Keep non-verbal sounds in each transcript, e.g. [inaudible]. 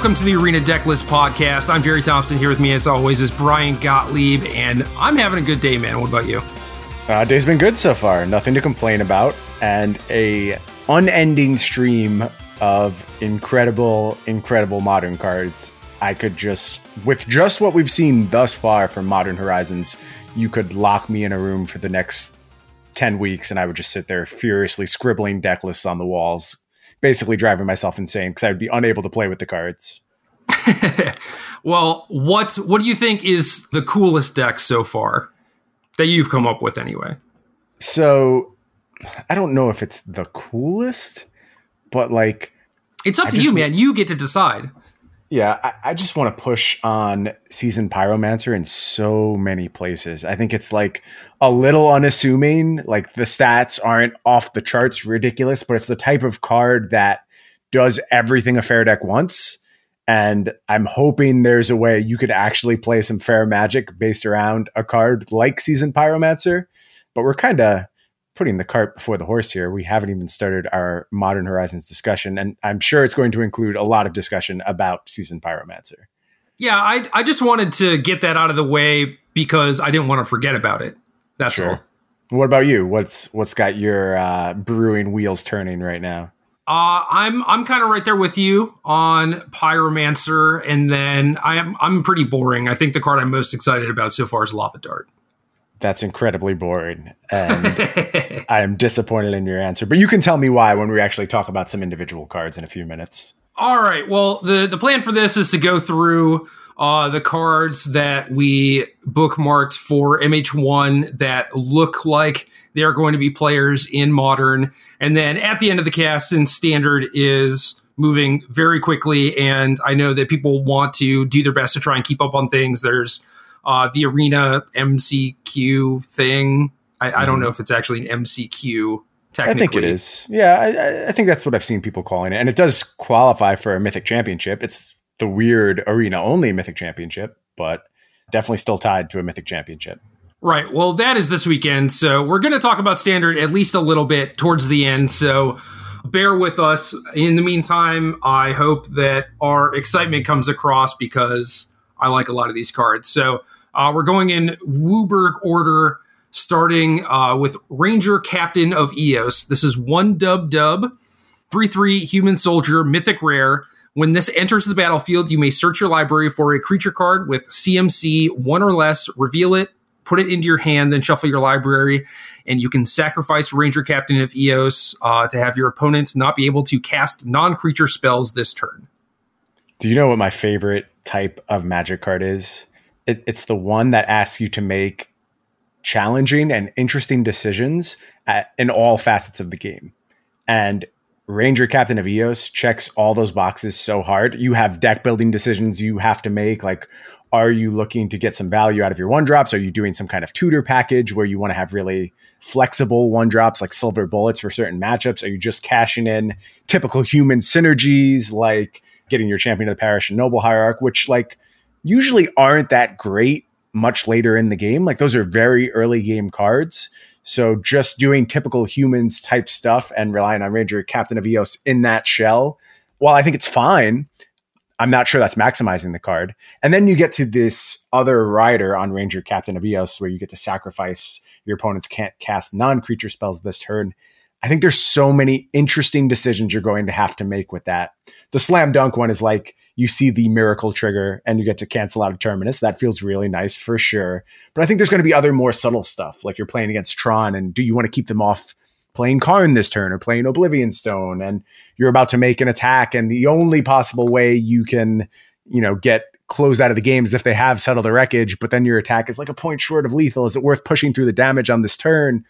Welcome to the Arena Decklist podcast. I'm Jerry Thompson. Here with me, as always, is Brian Gottlieb, and I'm having a good day, man. What about you? Uh, day's been good so far. Nothing to complain about, and a unending stream of incredible, incredible modern cards. I could just, with just what we've seen thus far from Modern Horizons, you could lock me in a room for the next 10 weeks and I would just sit there furiously scribbling deck lists on the walls, basically driving myself insane because I would be unable to play with the cards. [laughs] well, what what do you think is the coolest deck so far that you've come up with anyway? So, I don't know if it's the coolest, but like it's up I to just, you, man. You get to decide. Yeah, I, I just want to push on Season Pyromancer in so many places. I think it's like a little unassuming. Like the stats aren't off the charts ridiculous, but it's the type of card that does everything a fair deck wants. And I'm hoping there's a way you could actually play some fair magic based around a card like Season Pyromancer. But we're kind of putting the cart before the horse here. We haven't even started our Modern Horizons discussion, and I'm sure it's going to include a lot of discussion about Season Pyromancer. Yeah, I I just wanted to get that out of the way because I didn't want to forget about it. That's sure. all. What about you? What's what's got your uh, brewing wheels turning right now? Uh, I'm I'm kind of right there with you on Pyromancer, and then I am I'm pretty boring. I think the card I'm most excited about so far is Lava Dart that's incredibly boring and [laughs] i am disappointed in your answer but you can tell me why when we actually talk about some individual cards in a few minutes. All right well the the plan for this is to go through uh, the cards that we bookmarked for mh1 that look like they are going to be players in modern and then at the end of the cast since standard is moving very quickly and i know that people want to do their best to try and keep up on things there's uh, the arena MCQ thing. I, mm. I, don't mm-hmm. know if it's actually an MCQ. Technically. I think it is. Yeah, I, I, think that's what I've seen people calling it, and it does qualify for a Mythic Championship. It's the weird arena only Mythic Championship, but definitely still tied to a Mythic Championship. Right. Well, that is this weekend, so we're going to talk about Standard at least a little bit towards the end. So bear with us. In the meantime, I hope that our excitement comes across because I like a lot of these cards. So uh, we're going in WUBRG order, starting uh, with Ranger Captain of Eos. This is one dub dub, 3 3 human soldier, mythic rare. When this enters the battlefield, you may search your library for a creature card with CMC one or less, reveal it, put it into your hand, then shuffle your library. And you can sacrifice Ranger Captain of Eos uh, to have your opponents not be able to cast non creature spells this turn. Do you know what my favorite type of magic card is? It, it's the one that asks you to make challenging and interesting decisions at, in all facets of the game. And Ranger Captain of Eos checks all those boxes so hard. You have deck building decisions you have to make. Like, are you looking to get some value out of your one drops? Are you doing some kind of tutor package where you want to have really flexible one drops like silver bullets for certain matchups? Are you just cashing in typical human synergies like getting your champion of the parish and noble hierarch, which like usually aren't that great much later in the game. Like those are very early game cards. So just doing typical humans type stuff and relying on Ranger Captain of Eos in that shell, while I think it's fine, I'm not sure that's maximizing the card. And then you get to this other rider on Ranger Captain of Eos where you get to sacrifice your opponents can't cast non creature spells this turn. I think there's so many interesting decisions you're going to have to make with that. The slam dunk one is like you see the miracle trigger and you get to cancel out a terminus. That feels really nice for sure. But I think there's going to be other more subtle stuff like you're playing against Tron and do you want to keep them off playing Karn this turn or playing Oblivion Stone and you're about to make an attack and the only possible way you can, you know, get close out of the game as if they have settled the wreckage, but then your attack is like a point short of lethal. Is it worth pushing through the damage on this turn?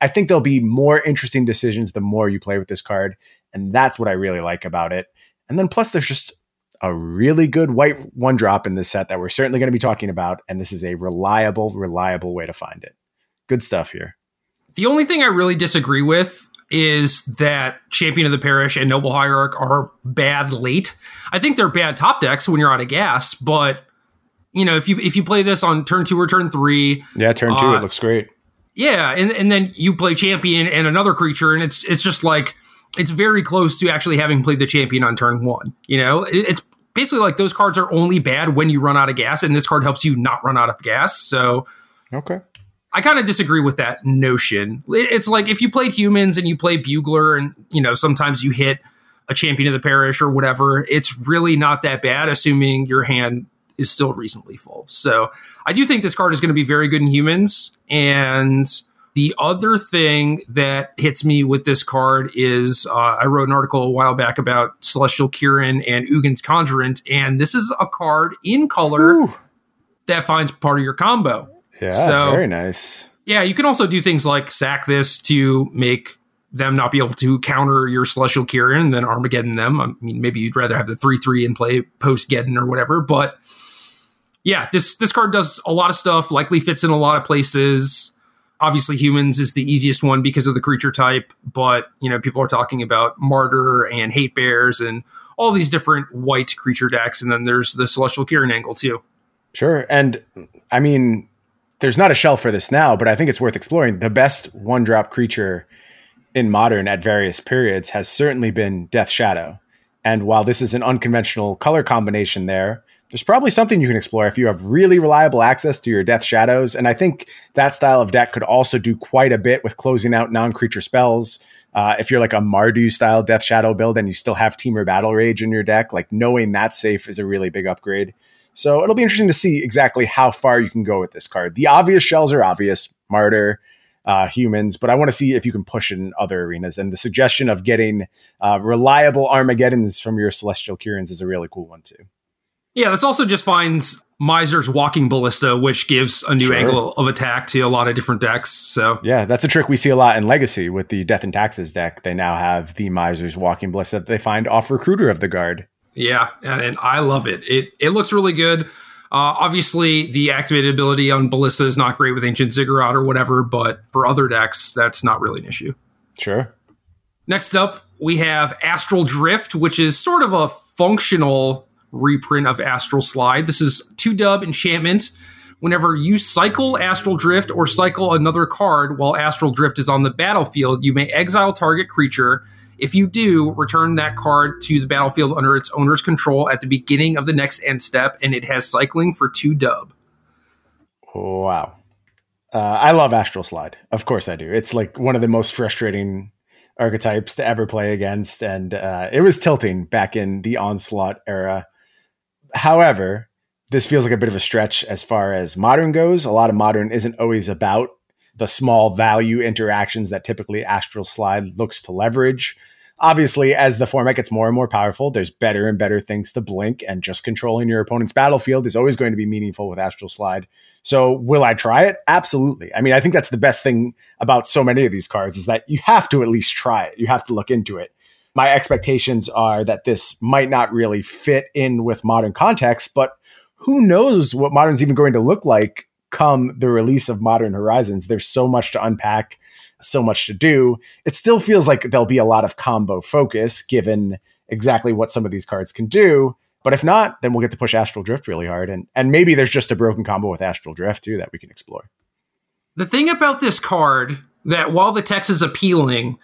I think there'll be more interesting decisions the more you play with this card. And that's what I really like about it. And then plus there's just a really good white one drop in this set that we're certainly going to be talking about. And this is a reliable, reliable way to find it. Good stuff here. The only thing I really disagree with is that Champion of the Parish and Noble Hierarch are bad late. I think they're bad top decks when you're out of gas, but you know, if you if you play this on turn two or turn three, yeah, turn two, uh, it looks great. Yeah, and and then you play champion and another creature, and it's it's just like it's very close to actually having played the champion on turn one. You know, it's basically like those cards are only bad when you run out of gas, and this card helps you not run out of gas. So okay. I kind of disagree with that notion. It's like if you played humans and you play bugler, and you know sometimes you hit a champion of the parish or whatever, it's really not that bad, assuming your hand is still reasonably full. So I do think this card is going to be very good in humans. And the other thing that hits me with this card is uh, I wrote an article a while back about Celestial Kirin and Ugin's Conjurant, and this is a card in color Ooh. that finds part of your combo. Yeah, so, very nice. Yeah, you can also do things like sack this to make them not be able to counter your Celestial Kirin and then Armageddon them. I mean, maybe you'd rather have the 3 3 and play post Geddon or whatever, but yeah, this this card does a lot of stuff. Likely fits in a lot of places. Obviously, humans is the easiest one because of the creature type, but you know people are talking about martyr and hate bears and all these different white creature decks, and then there's the celestial Kirin angle too. Sure, and I mean, there's not a shelf for this now, but I think it's worth exploring. The best one drop creature in modern at various periods has certainly been Death Shadow, and while this is an unconventional color combination there there's probably something you can explore if you have really reliable access to your Death Shadows. And I think that style of deck could also do quite a bit with closing out non creature spells. Uh, if you're like a Mardu style Death Shadow build and you still have Temur Battle Rage in your deck, like knowing that's safe is a really big upgrade. So it'll be interesting to see exactly how far you can go with this card. The obvious shells are obvious Martyr, uh, humans, but I want to see if you can push it in other arenas. And the suggestion of getting uh, reliable Armageddons from your Celestial Kirins is a really cool one too. Yeah, this also just finds Miser's Walking Ballista, which gives a new sure. angle of attack to a lot of different decks. So yeah, that's a trick we see a lot in Legacy with the Death and Taxes deck. They now have the Miser's Walking Ballista that they find off Recruiter of the Guard. Yeah, and, and I love it. It it looks really good. Uh, obviously, the activated ability on Ballista is not great with Ancient Ziggurat or whatever, but for other decks, that's not really an issue. Sure. Next up, we have Astral Drift, which is sort of a functional reprint of Astral Slide. This is two dub enchantment. Whenever you cycle Astral Drift or cycle another card while Astral Drift is on the battlefield, you may exile target creature. If you do, return that card to the battlefield under its owner's control at the beginning of the next end step, and it has cycling for two dub. Wow. Uh, I love Astral Slide. Of course I do. It's like one of the most frustrating archetypes to ever play against, and uh, it was tilting back in the Onslaught era. However, this feels like a bit of a stretch as far as modern goes. A lot of modern isn't always about the small value interactions that typically Astral Slide looks to leverage. Obviously, as the format gets more and more powerful, there's better and better things to blink, and just controlling your opponent's battlefield is always going to be meaningful with Astral Slide. So, will I try it? Absolutely. I mean, I think that's the best thing about so many of these cards is that you have to at least try it. You have to look into it my expectations are that this might not really fit in with modern context, but who knows what modern's even going to look like come the release of Modern Horizons. There's so much to unpack, so much to do. It still feels like there'll be a lot of combo focus given exactly what some of these cards can do. But if not, then we'll get to push Astral Drift really hard. And and maybe there's just a broken combo with Astral Drift too that we can explore. The thing about this card that while the text is appealing,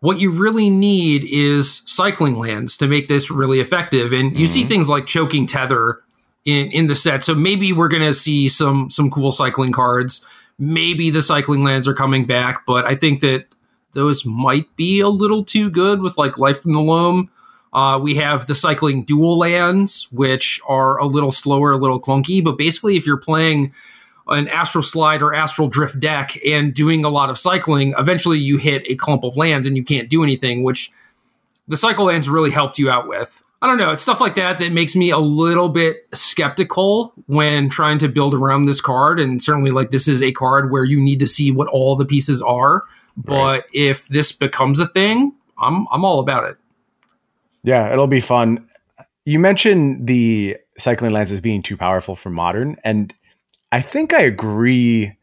what you really need is cycling lands to make this really effective. And you mm-hmm. see things like choking tether in, in the set. So maybe we're gonna see some some cool cycling cards. Maybe the cycling lands are coming back, but I think that those might be a little too good with like Life from the Loam. Uh, we have the cycling dual lands, which are a little slower, a little clunky. But basically, if you're playing an astral slide or astral drift deck and doing a lot of cycling, eventually you hit a clump of lands and you can't do anything, which the cycle lands really helped you out with. I don't know. It's stuff like that that makes me a little bit skeptical when trying to build around this card. And certainly, like, this is a card where you need to see what all the pieces are. But right. if this becomes a thing, I'm I'm all about it. Yeah, it'll be fun. You mentioned the cycling lands as being too powerful for modern, and I think I agree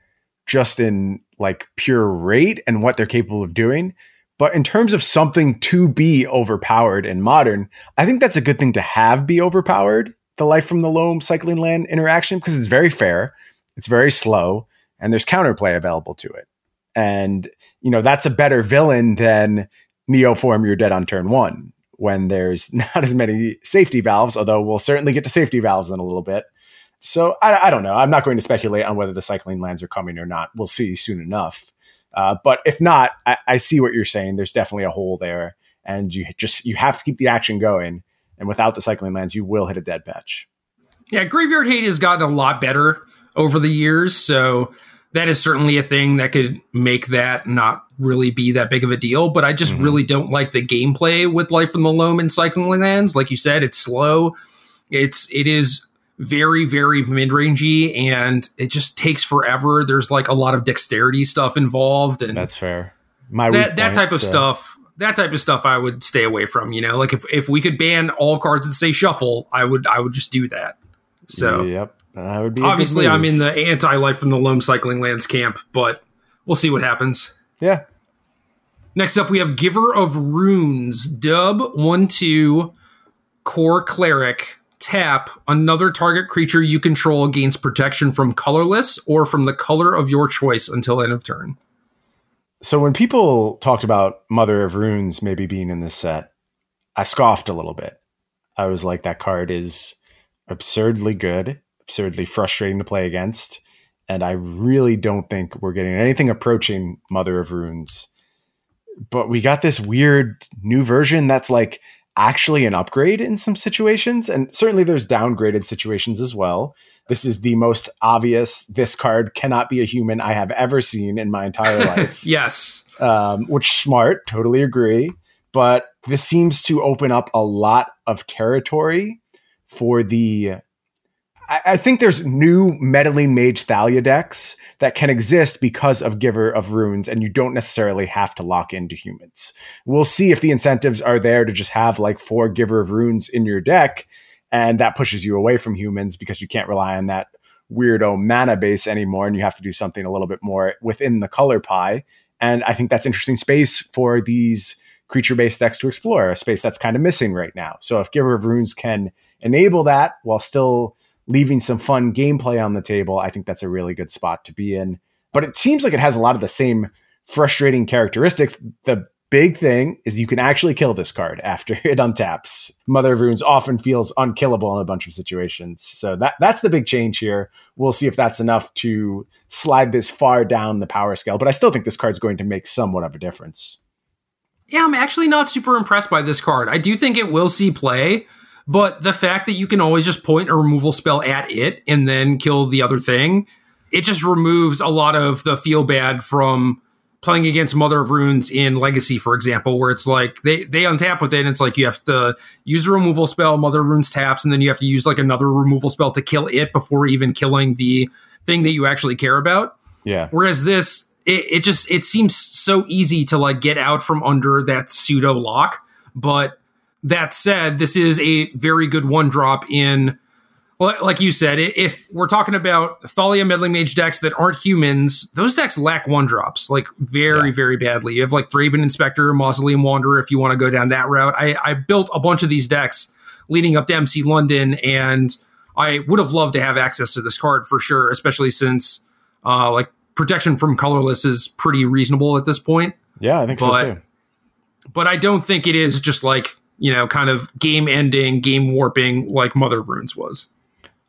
just in like pure rate and what they're capable of doing. But in terms of something to be overpowered in modern, I think that's a good thing to have be overpowered. The life from the loam cycling land interaction because it's very fair, it's very slow, and there's counterplay available to it. And you know that's a better villain than Neoform. You're dead on turn one, when there's [laughs] not as many safety valves, although we'll certainly get to safety valves in a little bit. So I, I don't know. I'm not going to speculate on whether the cycling lands are coming or not. We'll see soon enough. Uh, but if not, I, I see what you're saying. There's definitely a hole there, and you just you have to keep the action going. And without the cycling lands, you will hit a dead patch. Yeah, Graveyard Hate has gotten a lot better over the years, so that is certainly a thing that could make that not really be that big of a deal. But I just mm-hmm. really don't like the gameplay with Life from the Loam and Cycling Lands. Like you said, it's slow. It's it is very very mid rangey, and it just takes forever. There's like a lot of dexterity stuff involved, and that's fair. My that, that type of so. stuff. That type of stuff I would stay away from. You know, like if if we could ban all cards that say shuffle, I would I would just do that. So yep, that would be obviously I'm in the anti life from the loam cycling lands camp, but we'll see what happens. Yeah. Next up, we have Giver of Runes, dub one two, Kor cleric. Tap another target creature you control gains protection from colorless or from the color of your choice until end of turn. So when people talked about Mother of Runes maybe being in this set, I scoffed a little bit. I was like, that card is absurdly good, absurdly frustrating to play against. And I really don't think we're getting anything approaching Mother of Runes. But we got this weird new version that's like actually an upgrade in some situations. And certainly there's downgraded situations as well. This is the most obvious, this card cannot be a human I have ever seen in my entire [laughs] life. yes. Um, which smart, totally agree. But this seems to open up a lot of territory for the I, think there's new meddling mage Thalia decks that can exist because of Giver of Runes, and you don't necessarily have to lock into humans. We'll see if the incentives are there to just have like four Giver of Runes in your deck, and that pushes you away from humans because you can't rely on that weirdo mana base anymore, and you have to do something a little bit more within the color pie. And I think that's interesting space for these creature based decks to explore, a space that's kind of missing right now. So if Giver of Runes can enable that while still leaving some fun gameplay on the table, I think that's a really good spot to be in. But it seems like it has a lot of the same frustrating characteristics. The big thing is you can actually kill this card after [laughs] it untaps. Mother of Runes often feels unkillable in a bunch of situations. So that that's the big change here. We'll see if that's enough to slide this far down the power scale, but I still think this card's going to make somewhat of a difference. Yeah, I'm actually not super impressed by this card. I do think it will see play, but the fact that you can always just point a removal spell at it and then kill the other thing, it just removes a lot of the feel bad from playing against Mother of Runes in Legacy, for example, where it's like they they untap with it, and it's like you have to use a removal spell, Mother of Runes taps, and then you have to use like another removal spell to kill it before even killing the thing that you actually care about. Yeah. Whereas this, it, it just it seems so easy to like get out from under that pseudo lock. But that said, this is a very good one drop in. Well, like you said, if we're talking about Thalia meddling mage decks that aren't humans, those decks lack one drops like very, yeah. very badly. You have like Thraben Inspector, Mausoleum Wanderer, if you want to go down that route. I, I built a bunch of these decks leading up to MC London, and I would have loved to have access to this card for sure, especially since uh, like protection from colorless is pretty reasonable at this point. Yeah, I think but, so too. But I don't think it is just like, you know, kind of game ending, game warping like Mother of Runes was.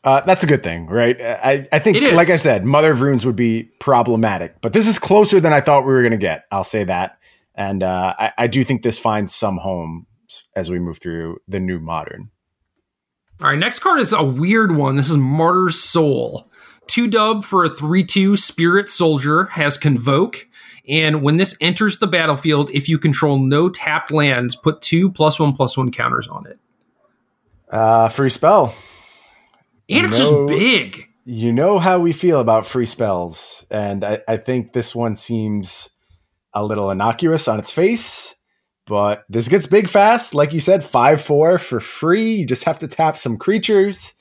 Uh, that's a good thing, right? I, I think, like I said, Mother of Runes would be problematic, but this is closer than I thought we were going to get. I'll say that. And uh, I, I do think this finds some home as we move through the new modern. All right, next card is a weird one. This is Martyr's Soul. Two dub for a 3 2 Spirit Soldier has Convoke. And when this enters the battlefield, if you control no tapped lands, put two plus one plus one counters on it. Uh, free spell. And it's just big. You know how we feel about free spells. And I, I think this one seems a little innocuous on its face. But this gets big fast. Like you said, 5 4 for free. You just have to tap some creatures.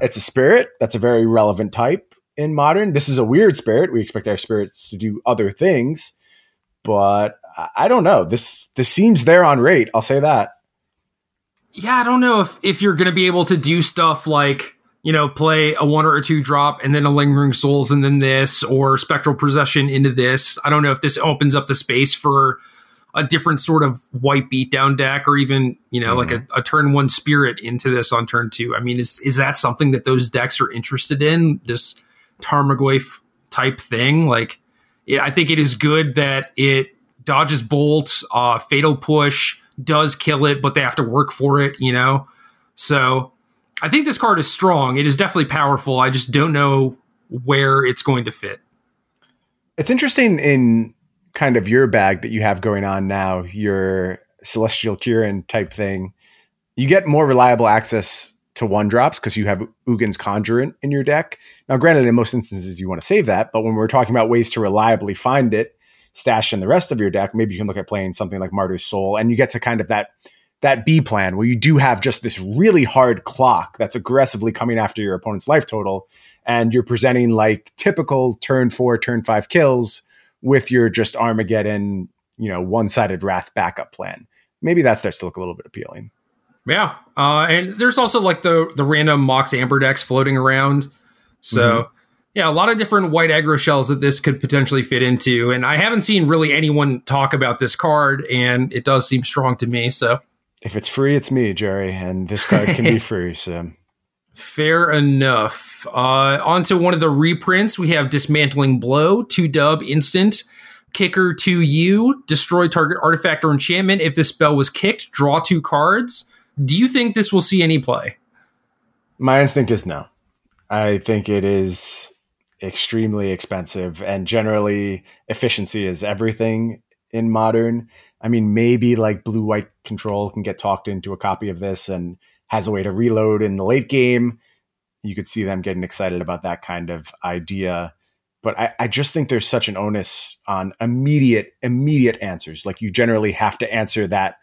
It's a spirit. That's a very relevant type in modern. This is a weird spirit. We expect our spirits to do other things, but I don't know. This this seems there on rate. I'll say that. Yeah, I don't know if if you're going to be able to do stuff like you know play a one or a two drop and then a lingering souls and then this or spectral possession into this. I don't know if this opens up the space for a different sort of white beatdown deck or even, you know, mm-hmm. like a, mm-hmm. a, turn one spirit into this on turn two. I mean, is is that something that those decks are interested in? This Tarmogoyf type thing? Like it, I think it is good that it dodges bolts, uh, fatal push, does kill it, but they have to work for it, you know? So I think this card is strong. It is definitely powerful. I just don't know where it's going to fit. It's interesting in kind of your bag that you have going on now, your Celestial Kirin type thing. You get more reliable access to one drops because you have Ugin's Conjurant in your deck. Now, granted, in most instances you want to save that, but when we're talking about ways to reliably find it, stash in the rest of your deck, maybe you can look at playing something like Martyr's Soul, and you get to kind of that that B plan where you do have just this really hard clock that's aggressively coming after your opponent's life total, and you're presenting like typical turn four, turn five kills with your just Armageddon, you know, one sided Wrath backup plan. Maybe that starts to look a little bit appealing. Yeah, uh, and there's also like the the random Mox Amber decks floating around. So mm-hmm. yeah, a lot of different white aggro shells that this could potentially fit into. And I haven't seen really anyone talk about this card, and it does seem strong to me. So if it's free, it's me, Jerry, and this card can be [laughs] free. So fair enough. Uh, on to one of the reprints. We have Dismantling Blow, two dub instant. Kicker to you, destroy target artifact or enchantment. If this spell was kicked, draw two cards. Do you think this will see any play? My instinct is no. I think it is extremely expensive, and generally, efficiency is everything in modern. I mean, maybe like blue white control can get talked into a copy of this and has a way to reload in the late game. You could see them getting excited about that kind of idea. But I, I just think there's such an onus on immediate, immediate answers. Like you generally have to answer that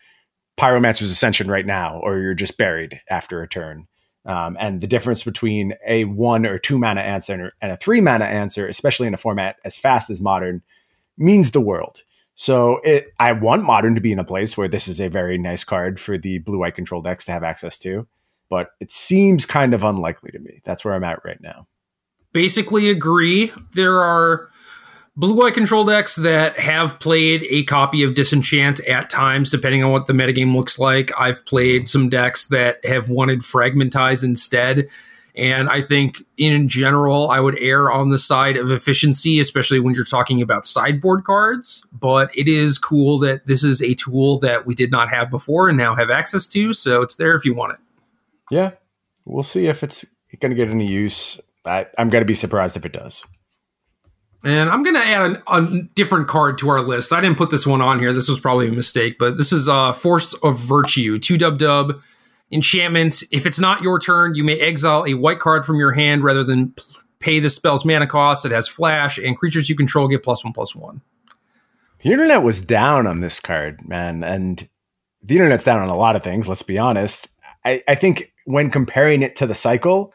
Pyromancer's Ascension right now, or you're just buried after a turn. Um, and the difference between a one or two mana answer and a three mana answer, especially in a format as fast as modern, means the world. So it, I want modern to be in a place where this is a very nice card for the blue white control decks to have access to, but it seems kind of unlikely to me. That's where I'm at right now. Basically, agree. There are Blue White control decks that have played a copy of Disenchant at times, depending on what the metagame looks like. I've played mm-hmm. some decks that have wanted Fragmentize instead. And I think in general, I would err on the side of efficiency, especially when you're talking about sideboard cards. But it is cool that this is a tool that we did not have before and now have access to. So it's there if you want it. Yeah. We'll see if it's going to get any use. I, I'm going to be surprised if it does. And I'm going to add a, a, different card to our list. I didn't put this one on here. This was probably a mistake, but this is uh, Force of Virtue, two dub dub enchantment. If it's not your turn, you may exile a white card from your hand rather than pay the spell's mana cost. It has flash, and creatures you control get plus one plus one. The internet was down on this card, man, and the internet's down on a lot of things. Let's be honest. I, I think when comparing it to the cycle,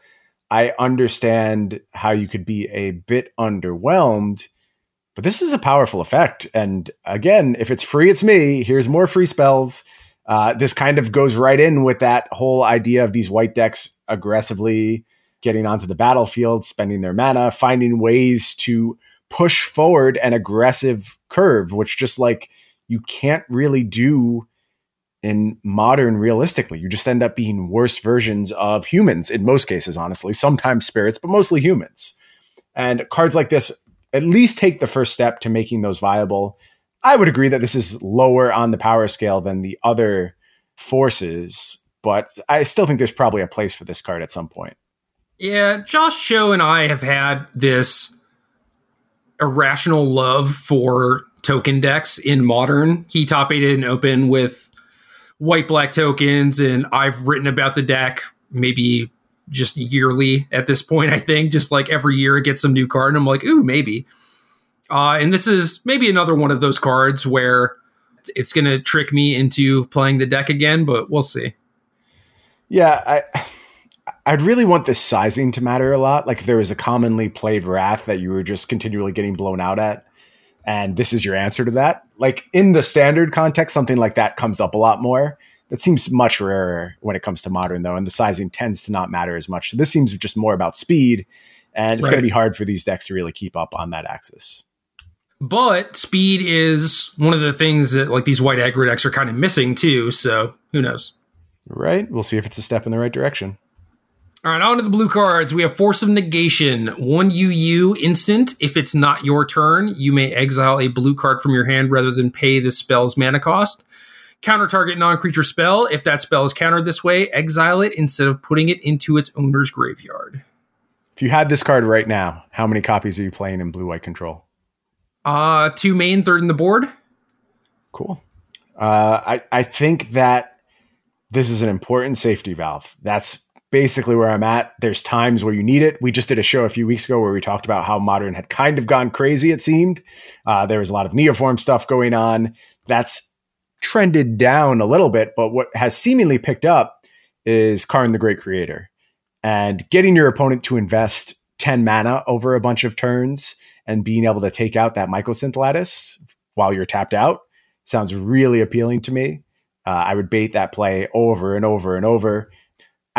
I understand how you could be a bit underwhelmed, but this is a powerful effect. And again, if it's free, it's me. Here's more free spells. Uh, this kind of goes right in with that whole idea of these white decks aggressively getting onto the battlefield, spending their mana, finding ways to push forward an aggressive curve, which just like you can't really do in modern realistically you just end up being worse versions of humans in most cases honestly sometimes spirits but mostly humans. And cards like this at least take the first step to making those viable. I would agree that this is lower on the power scale than the other forces but i still think there's probably a place for this card at some point. Yeah josh cho and i have had this irrational love for token decks in modern. He top aided and open with white black tokens, and I've written about the deck maybe just yearly at this point. I think just like every year it gets some new card, and I'm like, ooh, maybe. Uh, and this is maybe another one of those cards where it's going to trick me into playing the deck again, but we'll see. Yeah, I I'd really want this sizing to matter a lot. Like if there was a commonly played wrath that you were just continually getting blown out at, and this is your answer to that. Like in the standard context, something like that comes up a lot more. That seems much rarer when it comes to modern, though, and the sizing tends to not matter as much. So this seems just more about speed, and it's right. going to be hard for these decks to really keep up on that axis. But speed is one of the things that like these white aggro decks are kind of missing too. So who knows? Right. We'll see if it's a step in the right direction. All right, on to the blue cards. We have Force of Negation, one UU instant. If it's not your turn, you may exile a blue card from your hand rather than pay the spell's mana cost. Counter target non creature spell. If that spell is countered this way, exile it instead of putting it into its owner's graveyard. If you had this card right now, how many copies are you playing in blue white control? Uh, two main, third in the board. Cool. Uh, I, I think that this is an important safety valve. That's basically where I'm at. There's times where you need it. We just did a show a few weeks ago where we talked about how modern had kind of gone crazy, it seemed. Uh, there was a lot of neoform stuff going on. That's trended down a little bit, but what has seemingly picked up is Karn the Great Creator. And getting your opponent to invest 10 mana over a bunch of turns and being able to take out that Mycosynth lattice while you're tapped out sounds really appealing to me. Uh, I would bait that play over and over and over.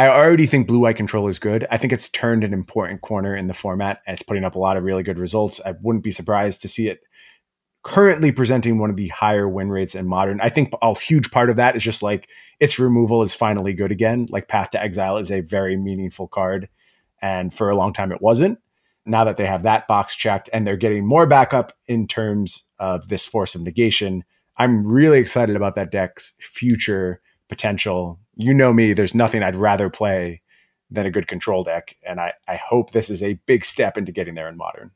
I already think blue white control is good. I think it's turned an important corner in the format and it's putting up a lot of really good results. I wouldn't be surprised to see it currently presenting one of the higher win rates in modern. I think a huge part of that is just like its removal is finally good again. Like Path to Exile is a very meaningful card. And for a long time, it wasn't. Now that they have that box checked and they're getting more backup in terms of this force of negation, I'm really excited about that deck's future potential. You know me, there's nothing I'd rather play than a good control deck. And I, I hope this is a big step into getting there in modern.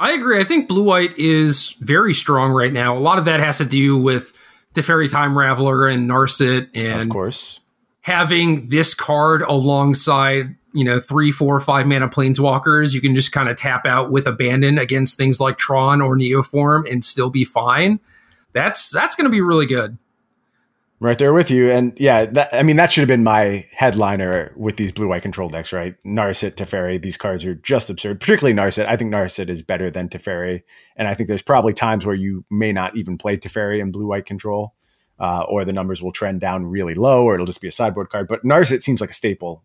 I agree. I think blue white is very strong right now. A lot of that has to do with Teferi Time Raveler and Narset and of course having this card alongside you know three, four, five mana planeswalkers. You can just kind of tap out with abandon against things like Tron or Neoform and still be fine. That's that's going to be really good right there with you. And yeah, that, I mean, that should have been my headliner with these blue white control decks, right? Narset, Teferi, these cards are just absurd, particularly Narset. I think Narset is better than Teferi. And I think there's probably times where you may not even play Teferi in blue white control, uh, or the numbers will trend down really low, or it'll just be a sideboard card. But Narset seems like a staple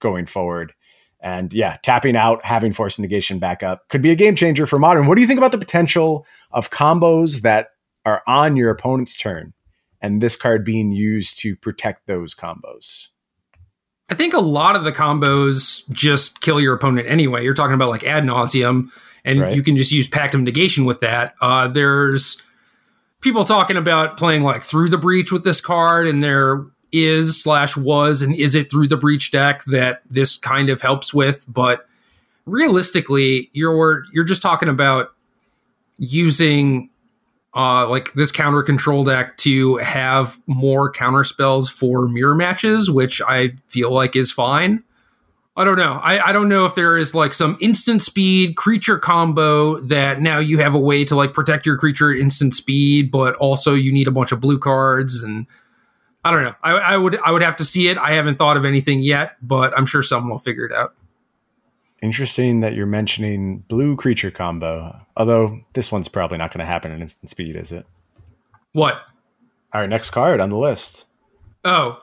going forward. And yeah, tapping out, having force negation back up could be a game changer for modern. What do you think about the potential of combos that are on your opponent's turn? And this card being used to protect those combos. I think a lot of the combos just kill your opponent anyway. You're talking about like ad nauseam, and right. you can just use Pact of Negation with that. Uh, there's people talking about playing like through the breach with this card, and there is slash was and is it through the breach deck that this kind of helps with, but realistically, you're you're just talking about using uh, like this counter control deck to have more counter spells for mirror matches, which I feel like is fine. I don't know. I, I don't know if there is like some instant speed creature combo that now you have a way to like protect your creature at instant speed, but also you need a bunch of blue cards and I don't know. I, I would I would have to see it. I haven't thought of anything yet, but I'm sure someone will figure it out. Interesting that you're mentioning blue creature combo. Although this one's probably not going to happen in instant speed, is it? What? Our next card on the list. Oh,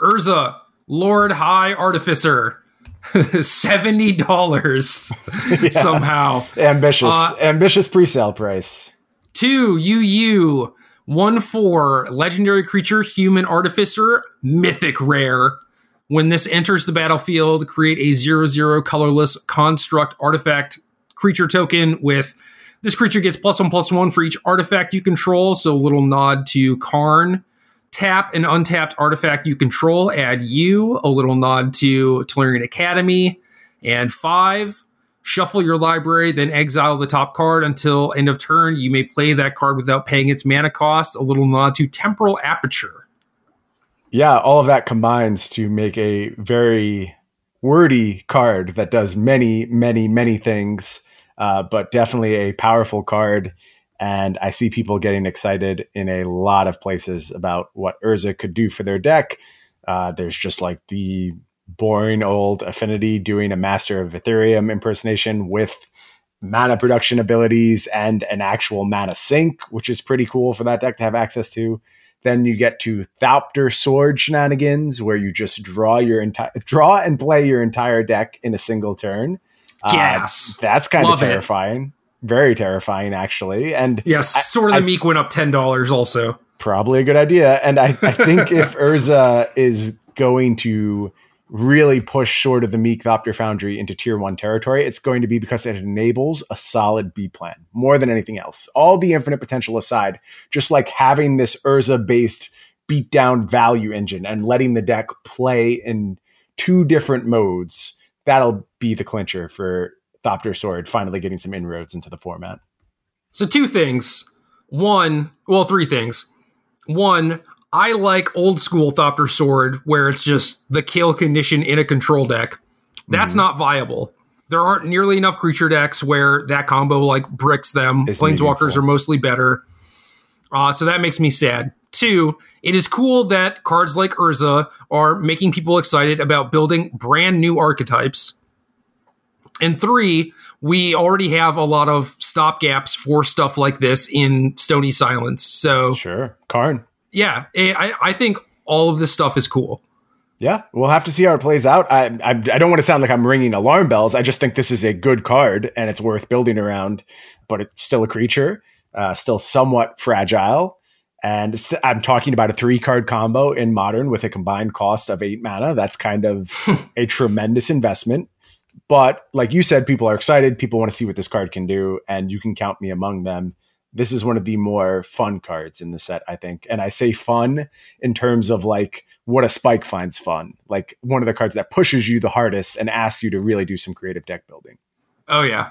Urza, Lord High Artificer. [laughs] Seventy dollars [laughs] yeah. somehow. Ambitious, uh, ambitious pre-sale price. Two UU one four legendary creature human artificer mythic rare when this enters the battlefield, create a zero zero colorless construct artifact creature token with this creature gets plus one plus one for each artifact you control. So a little nod to Karn. Tap an untapped artifact you control, add you, a little nod to Tolarian Academy. And five, shuffle your library, then exile the top card until end of turn. You may play that card without paying its mana cost, a little nod to Temporal Aperture yeah, all of that combines to make a very wordy card that does many, many, many things, uh, but definitely a powerful card. And I see people getting excited in a lot of places about what Urza could do for their deck. Uh, there's just like the boring old affinity doing a Master of Etherium impersonation with mana production abilities and an actual mana sink, which is pretty cool for that deck to have access to. Then you get to Thopter Sword shenanigans, where you just draw your entire draw and play your entire deck in a single turn. Gas. Uh, that's kind of terrifying. very terrifying actually. And yes, I- Sword of I- the Meek went up ten dollars also. probably a good idea. And I, I think if [laughs] Urza is going to really push Sword of the Meek Thopter Foundry into tier one territory, it's going to be because it enables a solid B plan more than anything else. All the infinite potential aside, just like having this Urza based beat down value engine and letting the deck play in two different modes, that'll be the clincher for Thopter Sword finally getting some inroads into the format. So two things. One, well, three things. One, I like old school Thopter Sword where it's just the kill condition in a control deck. That's Mhm. not viable. There aren't nearly enough creature decks where that combo like bricks them. Is Planeswalkers meaningful. are mostly better. Uh, so that makes me sad. Two, it is cool that cards like Urza are making people excited about building brand new archetypes. And three, we already have a lot of stopgaps for stuff like this in Stony Silence. So Sure. Karn. Yeah, eh, I, I think all of this stuff is cool. Yeah, we'll have to see how it plays out. I, I I don't want to sound like I'm ringing alarm bells. I just think this is a good card and it's worth building around. But it's still a creature, uh, still somewhat fragile. And I'm talking about a three card combo in modern with a combined cost of eight mana. That's kind of [laughs] a tremendous investment. But like you said, people are excited. People want to see what this card can do, and you can count me among them. This is one of the more fun cards in the set, I think. And I say fun in terms of like what a spike finds fun. Like one of the cards that pushes you the hardest and asks you to really do some creative deck building. Oh yeah.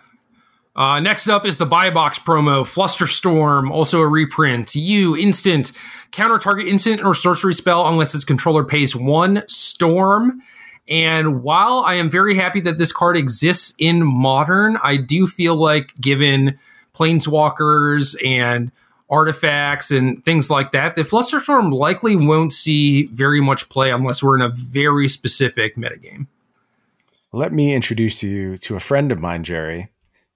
Uh, next up is the buy box promo, Flusterstorm, also a reprint. You instant counter target instant or sorcery spell unless its controller pays one storm. And while I am very happy that this card exists in modern, I do feel like given planeswalkers and artifacts and things like that, the Flusterstorm likely won't see very much play unless we're in a very specific metagame. Let me introduce you to a friend of mine, Jerry.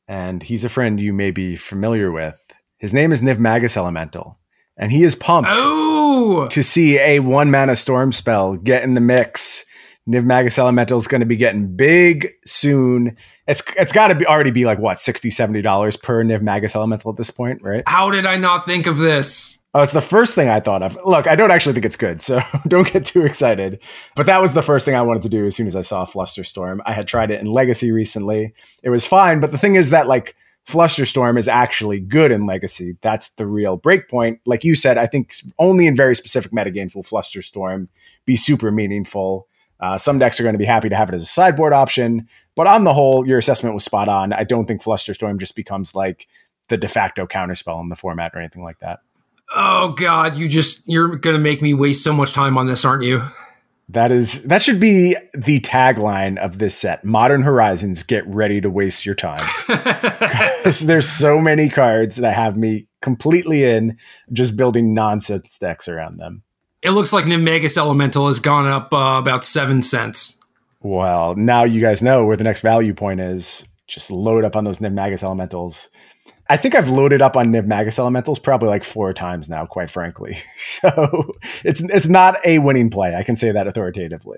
And he's a friend you may be familiar with. His name is Nivmagus Elemental. And he is pumped Oh, to see a one mana storm spell get in the mix. Nivmagus Elemental is going to be getting big soon. It's it's got to be already be like what 60 70 dollars per Nivmagus Elemental at this point, right? how did I not think of this? Oh, it's the first thing I thought of. Look, I don't actually think it's good, so [laughs] don't get too excited. But that was the first thing I wanted to do as soon as I saw Flusterstorm. I had tried it in Legacy recently. It was fine, but the thing is that like Flusterstorm is actually good in Legacy. That's the real breakpoint. Like you said, I think only in very specific metagames will Flusterstorm be super meaningful. Uh, some decks are going to be happy to have it as a sideboard option, but on the whole, your assessment was spot on. I don't think Flusterstorm just becomes like the de facto counterspell in the format or anything like that. Oh God, you just you're gonna make me waste so much time on this, aren't you? That is that should be the tagline of this set. Modern Horizons, get ready to waste your time. [laughs] [laughs] There's so many cards that have me completely in just building nonsense decks around them. It looks like Nivmagus Elemental has gone up uh, about seven cents. Well, now you guys know where the next value point is. Just load up on those Nivmagus Elementals. I think I've loaded up on Nivmagus Elementals probably like four times now, quite frankly. [laughs] So it's it's not a winning play. I can say that authoritatively.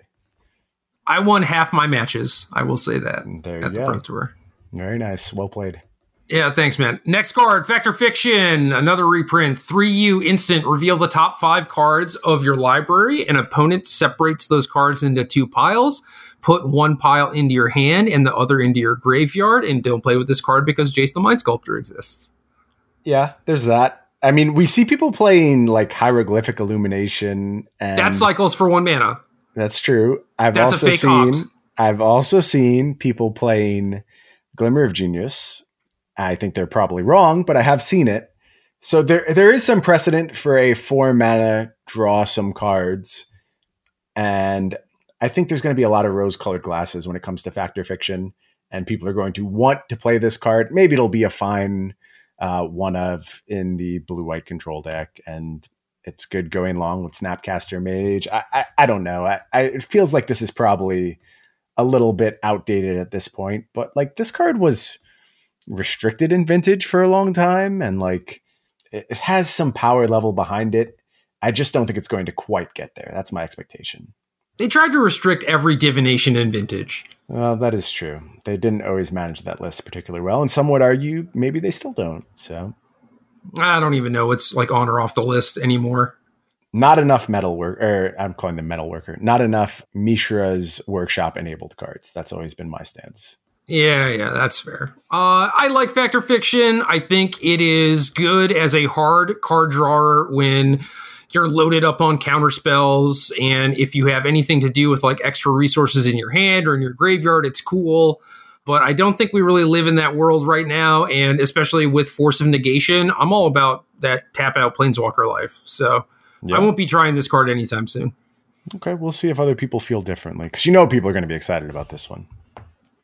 I won half my matches. I will say that There you at the go. Pro Tour. Very nice. Well played. Yeah, thanks, man. Next card, Fact or Fiction, another reprint. 3U instant. Reveal the top five cards of your library. An opponent separates those cards into two piles. Put one pile into your hand and the other into your graveyard. And don't play with this card because Jace the Mind Sculptor exists. Yeah, there's that. I mean, we see people playing like hieroglyphic illumination, and That cycles for one mana. that's true. I've That's also seen opt. I've also seen people playing Glimmer of Genius. I think they're probably wrong, but I have seen it. So there there is some precedent for a four mana draw some cards, and I think there's going to be a lot of rose colored glasses when it comes to fact or fiction, and people are going to want to play this card. Maybe it'll be a fine uh, one of in the blue white control deck, and it's good going along with Snapcaster Mage. I I, I don't know. I, I it feels like this is probably a little bit outdated at this point, but like this card was restricted in vintage for a long time, and like it, it has some power level behind it. I just don't think it's going to quite get there. That's my expectation. They tried to restrict every divination in vintage. Well, that is true. They didn't always manage that list particularly well, and some would argue maybe they still don't. So I don't even know what's like on or off the list anymore. Not enough metal work, or I'm calling them metal worker. Not enough Mishra's workshop enabled cards. That's always been my stance. Yeah, yeah, that's fair. Uh, I like Fact or Fiction. I think it is good as a hard card drawer when you're loaded up on counter spells, and if you have anything to do with like extra resources in your hand or in your graveyard, it's cool. But I don't think we really live in that world right now, and especially with Force of Negation, I'm all about that tap out Planeswalker life. So yeah. I won't be trying this card anytime soon. Okay, we'll see if other people feel differently because you know people are going to be excited about this one.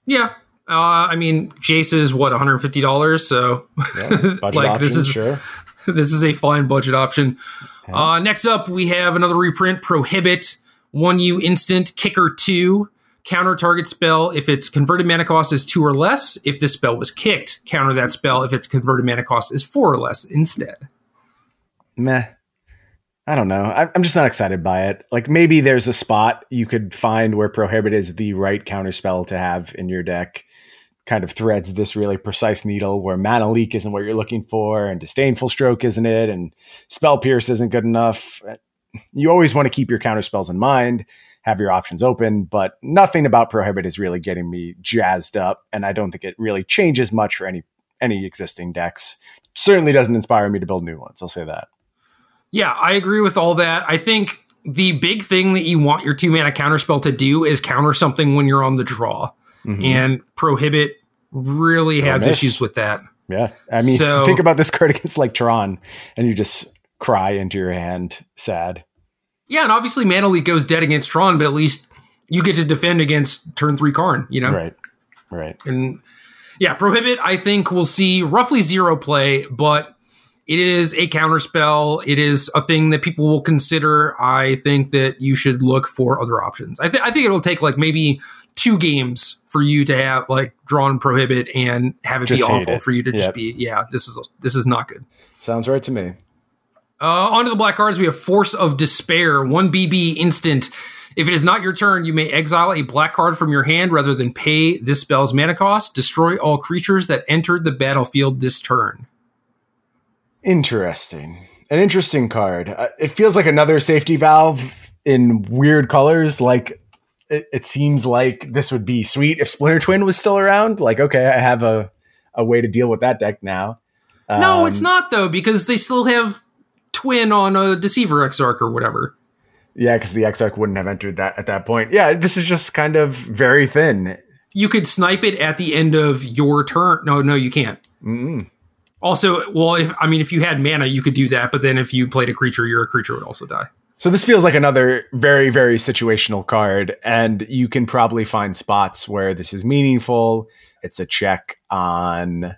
Yeah, uh, I mean, Jace is what 150 dollars, so yeah, [laughs] like option, this is sure. [laughs] this is a fine budget option. Yeah. Uh, next up, we have another reprint: Prohibit one U instant kicker two counter target spell if its converted mana cost is two or less. If this spell was kicked, counter that spell if its converted mana cost is four or less instead. Meh. I don't know. I'm just not excited by it. Like maybe there's a spot you could find where prohibit is the right counter spell to have in your deck. Kind of threads this really precise needle where mana leak isn't what you're looking for, and disdainful stroke isn't it, and spell pierce isn't good enough. You always want to keep your counter spells in mind, have your options open, but nothing about prohibit is really getting me jazzed up, and I don't think it really changes much for any any existing decks. Certainly doesn't inspire me to build new ones. I'll say that. Yeah, I agree with all that. I think the big thing that you want your two mana counterspell to do is counter something when you're on the draw. Mm-hmm. And prohibit really has issues with that. Yeah. I mean, so, think about this [laughs] card against like Tron and you just cry into your hand sad. Yeah, and obviously Mana Leak goes dead against Tron, but at least you get to defend against turn three Karn, you know? Right. Right. And yeah, Prohibit, I think we'll see roughly zero play, but it is a counterspell. It is a thing that people will consider. I think that you should look for other options. I, th- I think it'll take like maybe two games for you to have like drawn prohibit and have it just be awful it. for you to yep. just be yeah this is this is not good. Sounds right to me. Uh, onto the black cards, we have Force of Despair, one BB instant. If it is not your turn, you may exile a black card from your hand rather than pay this spell's mana cost. Destroy all creatures that entered the battlefield this turn. Interesting. An interesting card. Uh, it feels like another safety valve in weird colors. Like it, it, seems like this would be sweet if Splinter Twin was still around. Like, okay, I have a, a way to deal with that deck now. Um, no, it's not though, because they still have Twin on a Deceiver Exarch or whatever. Yeah, because the Exarch wouldn't have entered that at that point. Yeah, this is just kind of very thin. You could snipe it at the end of your turn. No, no, you can't. Mm-mm. Also, well, if I mean, if you had mana, you could do that. But then if you played a creature, your creature would also die. So this feels like another very, very situational card, and you can probably find spots where this is meaningful. It's a check on.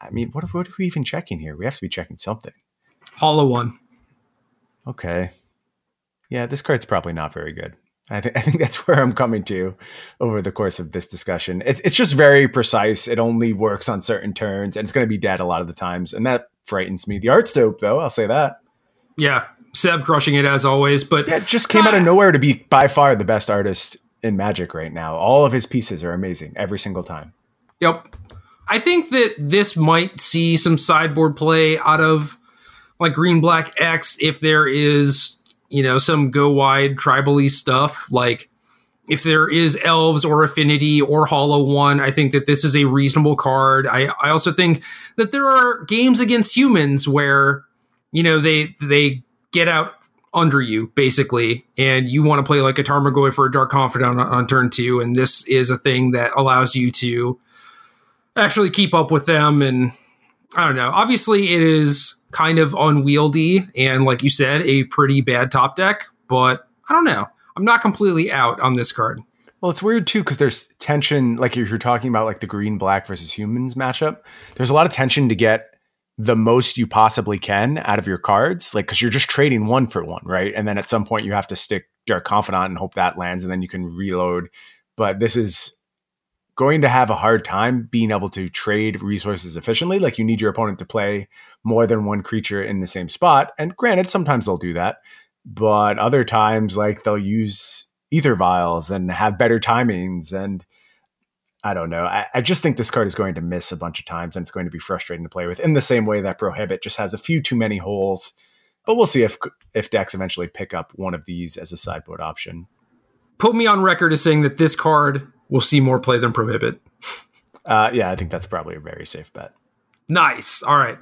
I mean, what, what are we even checking here? We have to be checking something. Hollow one. Okay. Yeah, this card's probably not very good. I think [laughs] I think that's where I'm coming to over the course of this discussion. It's it's just very precise. It only works on certain turns, and it's going to be dead a lot of the times, and that frightens me. The art's dope, though. I'll say that. Yeah, Seb crushing it as always, but yeah, it just came out of ah. nowhere to be by far the best artist in Magic right now. All of his pieces are amazing every single time. Yep, I think that this might see some sideboard play out of like Green Black X if there is you know, some go wide tribally stuff. Like if there is elves or affinity or hollow one, I think that this is a reasonable card. I, I also think that there are games against humans where, you know, they they get out under you basically, and you want to play like a Tarmogoyf for a Dark Confidant on, on turn two, and this is a thing that allows you to actually keep up with them and I don't know. Obviously, it is kind of unwieldy and, like you said, a pretty bad top deck. But I don't know. I'm not completely out on this card. Well, it's weird too because there's tension. Like if you're talking about like the green black versus humans matchup, there's a lot of tension to get the most you possibly can out of your cards. Like because you're just trading one for one, right? And then at some point you have to stick Dark Confidant and hope that lands, and then you can reload. But this is going to have a hard time being able to trade resources efficiently. Like you need your opponent to play more than one creature in the same spot. And granted, sometimes they'll do that, but other times, like they'll use Aether Vials and have better timings and I don't know. I, I, just think this card is going to miss a bunch of times and it's going to be frustrating to play with in the same way that Prohibit just has a few too many holes. But we'll see if if decks eventually pick up one of these as a sideboard option. Put me on record as saying that this card will see more play than Prohibit. Uh, yeah, I think that's probably a very safe bet. Nice. All right.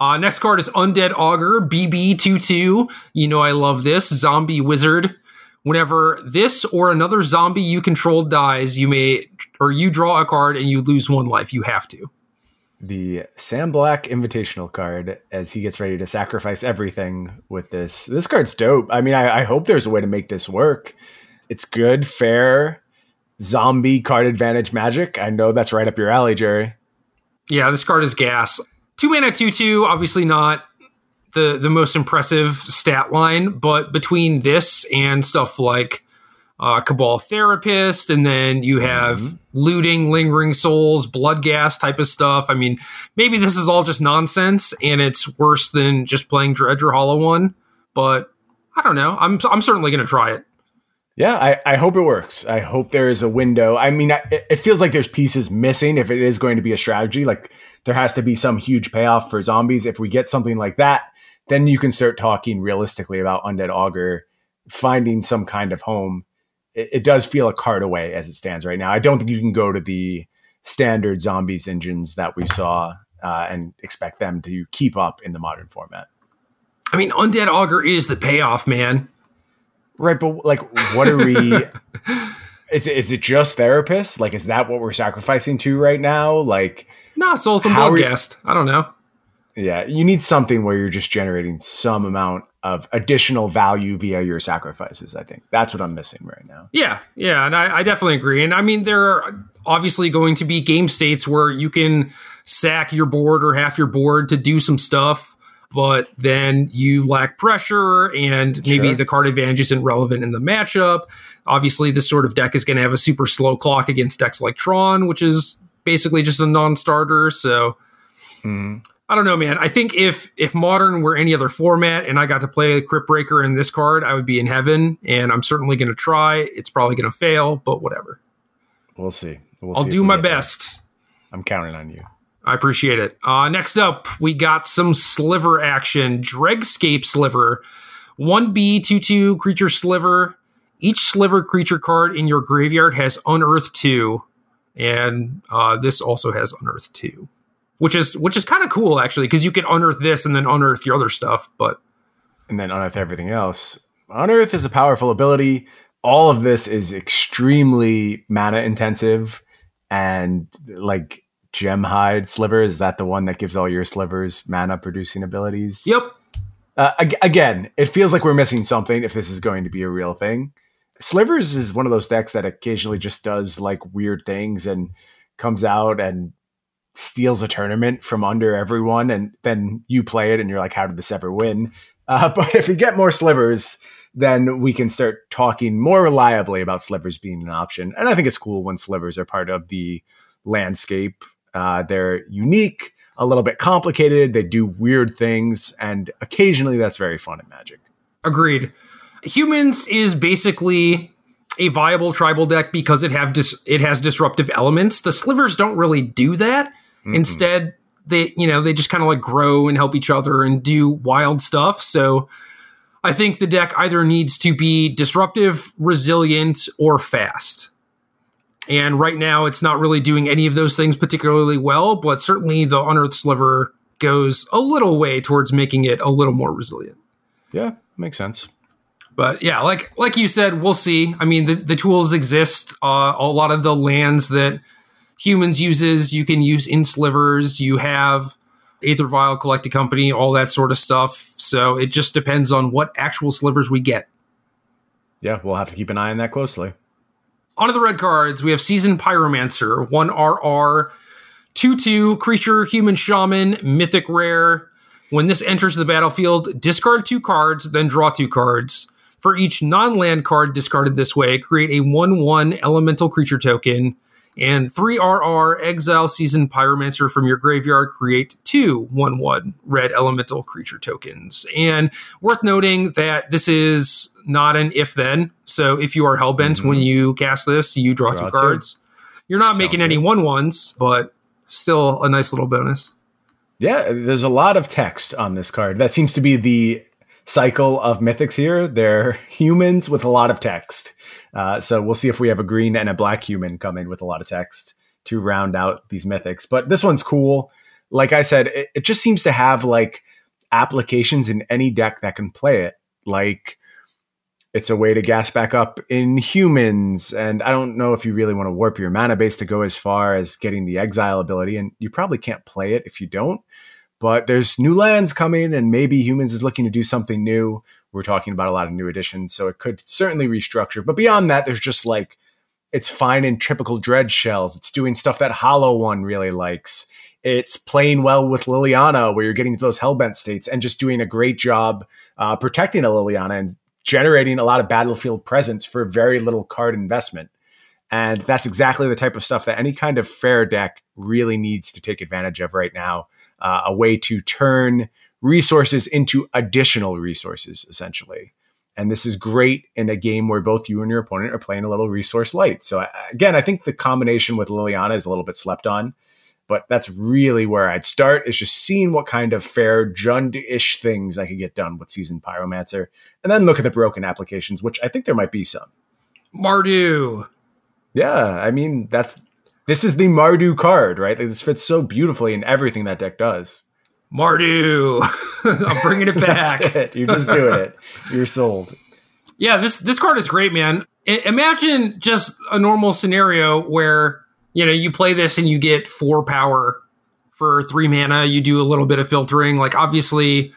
Uh, next card is Undead Augur, BB22. You know I love this. Zombie Wizard. Whenever this or another zombie you control dies, you may, or you draw a card and you lose one life. You have to. The Sam Black Invitational card as he gets ready to sacrifice everything with this. This card's dope. I mean, I, I hope there's a way to make this work. It's good, fair, zombie card advantage magic. I know that's right up your alley, Jerry. Yeah, this card is gas. Two mana, two two. Obviously not the the most impressive stat line, but between this and stuff like uh, Cabal Therapist, and then you have mm-hmm. looting, lingering souls, Bloodghast type of stuff. I mean, maybe this is all just nonsense, and it's worse than just playing Dredge or Hollow One. But I don't know. I'm I'm certainly going to try it. Yeah, I, I hope it works. I hope there is a window. I mean, it, it feels like there's pieces missing if it is going to be a strategy. Like there has to be some huge payoff for zombies. If we get something like that, then you can start talking realistically about Undead Augur finding some kind of home. It, it does feel a card away as it stands right now. I don't think you can go to the standard zombies engines that we saw uh, and expect them to keep up in the modern format. I mean, Undead Augur is the payoff, man. Right, but like, what are we? [laughs] is it, is it just therapists? Like, is that what we're sacrificing to right now? Like, nah, Souls and Bloodghast. I don't know. Yeah, you need something where you're just generating some amount of additional value via your sacrifices. I think that's what I'm missing right now. Yeah, yeah, and I, I definitely agree. And I mean, there are obviously going to be game states where you can sack your board or half your board to do some stuff but then you lack pressure and maybe sure. the card advantage isn't relevant in the matchup. Obviously, this sort of deck is going to have a super slow clock against decks like Tron, which is basically just a non-starter. So mm. I don't know, man. I think if if modern were any other format and I got to play Cryptbreaker in this card, I would be in heaven. And I'm certainly going to try. It's probably going to fail, but whatever. We'll see. We'll I'll see do my best. I'm counting on you. I appreciate it. Uh, next up, we got some sliver action. Dregscape Sliver. 1B, 2 2 creature sliver. Each sliver creature card in your graveyard has Unearth 2. And uh, this also has Unearth 2. Which is which is kind of cool actually, because you can unearth this and then unearth your other stuff, but and then unearth everything else. Unearth is a powerful ability. All of this is extremely mana intensive and like Gemhide sliver is that the one that gives all your slivers mana producing abilities yep uh, again it feels like we're missing something if this is going to be a real thing slivers is one of those decks that occasionally just does like weird things and comes out and steals a tournament from under everyone and then you play it and you're like how did this ever win [laughs] uh, but if you get more slivers then we can start talking more reliably about slivers being an option and i think it's cool when slivers are part of the landscape uh, they're unique, a little bit complicated. They do weird things, and occasionally that's very fun in Magic. Agreed. Humans is basically a viable tribal deck because it have dis- it has disruptive elements. The slivers don't really do that. Mm-hmm. Instead, they you know they just kind of like grow and help each other and do wild stuff. So I think the deck either needs to be disruptive, resilient, or fast. And right now, it's not really doing any of those things particularly well, but certainly the Unearth Sliver goes a little way towards making it a little more resilient. Yeah, makes sense. But yeah, like like you said, we'll see. I mean, the, the tools exist. Uh, a lot of the lands that humans uses, you can use in slivers. You have Aether Vial Collecting Company, all that sort of stuff. So it just depends on what actual slivers we get. Yeah, we'll have to keep an eye on that closely. Onto the red cards, we have Seasoned Pyromancer, 1RR, 2 2, creature, human shaman, mythic rare. When this enters the battlefield, discard two cards, then draw two cards. For each non land card discarded this way, create a 1 1 elemental creature token. And 3RR Exile Season Pyromancer from your graveyard create two 1 1 red elemental creature tokens. And worth noting that this is not an if then. So if you are Hellbent mm-hmm. when you cast this, you draw, draw two cards. Two. You're not Sounds making any 1 1s, but still a nice little bonus. Yeah, there's a lot of text on this card. That seems to be the cycle of mythics here. They're [laughs] humans with a lot of text. Uh, so we'll see if we have a green and a black human come in with a lot of text to round out these mythics. But this one's cool. Like I said, it, it just seems to have like applications in any deck that can play it. Like it's a way to gas back up in humans. And I don't know if you really want to warp your mana base to go as far as getting the exile ability. And you probably can't play it if you don't. But there's new lands coming, and maybe humans is looking to do something new. We're talking about a lot of new additions, so it could certainly restructure. But beyond that, there's just like it's fine in typical dread shells. It's doing stuff that Hollow One really likes. It's playing well with Liliana, where you're getting to those hellbent states and just doing a great job uh, protecting a Liliana and generating a lot of battlefield presence for very little card investment. And that's exactly the type of stuff that any kind of fair deck really needs to take advantage of right now. Uh, a way to turn resources into additional resources, essentially. And this is great in a game where both you and your opponent are playing a little resource light. So, again, I think the combination with Liliana is a little bit slept on, but that's really where I'd start is just seeing what kind of fair Jund ish things I could get done with Seasoned Pyromancer, and then look at the broken applications, which I think there might be some. Mardu. Yeah, I mean, that's this is the Mardu card, right? Like, This fits so beautifully in everything that deck does. Mardu. [laughs] I'm bringing it [laughs] back. it. You're just doing it. You're sold. Yeah, this this card is great, man. I, imagine just a normal scenario where you know you play this and you get four power for three mana. You do a little bit of filtering. Like obviously,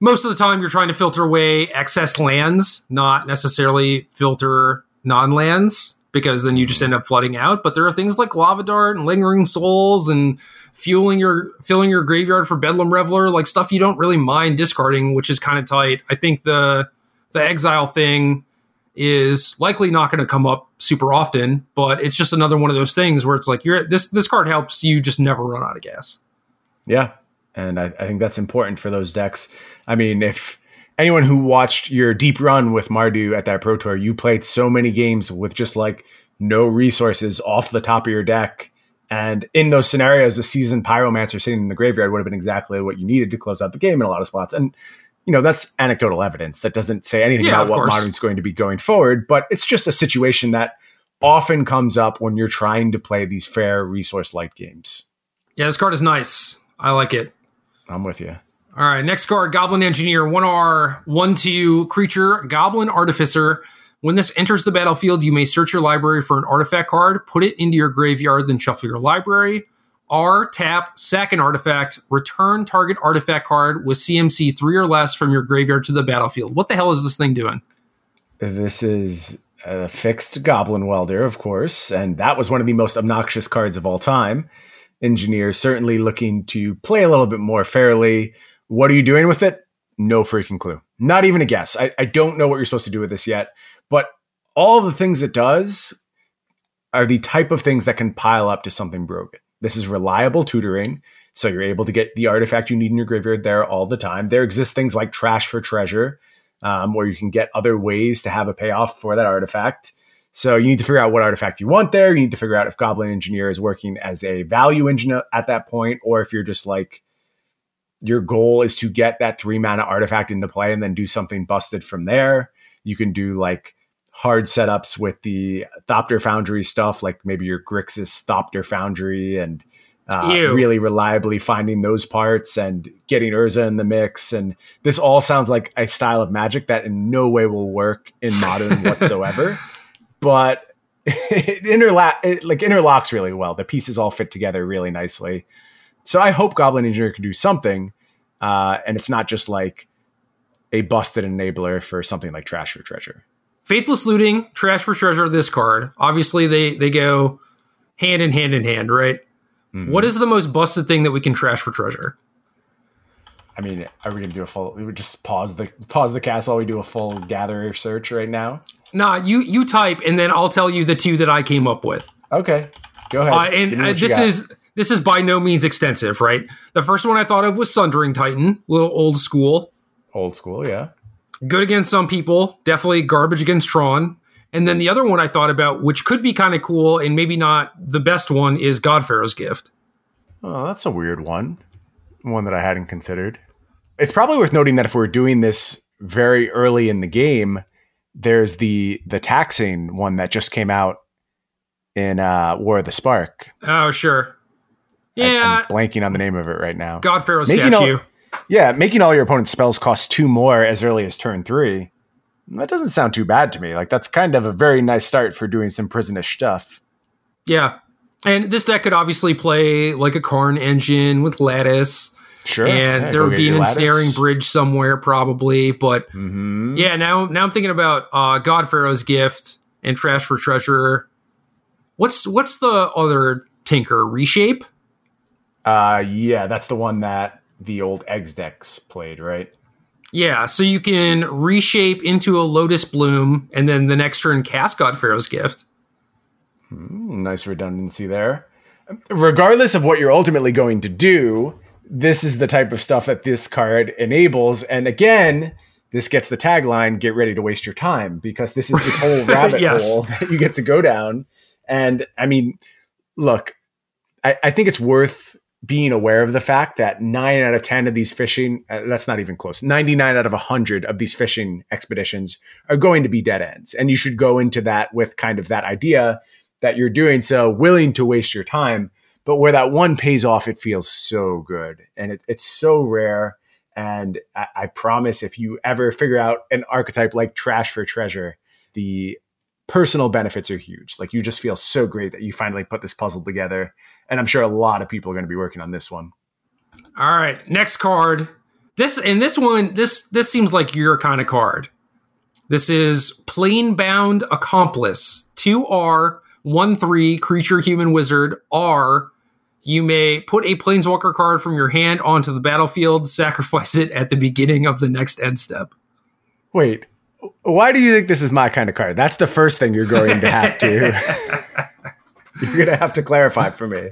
most of the time you're trying to filter away excess lands, not necessarily filter non lands because then you just end up flooding out. But there are things like Lava Dart and Lingering Souls and fueling your filling your graveyard for Bedlam Reveler, like stuff you don't really mind discarding, which is kind of tight. I think the the exile thing is likely not going to come up super often, but it's just another one of those things where it's like you're this this card helps you just never run out of gas. Yeah. And I, I think that's important for those decks. I mean, if anyone who watched your deep run with Mardu at that Pro Tour, you played so many games with just like no resources off the top of your deck and in those scenarios, a seasoned pyromancer sitting in the graveyard would have been exactly what you needed to close out the game in a lot of spots. And you know that's anecdotal evidence that doesn't say anything yeah, about what course. modern's going to be going forward, but it's just a situation that often comes up when you're trying to play these fair resource light games. Yeah, this card is nice. I like it. I'm with you. All right, next card, Goblin Engineer, 1R, 1 2 creature, Goblin Artificer. When this enters the battlefield, you may search your library for an artifact card, put it into your graveyard, then shuffle your library. R, tap, sack an artifact, return target artifact card with CMC three or less from your graveyard to the battlefield. What the hell is this thing doing? This is a fixed Goblin Welder, of course, and that was one of the most obnoxious cards of all time. Engineer certainly looking to play a little bit more fairly. What are you doing with it? No freaking clue. Not even a guess. I, I don't know what you're supposed to do with this yet. But all the things it does are the type of things that can pile up to something broken. This is reliable tutoring. So you're able to get the artifact you need in your graveyard there all the time. There exist things like trash for treasure, um, where you can get other ways to have a payoff for that artifact. So you need to figure out what artifact you want there. You need to figure out if Goblin Engineer is working as a value engine at that point, or if you're just like your goal is to get that three mana artifact into play and then do something busted from there. You can do like hard setups with the Thopter Foundry stuff, like maybe your Grixis Thopter Foundry and uh, really reliably finding those parts and getting Urza in the mix. And this all sounds like a style of magic that in no way will work in modern [laughs] whatsoever. But it, interla- it like interlocks really well. The pieces all fit together really nicely. So I hope Goblin Engineer can do something. Uh, and it's not just like a busted enabler for something like Trash for Treasure. Faithless looting, trash for treasure. This card, obviously, they they go hand in hand in hand, right? Mm-hmm. What is the most busted thing that we can trash for treasure? I mean, are we gonna do a full? We would just pause the pause the cast while we do a full gatherer search right now. Nah, you you type and then I'll tell you the two that I came up with. Okay. Go ahead. Uh, and uh, this is this is by no means extensive, right? The first one I thought of was Sundering Titan, little old school. Old school, yeah. Good against some people, definitely garbage against Tron. And then the other one I thought about, which could be kind of cool and maybe not the best one, is God Pharaoh's Gift. Oh, that's a weird one. One that I hadn't considered. It's probably worth noting that if we're doing this very early in the game, there's the the taxing one that just came out in uh, War of the Spark. Oh, sure. Yeah, I, am blanking on the name of it right now. God Pharaoh statue. All, yeah, making all your opponent's spells cost two more as early as turn three. That doesn't sound too bad to me. Like that's kind of a very nice start for doing some prisonish stuff. Yeah, and this deck could obviously play like a Karn engine with lattice. Sure. And yeah, there would be an ensnaring bridge somewhere, probably. But mm-hmm. yeah, now now I'm thinking about uh, God Pharaoh's gift and Trash for Treasure. What's what's the other Tinker reshape? Uh yeah, that's the one that the old eggs decks played, right? Yeah, so you can reshape into a Lotus Bloom and then the next turn cast God Pharaoh's gift. Mm, nice redundancy there. Regardless of what you're ultimately going to do, this is the type of stuff that this card enables. And again, this gets the tagline get ready to waste your time because this is this whole [laughs] rabbit yes. hole [laughs] that you get to go down. And I mean, look, I, I, think it's worth being aware of the fact that nine out of 10 of these fishing, uh, that's not even close, 99 out of 100 of these fishing expeditions are going to be dead ends. And you should go into that with kind of that idea that you're doing so willing to waste your time but where that one pays off, it feels so good. And it, it's so rare. And I, I promise if you ever figure out an archetype like Trash for Treasure, the personal benefits are huge. Like you just feel so great that you finally put this puzzle together. And I'm sure a lot of people are going to be working on this one. All right, next card. This and this one, this this seems like your kind of card. This is Planebound Accomplice. 2R, 1 3, creature, human, wizard, R, you may put a planeswalker card from your hand onto the battlefield, [laughs] sacrifice it at the beginning of the next end step. Wait, why do you think this is my kind of card? That's the first thing you're going to have to. [laughs] [laughs] you're going to have to clarify for me.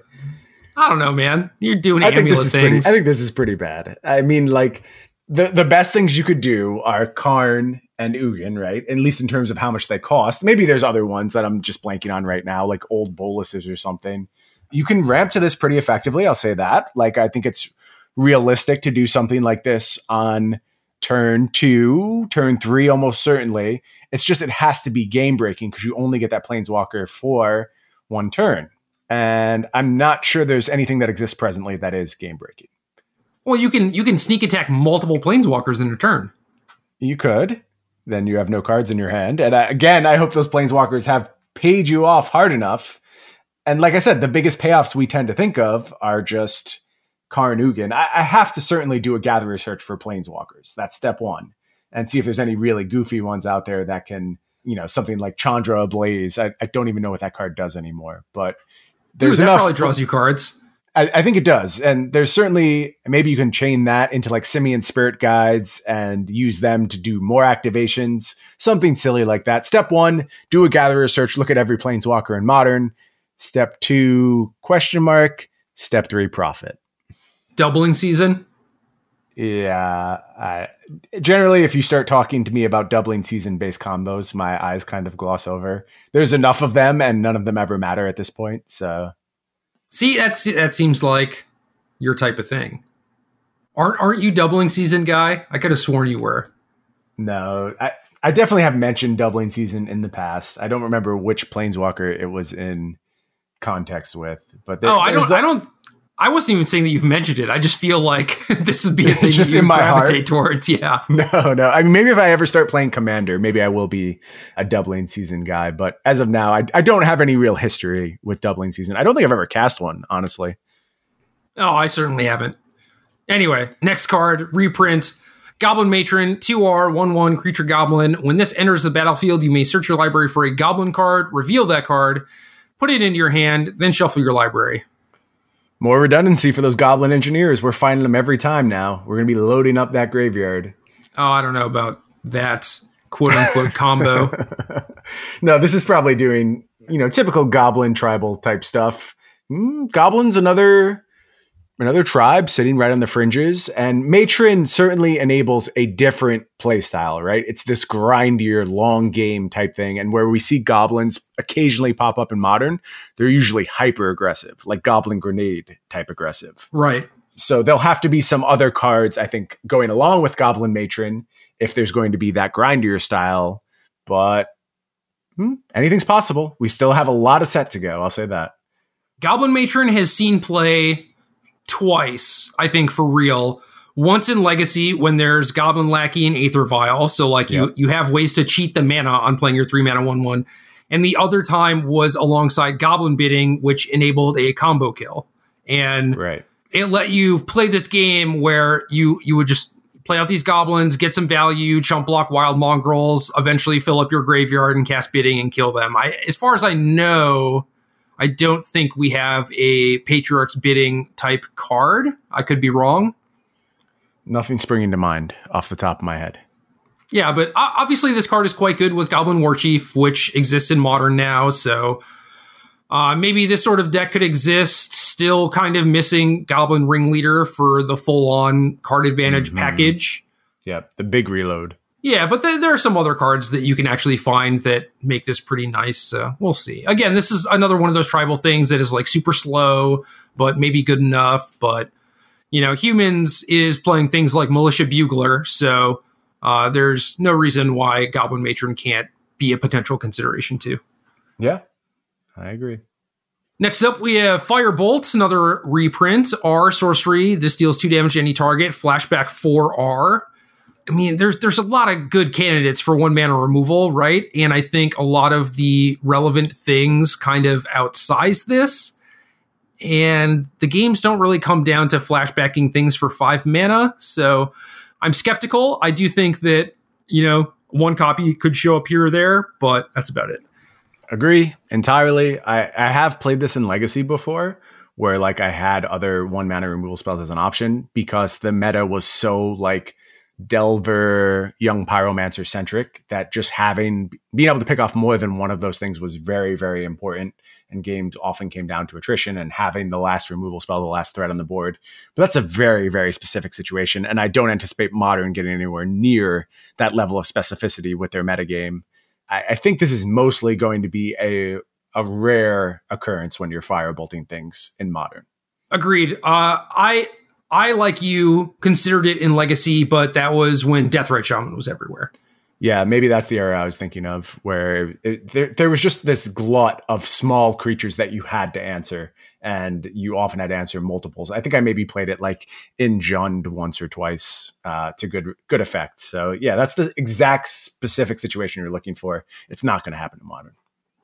I don't know, man. You're doing I think this is things. Pretty, I think this is pretty bad. I mean, like the the best things you could do are Karn and Ugin, right? At least in terms of how much they cost. Maybe there's other ones that I'm just blanking on right now, like old Bolases or something you can ramp to this pretty effectively. I'll say that. Like, I think it's realistic to do something like this on turn two, turn three, almost certainly. It's just it has to be game breaking because you only get that planeswalker for one turn. And I'm not sure there's anything that exists presently that is game breaking. Well, you can you can sneak attack multiple planeswalkers in a turn. You could. Then you have no cards in your hand. And uh, again, I hope those planeswalkers have paid you off hard enough and like I said, the biggest payoffs we tend to think of are just Karn Ugin. I, I have to certainly do a gatherer search for planeswalkers. That's step one. And see if there's any really goofy ones out there that can, you know, something like Chandra Ablaze. I, I don't even know what that card does anymore. But there's that enough. probably draws you cards. I, I, think it does. And there's certainly maybe you can chain that into like Simian Spirit Guides and use them to do more activations, something silly like that. Step one, do a gatherer search, look at every planeswalker in modern. Step two, question mark. Step three, profit. Doubling season? Yeah. I, generally, if you start talking to me about doubling season based combos, my eyes kind of gloss over. There's enough of them, and none of them ever matter at this point. So, see, that's that seems like your type of thing. Aren't aren't you doubling season guy? I could have sworn you were. No, I I definitely have mentioned doubling season in the past. I don't remember which planeswalker it was in context with. But there, oh, I don't, I don't. I wasn't even saying that you've mentioned it. I just feel like [laughs] this would be a [laughs] thing just in my gravitate heart. towards. Yeah. [laughs] No, no. I mean, maybe if I ever start playing Commander, maybe I will be a doubling season guy. But as of now, I, I don't have any real history with doubling season. I don't think I've ever cast one, honestly. Oh, I certainly haven't. Anyway, next card reprint. Goblin Matron, 2R, 1 1 creature goblin. When this enters the battlefield, you may search your library for a goblin card, reveal that card, put it into your hand, then shuffle your library. More redundancy for those goblin engineers. We're finding them every time now. We're going to be loading up that graveyard. Oh, I don't know about that quote unquote combo. [laughs] no, this is probably doing you know, typical goblin tribal type stuff. Mm, goblins, another another tribe sitting right on the fringes, and Matron certainly enables a different play style. Right, it's this grindier, long game type thing, and where we see goblins occasionally pop up in modern, they're usually hyper aggressive, like Goblin Grenade type aggressive. Right. So there'll have to be some other cards, I think, going along with Goblin Matron if there's going to be that grindier style. But hmm, anything's possible. We still have a lot of set to go. I'll say that. Goblin Matron has seen play twice, I think, for real. Once in Legacy when there's Goblin Lackey and Aether Vial. So like yep. you you have ways to cheat the mana on playing your three mana one one. And the other time was alongside Goblin Bidding, which enabled a combo kill. And right. it let you play this game where you you would just play out these goblins, get some value, chump block wild mongrels, eventually fill up your graveyard and cast bidding and kill them. I, as far as I know, I don't think we have a Patriarch's bidding type card. I could be wrong. Nothing springing to mind off the top of my head. Yeah, but obviously this card is quite good with Goblin Warchief, which exists in Modern now. So uh, maybe this sort of deck could exist, still kind of missing Goblin Ringleader for the full-on card advantage mm-hmm. package. Yeah, the big reload. Yeah, but th- there are some other cards that you can actually find that make this pretty nice. So we'll see. Again, this is another one of those tribal things that is like super slow, but maybe good enough. But you know, humans is playing things like Militia Bugler, so uh, there's no reason why Goblin Matron can't be a potential consideration too. Yeah, I agree. Next up, we have Firebolt, another reprint. R sorcery. This deals two damage to any target. Flashback 4R. I mean, there's there's a lot of good candidates for one mana removal, right? And I think a lot of the relevant things kind of outsize this. And the games don't really come down to flashbacking things for five mana. So I'm skeptical. I do think that, you know, one copy could show up here or there, but that's about it. Agree entirely. I, I have played this in Legacy before where like I had other one mana removal spells as an option because the meta was so like Delver, young pyromancer centric, that just having being able to pick off more than one of those things was very, very important. And games often came down to attrition and having the last removal spell, the last threat on the board. But that's a very, very specific situation. And I don't anticipate modern getting anywhere near that level of specificity with their metagame. I, I think this is mostly going to be a a rare occurrence when you're firebolting things in modern. Agreed. Uh, I I, like you, considered it in Legacy, but that was when Death Deathrite Shaman was everywhere. Yeah, maybe that's the era I was thinking of, where it, there, there was just this glut of small creatures that you had to answer, and you often had to answer multiples. I think I maybe played it like in Jund once or twice uh, to good good effect. So yeah, that's the exact specific situation you're looking for. It's not going to happen in modern.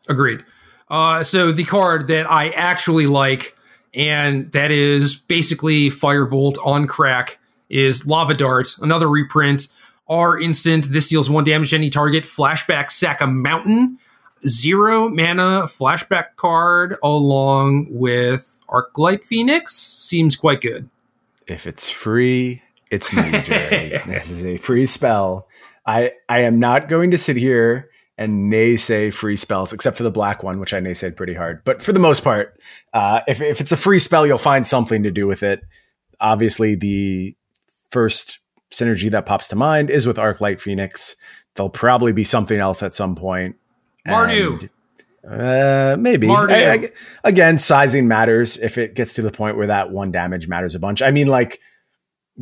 Agreed. Uh, so the card that I actually like and that is basically Firebolt on crack is Lava Dart, another reprint. R instant. This deals one damage to any target. Flashback sack a mountain. Zero mana flashback card along with Arclight Phoenix. Seems quite good. If it's free, it's [laughs] mandatory. this is a free spell. I I am not going to sit here and naysay free spells, except for the black one, which I naysayed pretty hard. But for the most part, uh, if, if it's a free spell, you'll find something to do with it. Obviously, the first synergy that pops to mind is with Arclight Phoenix. There'll probably be something else at some point. Mardu. Uh, maybe. I, I, again, sizing matters if it gets to the point where that one damage matters a bunch. I mean, like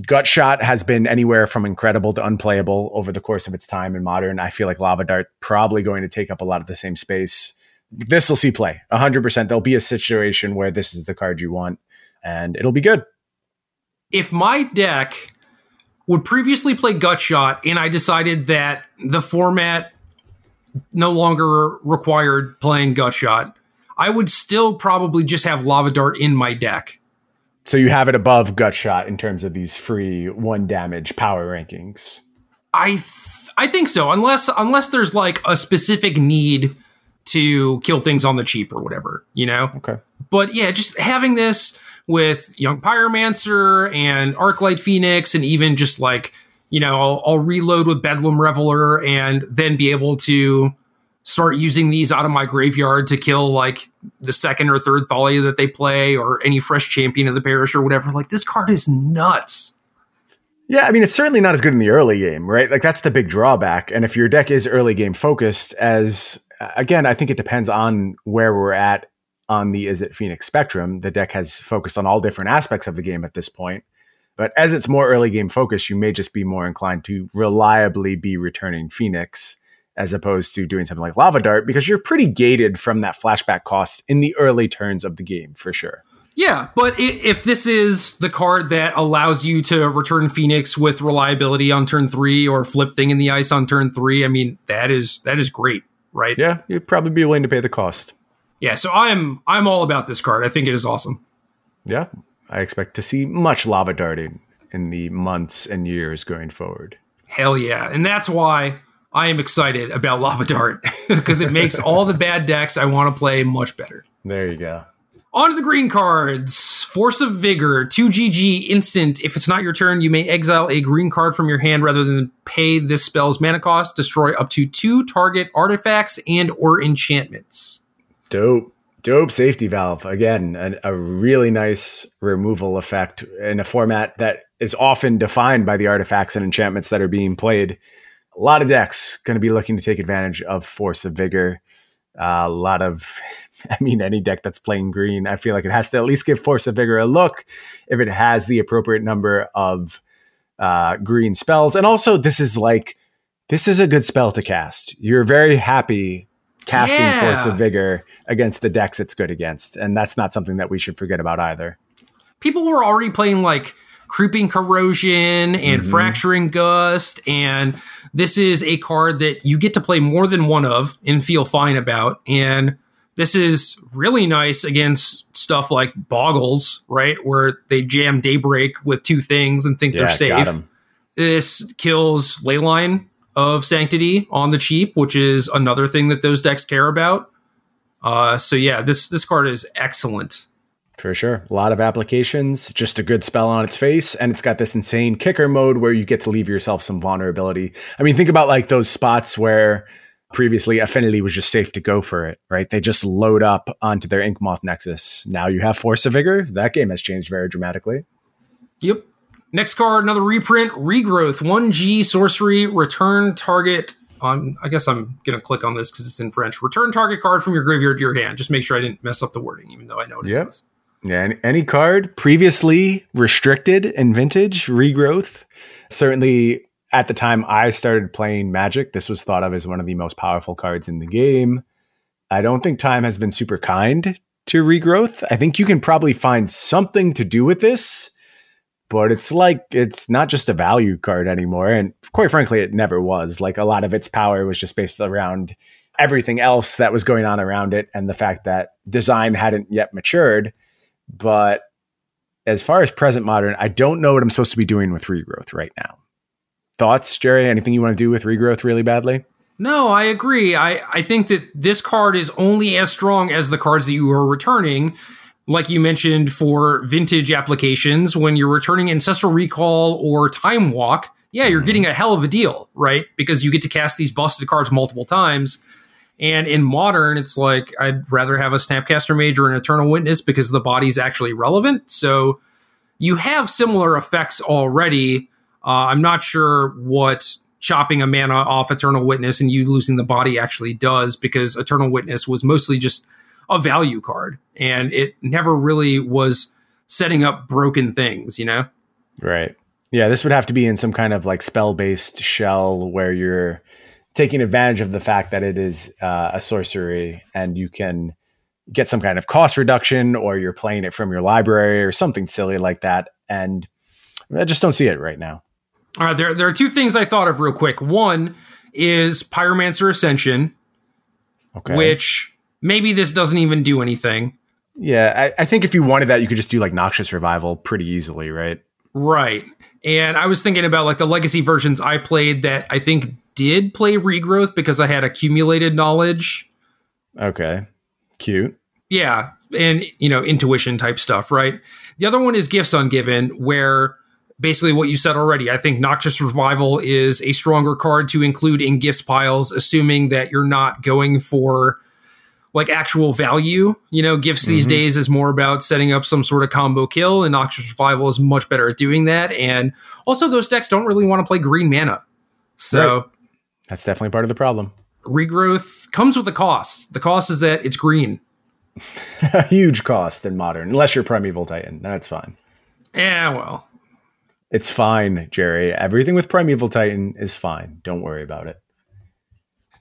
Gutshot has been anywhere from incredible to unplayable over the course of its time in modern. I feel like Lava Dart probably going to take up a lot of the same space. This will see play 100%. There'll be a situation where this is the card you want, and it'll be good. If my deck would previously play Gutshot and I decided that the format no longer required playing Gutshot, I would still probably just have Lava Dart in my deck so you have it above Gutshot in terms of these free one damage power rankings. I th- I think so, unless unless there's like a specific need to kill things on the cheap or whatever, you know. Okay. But yeah, just having this with Young Pyromancer and Arclight Phoenix, and even just like you know, I'll, I'll reload with Bedlam Reveler, and then be able to start using these out of my graveyard to kill like the second or third Thalia that they play or any fresh champion of the parish or whatever. Like this card is nuts. Yeah, I mean it's certainly not as good in the early game, right? Like that's the big drawback. And if your deck is early game focused, as again, I think it depends on where we're at on the is it Phoenix spectrum. The deck has focused on all different aspects of the game at this point. But as it's more early game focused, you may just be more inclined to reliably be returning Phoenix as opposed to doing something like Lava Dart because you're pretty gated from that flashback cost in the early turns of the game for sure. Yeah, but if this is the card that allows you to return Phoenix with reliability on turn three or flip thing in the ice on turn three, I mean that is that is great, right? Yeah, you'd probably be willing to pay the cost. Yeah, so I'm I'm all about this card. I think it is awesome. Yeah, I expect to see much lava darting in the months and years going forward. Hell yeah, and that's why I am excited about Lava Dart [laughs] because it makes all the bad decks I want to play much better. There you go. On to the green cards. Force of Vigor, 2GG instant. If it's not your turn, you may exile a green card from your hand rather than pay this spell's mana cost. Destroy up to two target artifacts and or enchantments. Dope. Dope safety valve. Again, an, a really nice removal effect in a format that is often defined by the artifacts and enchantments that are being played a lot of decks going to be looking to take advantage of Force of Vigor. Uh, a lot of, [laughs] I mean, any deck that's playing green, I feel like it has to at least give Force of Vigor a look if it has the appropriate number of uh, green spells. And also, this is like, this is a good spell to cast. You're very happy casting yeah. Force of Vigor against the decks it's good against. And that's not something that we should forget about either. People were already playing like creeping corrosion and mm-hmm. fracturing gust. And this is a card that you get to play more than one of and feel fine about. And this is really nice against stuff like boggles right? Where they jam daybreak with two things and think yeah, they're safe. this kills leyline of sanctity on the cheap which is another thing that those decks care about. Uh, so yeah this this card is excellent for sure. A lot of applications, just a good spell on its face. And it's got this insane kicker mode where you get to leave yourself some vulnerability. I mean, think about like those spots where previously Affinity was just safe to go for it, right? They just load up onto their Inkmoth Nexus. Now you have Force of Vigor. That game has changed very dramatically. Yep. Next card, another reprint, Regrowth, 1G sorcery, return target. Um, I guess I'm going to click on this because it's in French. Return target card from your graveyard to your hand. Just make sure I didn't mess up the wording, even though I know it yep. does. Yeah, any, any card previously restricted in vintage regrowth. Certainly at the time I started playing Magic, this was thought of as one of the most powerful cards in the game. I don't think time has been super kind to regrowth. I think you can probably find something to do with this, but it's like it's not just a value card anymore. And quite frankly, it never was. Like a lot of its power was just based around everything else that was going on around it and the fact that design hadn't yet matured. But as far as present modern, I don't know what I'm supposed to be doing with regrowth right now. Thoughts, Jerry? Anything you want to do with regrowth really badly? No, I agree. I, I think that this card is only as strong as the cards that you are returning. Like you mentioned for vintage applications, when you're returning Ancestral Recall or Time Walk, yeah, you're mm-hmm. getting a hell of a deal, right? Because you get to cast these busted cards multiple times. And in modern, it's like I'd rather have a Snapcaster Mage or an Eternal Witness because the body's actually relevant. So you have similar effects already. Uh, I'm not sure what chopping a mana off Eternal Witness and you losing the body actually does because Eternal Witness was mostly just a value card and it never really was setting up broken things, you know? Right. Yeah, this would have to be in some kind of like spell based shell where you're taking advantage of the fact that it is uh, a sorcery and you can get some kind of cost reduction or you're playing it from your library or something silly like that. And I just don't see it right now. All right, there, there are two things I thought of real quick. One is Pyromancer Ascension, okay. which maybe this doesn't even do anything. Yeah, I, I think if you wanted that, you could just do like Noxious Revival pretty easily, right? Right. And I was thinking about like the legacy versions I played that I think did play regrowth because I had accumulated knowledge. Okay. Cute. Yeah. And, you know, intuition type stuff, right? The other one is Gifts Ungiven, where basically what you said already. I think Noxious Revival is a stronger card to include in gifts piles, assuming that you're not going for like actual value. You know, gifts mm-hmm. these days is more about setting up some sort of combo kill, and Noxious Revival is much better at doing that. And also, those decks don't really want to play green mana. So right. That's definitely part of the problem. Regrowth comes with a cost. The cost is that it's green. a [laughs] huge cost in modern, unless you're Primeval Titan. That's fine. Yeah, well. It's fine, Jerry. Everything with Primeval Titan is fine. Don't worry about it.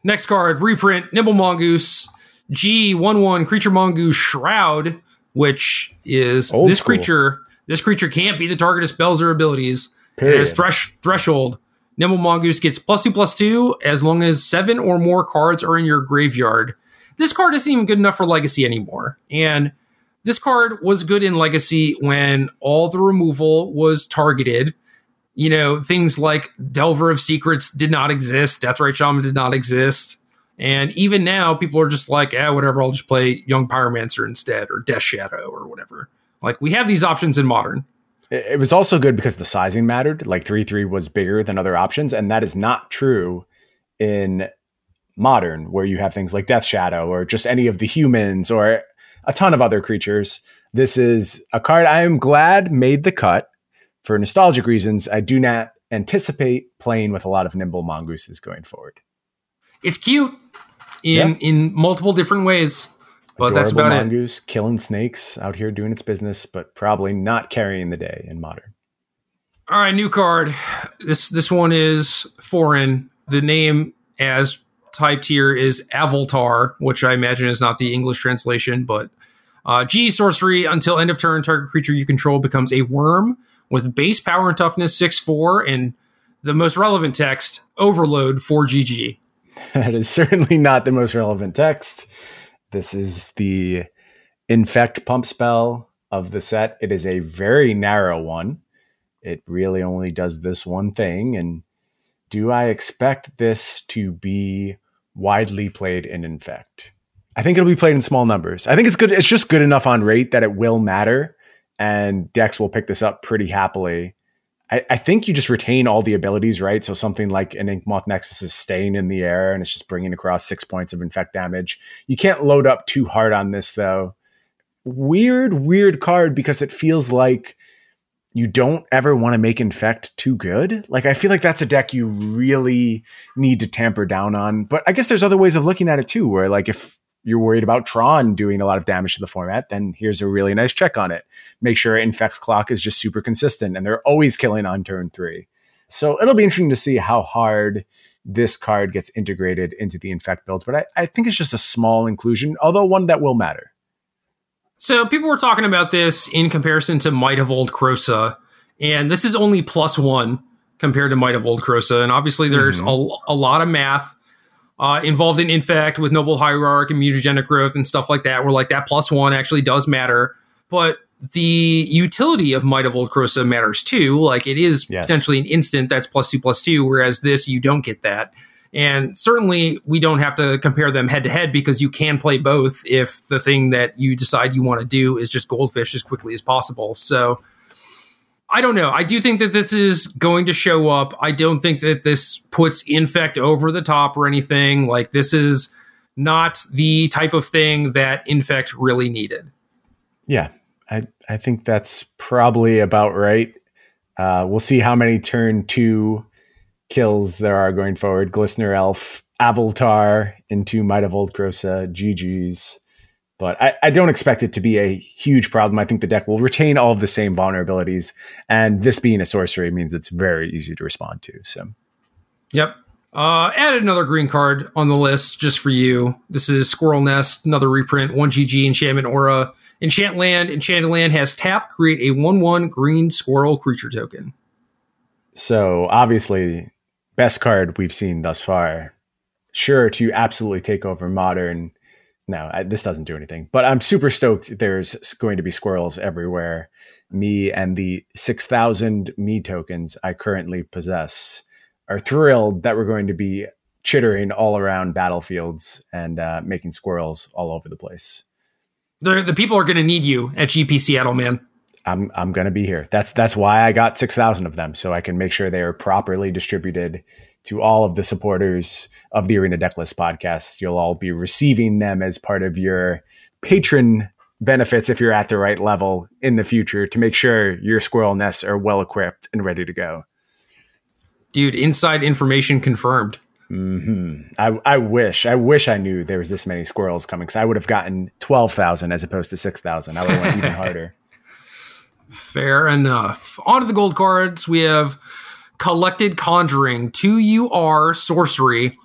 Next card, reprint, Nimble Mongoose, G11 Creature Mongoose Shroud, which is Old this school. creature. This creature can't be the target of spells or abilities. Period. It has thresh, threshold. Nimble Mongoose gets plus two plus two as long as seven or more cards are in your graveyard. This card isn't even good enough for Legacy anymore. And this card was good in Legacy when all the removal was targeted. You know, things like Delver of Secrets did not exist, Deathrite Shaman did not exist. And even now, people are just like, yeah, whatever, I'll just play Young Pyromancer instead, or Death Shadow, or whatever. Like, we have these options in Modern. It was also good because the sizing mattered. Like 3 3 was bigger than other options. And that is not true in Modern, where you have things like Death Shadow, or just any of the humans, or a ton of other creatures. This is a card I am glad made the cut for nostalgic reasons. I do not anticipate playing with a lot of nimble mongooses going forward. It's cute in yeah. in multiple different ways, but that's about mongoose, it. Killing snakes out here doing its business, but probably not carrying the day in modern. All right, new card. This this one is foreign. The name as typed here is Avoltar, which I imagine is not the English translation, but uh, G sorcery until end of turn, target creature you control becomes a worm with base power and toughness 6 4, and the most relevant text, Overload 4 GG. [laughs] That is certainly not the most relevant text. This is the Infect pump spell of the set. It is a very narrow one. It really only does this one thing. And do I expect this to be widely played in Infect. I think it'll be played in small numbers. I think it's good. It's just good enough on rate that it will matter, and decks will pick this up pretty happily. I, I think you just retain all the abilities, right? So something like an Inkmoth Nexus is staying in the air and it's just bringing across six points of infect damage. You can't load up too hard on this though. Weird, weird card because it feels like you don't ever want to make infect too good. Like I feel like that's a deck you really need to tamper down on. But I guess there's other ways of looking at it too, where like if you're worried about Tron doing a lot of damage to the format, then here's a really nice check on it. Make sure Infect's clock is just super consistent and they're always killing on turn three. So it'll be interesting to see how hard this card gets integrated into the Infect builds. But I, I think it's just a small inclusion, although one that will matter. So people were talking about this in comparison to Might of Old Krosa, and this is only plus one compared to Might of Old Krosa. And obviously, there's mm-hmm. a, a, lot of math uh, involved in Infect with Noble Hierarch and mutagenic growth and stuff like that, where like that plus one actually does matter. But the utility of Might of Old matters too. Like it is yes. potentially an instant that's plus two plus two, whereas this you don't get that. And certainly, we don't have to compare them head to head because you can play both if the thing that you decide you want to do is just goldfish as quickly as possible. So, I don't know. I do think that this is going to show up. I don't think that this puts Infect over the top or anything. Like, this is not the type of thing that Infect really needed. Yeah, I, I think that's probably about right. Uh, we'll see how many turn two kills there are going forward. Glistener Elf, Avoltar into Might of Old Krosa, GG's. But I, I, don't expect it to be a huge problem. I think the deck will retain all of the same vulnerabilities. And this being a sorcery means it's very easy to respond to. So, yep. Uh, added another green card on the list just for you. This is Squirrel Nest, another reprint, 1 GG Enchantment Aura. Enchant Land. Enchanted Land has tap, create a 1 1 green squirrel creature token. So, obviously, best card we've seen thus far. Sure, to absolutely take over modern. No, I, this doesn't do anything. But I'm super stoked. There's going to be squirrels everywhere. Me and the 6,000 me tokens I currently possess are thrilled that we're going to be chittering all around battlefields and uh, making squirrels all over the place. The, the people are going to need you at GP Seattle, man. I'm I'm gonna be here. That's that's why I got six thousand of them, so I can make sure they are properly distributed to all of the supporters of the Arena Decklist podcast. You'll all be receiving them as part of your patron benefits if you're at the right level in the future to make sure your squirrel nests are well equipped and ready to go. Dude, inside information confirmed. hmm I, I wish, I wish I knew there was this many squirrels coming because I would have gotten 12,000 as opposed to 6,000. I would have went even [laughs] harder. Fair enough. On to the gold cards. We have Collected Conjuring, 2UR Sorcery.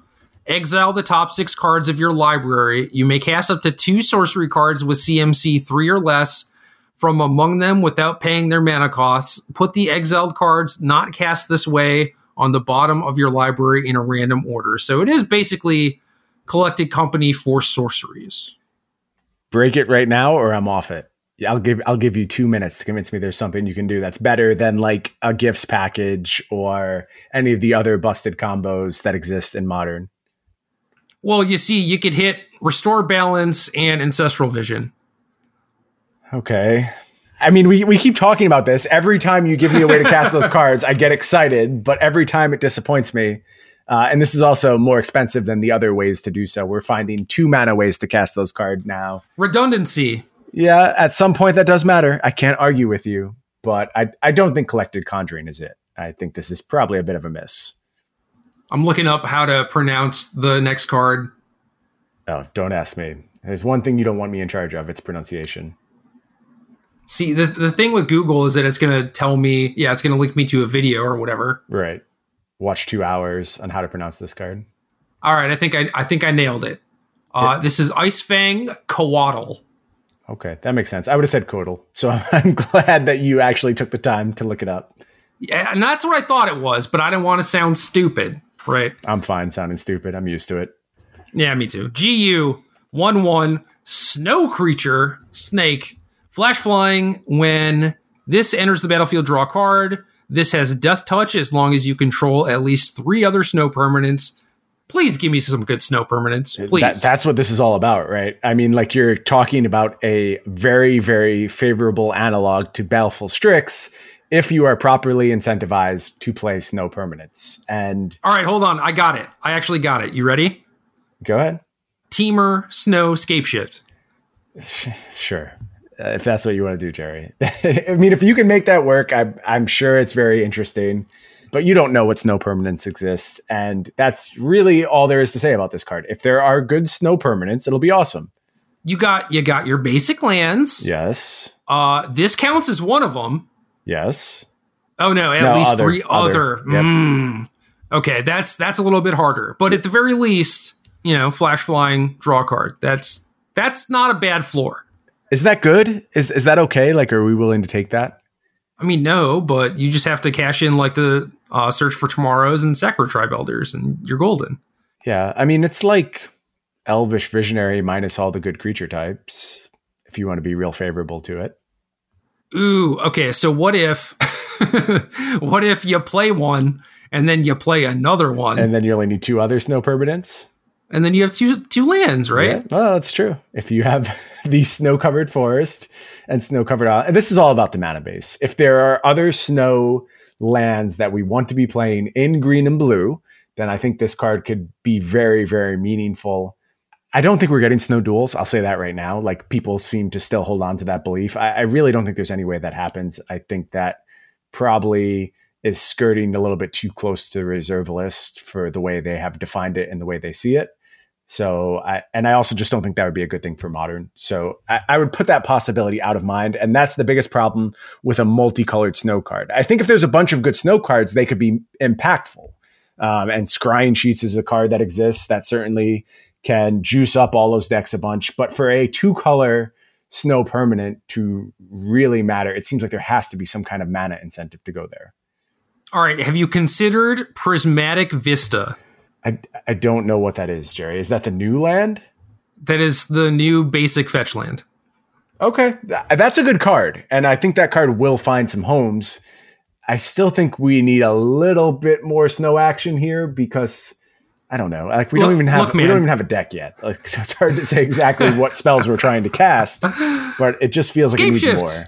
Exile the top six cards of your library. You may cast up to two sorcery cards with CMC three or less from among them without paying their mana costs. Put the exiled cards not cast this way on the bottom of your library in a random order. So it is basically collected company for sorceries. Break it right now, or I'm off it. Yeah, I'll give I'll give you two minutes to convince me there's something you can do that's better than like a gifts package or any of the other busted combos that exist in modern. Well, you see, you could hit Restore Balance and Ancestral Vision. Okay. I mean, we, we keep talking about this. Every time you give me a way to cast those [laughs] cards, I get excited, but every time it disappoints me. Uh, and this is also more expensive than the other ways to do so. We're finding two mana ways to cast those cards now. Redundancy. Yeah, at some point that does matter. I can't argue with you, but I, I don't think Collected Conjuring is it. I think this is probably a bit of a miss. I'm looking up how to pronounce the next card. Oh, don't ask me. There's one thing you don't want me in charge of it's pronunciation. See, the, the thing with Google is that it's going to tell me, yeah, it's going to link me to a video or whatever. Right. Watch two hours on how to pronounce this card. All right, I think I, I think I nailed it. Uh, Yeah. This is Ice Fang Coatl. Okay, that makes sense. I would have said Codal. So [laughs] I'm glad that you actually took the time to look it up. Yeah, and that's what I thought it was, but I didn't want to sound stupid, right? I'm fine sounding stupid. I'm used to it. Yeah, me too. GU 1 1 Snow Creature Snake. Flash flying. When this enters the battlefield, draw a card. This has Death Touch as long as you control at least three other snow permanents. Please give me some good snow permanents. Please. That, that's what this is all about, right? I mean, like you're talking about a very, very favorable analog to Baleful Strix if you are properly incentivized to play snow permanents. And All right, hold on. I got it. I actually got it. You ready? go ahead. Temur Snow scape Scapeshift. [laughs] Sure. Uh, if that's what you want to do, Jerry. [laughs] I mean, if you can make that work, I'm, I'm sure it's very interesting. But you don't know what snow permanents exist. And that's really all there is to say about this card. If there are good snow permanents, it'll be awesome. You got you got your basic lands. Yes. Uh, this counts as one of them. Yes. Oh no, at No, least other- three other. other. Yep. Mm. Okay, that's that's a little bit harder, but at the very least, you know, flash flying, draw card. That's that's not a bad floor. Is that good? Is is that okay? Like, are we willing to take that? I mean, no, but you just have to cash in like the uh, search for tomorrows and Sakura-Tribe Elders, and you're golden. Yeah. I mean, it's like Elvish Visionary minus all the good creature types, if you want to be real favorable to it. Ooh, okay. So what if, [laughs] what if you play one and then you play another one, And then you only need two other snow permanents. and then you have two two lands, right? Yeah, well, that's true. If you have [laughs] the snow covered forest and snow covered island, and this is all about the mana base. If there are other snow lands that we want to be playing in green and blue, then I think this card could be very, very meaningful. I don't think we're getting snow duels. I'll say that right now. Like people seem to still hold on to that belief. I, I really don't think there's any way that happens. I think that probably is skirting a little bit too close to the reserve list for the way they have defined it and the way they see it. So I and I also just don't think that would be a good thing for modern. So I, I would put that possibility out of mind. And that's the biggest problem with a multicolored snow card. I think if there's a bunch of good snow cards, they could be impactful. Um, and scrying sheets is a card that exists that certainly can juice up all those decks a bunch. But for a two color snow permanent to really matter, it seems like there has to be some kind of mana incentive to go there. All right. Have you considered Prismatic Vista? I, I don't know what that is, Jerry. Is that the new land? That is the new basic fetch land. Okay, that's a good card, and I think that card will find some homes. I still think we need a little bit more snow action here because I don't know. Like we Look- don't even have look, we don't even have a deck yet. Like [laughs] so it's hard to say exactly what [laughs] spells we're trying to cast, [laughs] but it just feels like it Scape needs shift. more.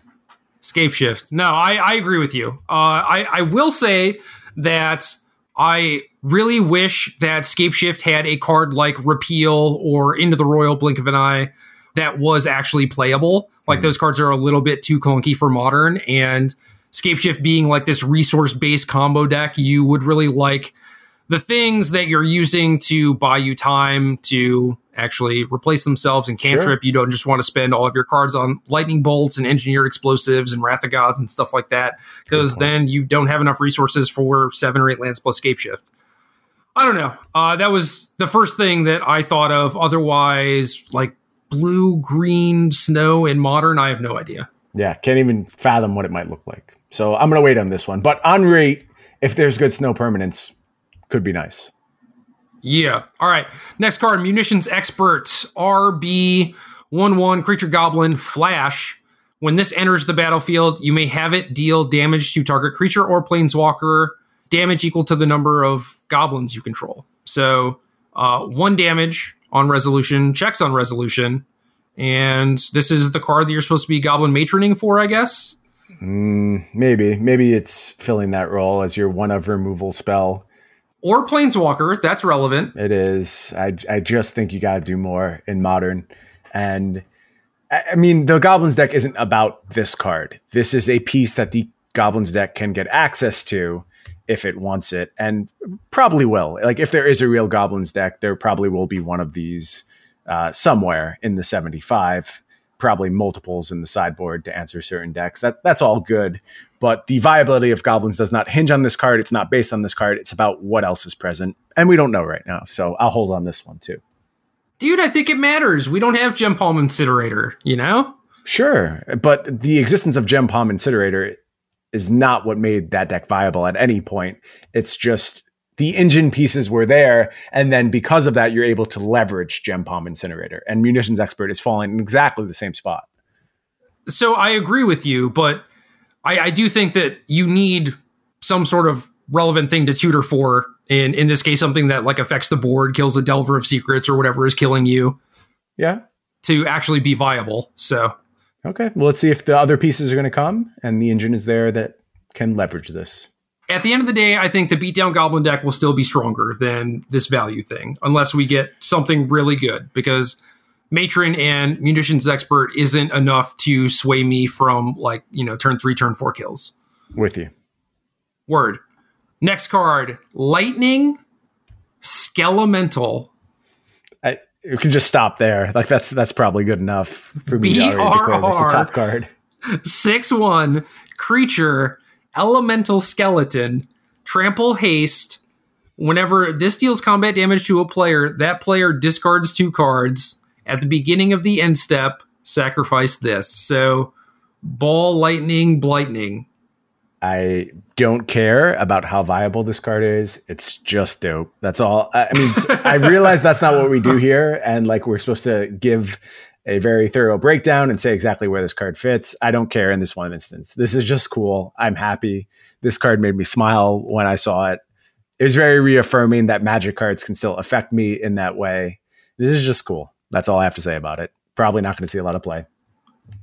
Scape shift. No, I, I agree with you. Uh, I, I will say that I really wish that Scape Shift had a card like Repeal or Into the Roil Blink of an Eye that was actually playable. Like mm. those cards are a little bit too clunky for modern, and Scape Shift being like this resource based combo deck, you would really like the things that you're using to buy you time to actually replace themselves in cantrip. Sure. You don't just want to spend all of your cards on lightning bolts and engineered explosives and wrath of gods and stuff like that, because then you don't have enough resources for seven or eight lands plus scape shift. I don't know. Uh, that was the first thing that I thought of. Otherwise, like blue, green, snow in modern, I have no idea. Yeah, can't even fathom what it might look like. So I'm gonna wait on this one. But on rate, if there's good snow permanence, could be nice. Yeah. All right. Next card, Munitions Expert, RB 1 1 Creature Goblin Flash. When this enters the battlefield, you may have it deal damage to target creature or planeswalker, damage equal to the number of goblins you control. So, uh, one damage on resolution, checks on resolution. And this is the card that you're supposed to be goblin matroning for, I guess. Mm, maybe. Maybe it's filling that role as your one of removal spell or Planeswalker. That's relevant. It is. I, I just think you got to do more in modern. And I mean, the Goblins deck isn't about this card. This is a piece that the Goblins deck can get access to if it wants it, and probably will. Like, if there is a real Goblins deck, there probably will be one of these uh, somewhere in the 75 probably multiples in the sideboard to answer certain decks. That that's all good, but the viability of goblins does not hinge on this card. It's not based on this card. It's about what else is present, and we don't know right now. So I'll hold on this one too. Dude, I think it matters. We don't have Gempalm Incinerator, you know? Sure, but the existence of Gempalm Incinerator is not what made that deck viable at any point. It's just the engine pieces were there. And then because of that, you're able to leverage Gempalm Incinerator. And Munitions Expert is falling in exactly the same spot. So I agree with you, but I, I do think that you need some sort of relevant thing to tutor for. In in this case, something that like affects the board, kills a Delver of Secrets or whatever is killing you. Yeah. To actually be viable. So Okay. Well, let's see if the other pieces are going to come and the engine is there that can leverage this at the end of the day, I think the beatdown goblin deck will still be stronger than this value thing, unless we get something really good. Because matron and munitions expert isn't enough to sway me from like you know turn three, turn four kills. With you. Word. Next card: lightning, skelemental. You can just stop there. Like that's that's probably good enough for me to already declare this a top card. Six one creature elemental skeleton, trample haste. Whenever this deals combat damage to a player, that player discards two cards. At the beginning of the end step, sacrifice this. So, ball, lightning, blightning. I don't care about how viable this card is. It's just dope. That's all. I mean, I realize that's not what we do here, and like we're supposed to give a very thorough breakdown and say exactly where this card fits. I don't care in this one instance. This is just cool. I'm happy. This card made me smile when I saw it. It was very reaffirming that magic cards can still affect me in that way. This is just cool. That's all I have to say about it. Probably not going to see a lot of play.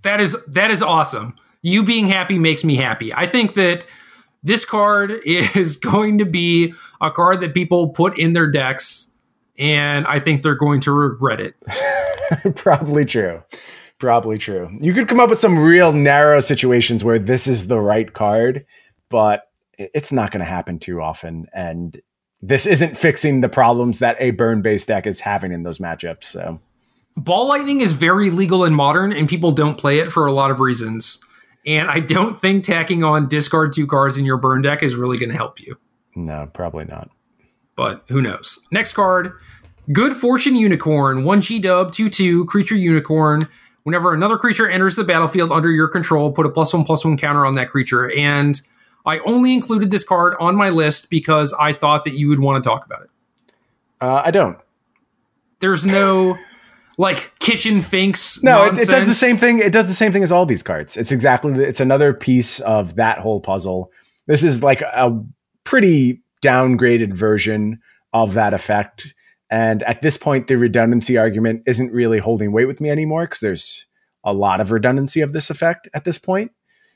That is that is awesome. You being happy makes me happy. I think that this card [laughs] is going to be a card that people put in their decks and I think they're going to regret it. [laughs] Probably true. Probably true. You could come up with some real narrow situations where this is the right card, but it's not going to happen too often. And this isn't fixing the problems that a burn based deck is having in those matchups. So, ball lightning is very legal in modern, and people don't play it for a lot of reasons. And I don't think tacking on discard two cards in your burn deck is really going to help you. No, probably not but who knows? Next card Good Fortune Unicorn, 1G dub, 2 2, creature unicorn. Whenever another creature enters the battlefield under your control, put a plus one plus one counter on that creature. And I only included this card on my list because I thought that you would want to talk about it. Uh, I don't. There's no like kitchen finks. No, it, it, does the same thing. It does the same thing as all these cards. It's exactly. It's another piece of that whole puzzle. This is like a pretty downgraded version of that effect. And at this point, the redundancy argument isn't really holding weight with me anymore because there's a lot of redundancy of this effect at this point.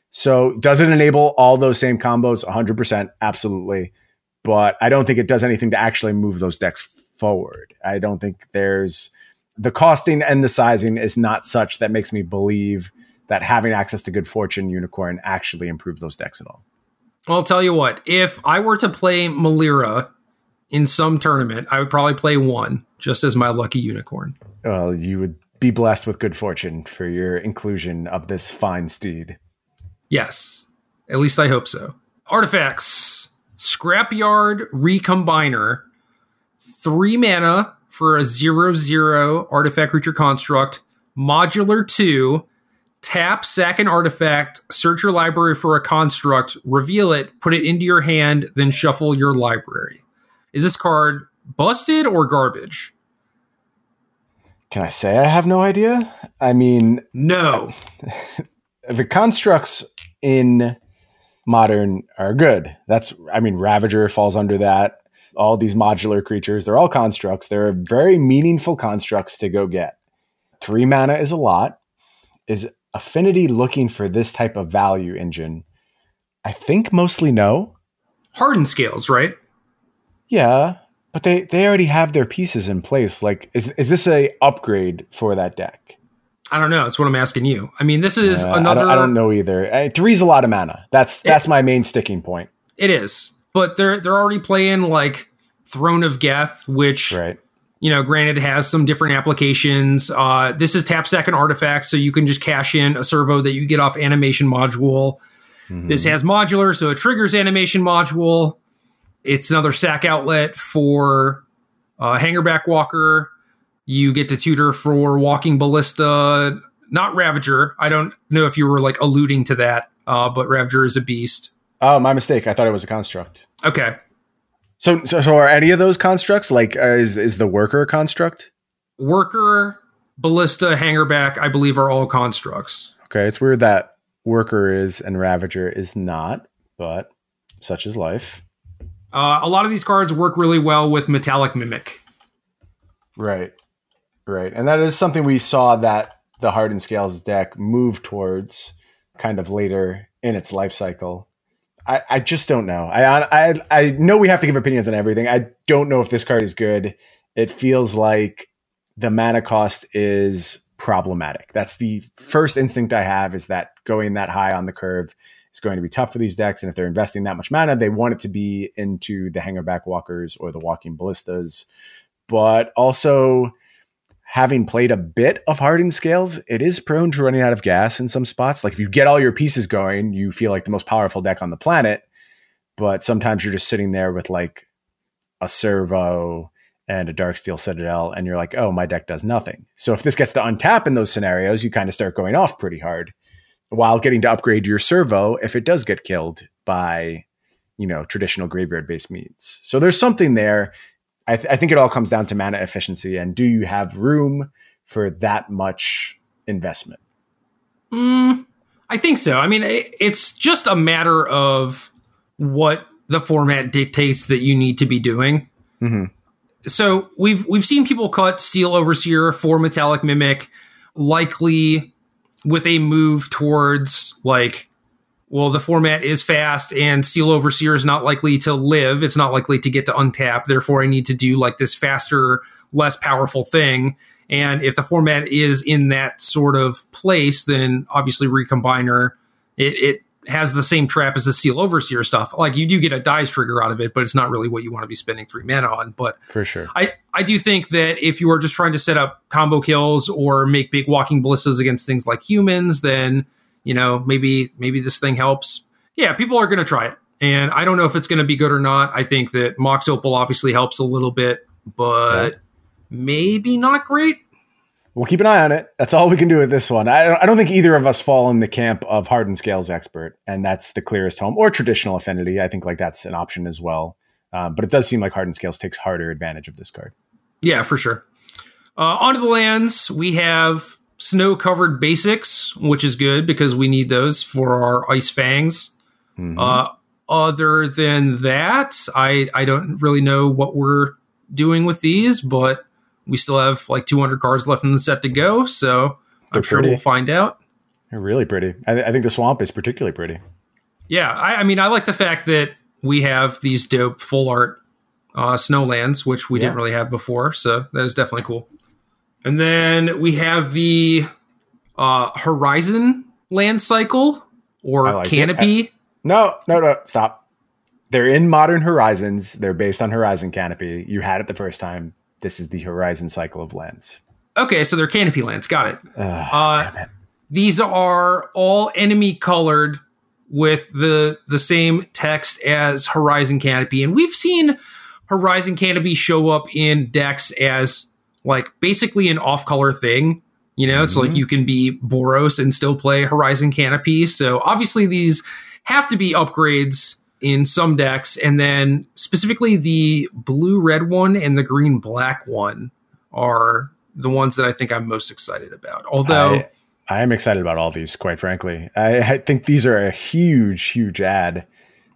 So does it enable all those same combos? 100%, absolutely. But I don't think it does anything to actually move those decks forward. I don't think there's the costing and the sizing is not such that makes me believe that having access to good fortune unicorn actually improve those decks at all. I'll tell you what, if I were to play Melira in some tournament, I would probably play one just as my lucky unicorn. Well, you would be blessed with good fortune for your inclusion of this fine steed. Yes, at least I hope so. Artifacts Scrapyard Recombiner, three mana for a zero zero artifact creature construct, modular two. Tap, sack an artifact, search your library for a construct, reveal it, put it into your hand, then shuffle your library. Is this card busted or garbage? Can I say I have no idea? I mean, no. [laughs] the constructs in modern are good. That's, I mean, Ravager falls under that. All these modular creatures, they're all constructs. They're very meaningful constructs to go get. Three mana is a lot. Is Affinity looking for this type of value engine? I think mostly no. Hardened scales, right? Yeah, but they they already have their pieces in place. Like, is is this a upgrade for that deck? I don't know. That's what I'm asking you. I mean, this is Uh, another. I, don't, I don't know either. Three's a lot of mana. That's that's my main sticking point. It is, but they're they're already playing like Throne of Geth, which Right. you know, granted has some different applications. Uh, this is tap second artifact, so you can just cash in a servo that you get off animation module. Mm-hmm. This has modular, so it triggers animation module. It's another sack outlet for uh, Hangerback Walker. You get to tutor for Walking Ballista, not Ravager. I don't know if you were like alluding to that, uh, but Ravager is a beast. Oh, my mistake. I thought it was a construct. Okay. So, so, so are any of those constructs like uh, is is the worker a construct? Worker, Ballista, Hangerback, I believe, are all constructs. Okay, it's weird that worker is and Ravager is not, but such is life. Uh, a lot of these cards work really well with Metallic Mimic. Right, right, and that is something we saw that the Hardened Scales deck move towards kind of later in its life cycle. I, I just don't know. I, I I know we have to give opinions on everything. I don't know if this card is good. It feels like the mana cost is problematic. That's the first instinct I have is that going that high on the curve is going to be tough for these decks. And if they're investing that much mana, they want it to be into the hangerback walkers or the walking ballistas. But also having played a bit of hardened scales, it is prone to running out of gas in some spots. Like if you get all your pieces going, you feel like the most powerful deck on the planet. But sometimes you're just sitting there with like a servo and a Darksteel Citadel, and you're like, oh, my deck does nothing. So if this gets to untap in those scenarios, you kind of start going off pretty hard while getting to upgrade your servo if it does get killed by, you know, traditional graveyard based means. So there's something there. I, th- I think it all comes down to mana efficiency and do you have room for that much investment? Mm, I think so. I mean, it, it's just a matter of what the format dictates that you need to be doing. Mm-hmm. So we've we've seen people cut Steel Overseer for Metallic Mimic, likely with a move towards like, well, the format is fast and Steel Overseer is not likely to live. It's not likely to get to untap. Therefore, I need to do like this faster, less powerful thing. And if the format is in that sort of place, then obviously Recombiner it, it has the same trap as the Steel Overseer stuff. Like you do get a dies trigger out of it, but it's not really what you want to be spending three mana on. But For sure. I, I do think that if you are just trying to set up combo kills or make big walking ballistas against things like humans, then you know maybe maybe this thing helps. Yeah, people are going to try it, and I don't know if it's going to be good or not. I think that Mox Opal obviously helps a little bit, but maybe not great. We'll keep an eye on it. That's all we can do with this one. I don't, I don't think either of us fall in the camp of hardened scales expert, and that's the clearest home or traditional affinity. I think like that's an option as well. Um, but it does seem like hardened scales takes harder advantage of this card. Yeah, for sure. Uh, onto the lands, we have snow covered basics, which is good because we need those for our ice fangs. Mhm. Uh, other than that, I I don't really know what we're doing with these, but we still have like 200 cards left in the set to go, so I'm sure pretty. we'll find out. They're really pretty. I, I think the swamp is particularly pretty. Yeah, I, I, mean, I like the fact that we have these dope full art uh, snowlands, which we yeah. didn't really have before. So that is definitely cool. And then we have the uh, Horizon land cycle or like canopy. No, no, no, stop. They're in Modern Horizons. They're based on Horizon Canopy. You had it the first time. This is the Horizon cycle of lands. Okay, so they're canopy lands. Got it. uh, it. These are all enemy colored with the the same text as Horizon Canopy, and we've seen Horizon Canopy show up in decks as like basically an off color thing. You know, mm-hmm. it's like mm-hmm. you can be Boros and still play Horizon Canopy. So obviously these have to be upgrades in some decks, and then specifically the blue red one and the green black one are the ones that I think I'm most excited about. Although I, I am excited about all these, quite frankly. I, I, think these are a huge, huge ad.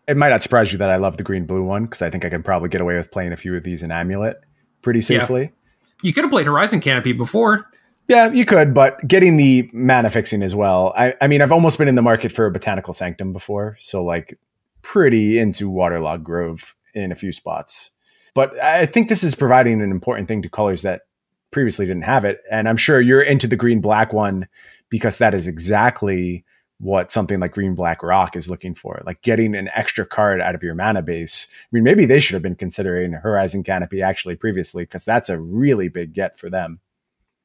It might not surprise you that I love the green blue one because I think I can probably get away with playing a few of these in Amulet pretty safely. You could have played Horizon Canopy before. Yeah, you could, but getting the mana fixing as well. I, I mean, I've almost been in the market for a Botanical Sanctum before, so like pretty into Waterlogged Grove in a few spots. But I think this is providing an important thing to colors that previously didn't have it. And I'm sure you're into the green black one because that is exactly what something like green black rock is looking for like getting an extra card out of your mana base. I mean maybe they should have been considering horizon canopy actually previously because that's a really big get for them.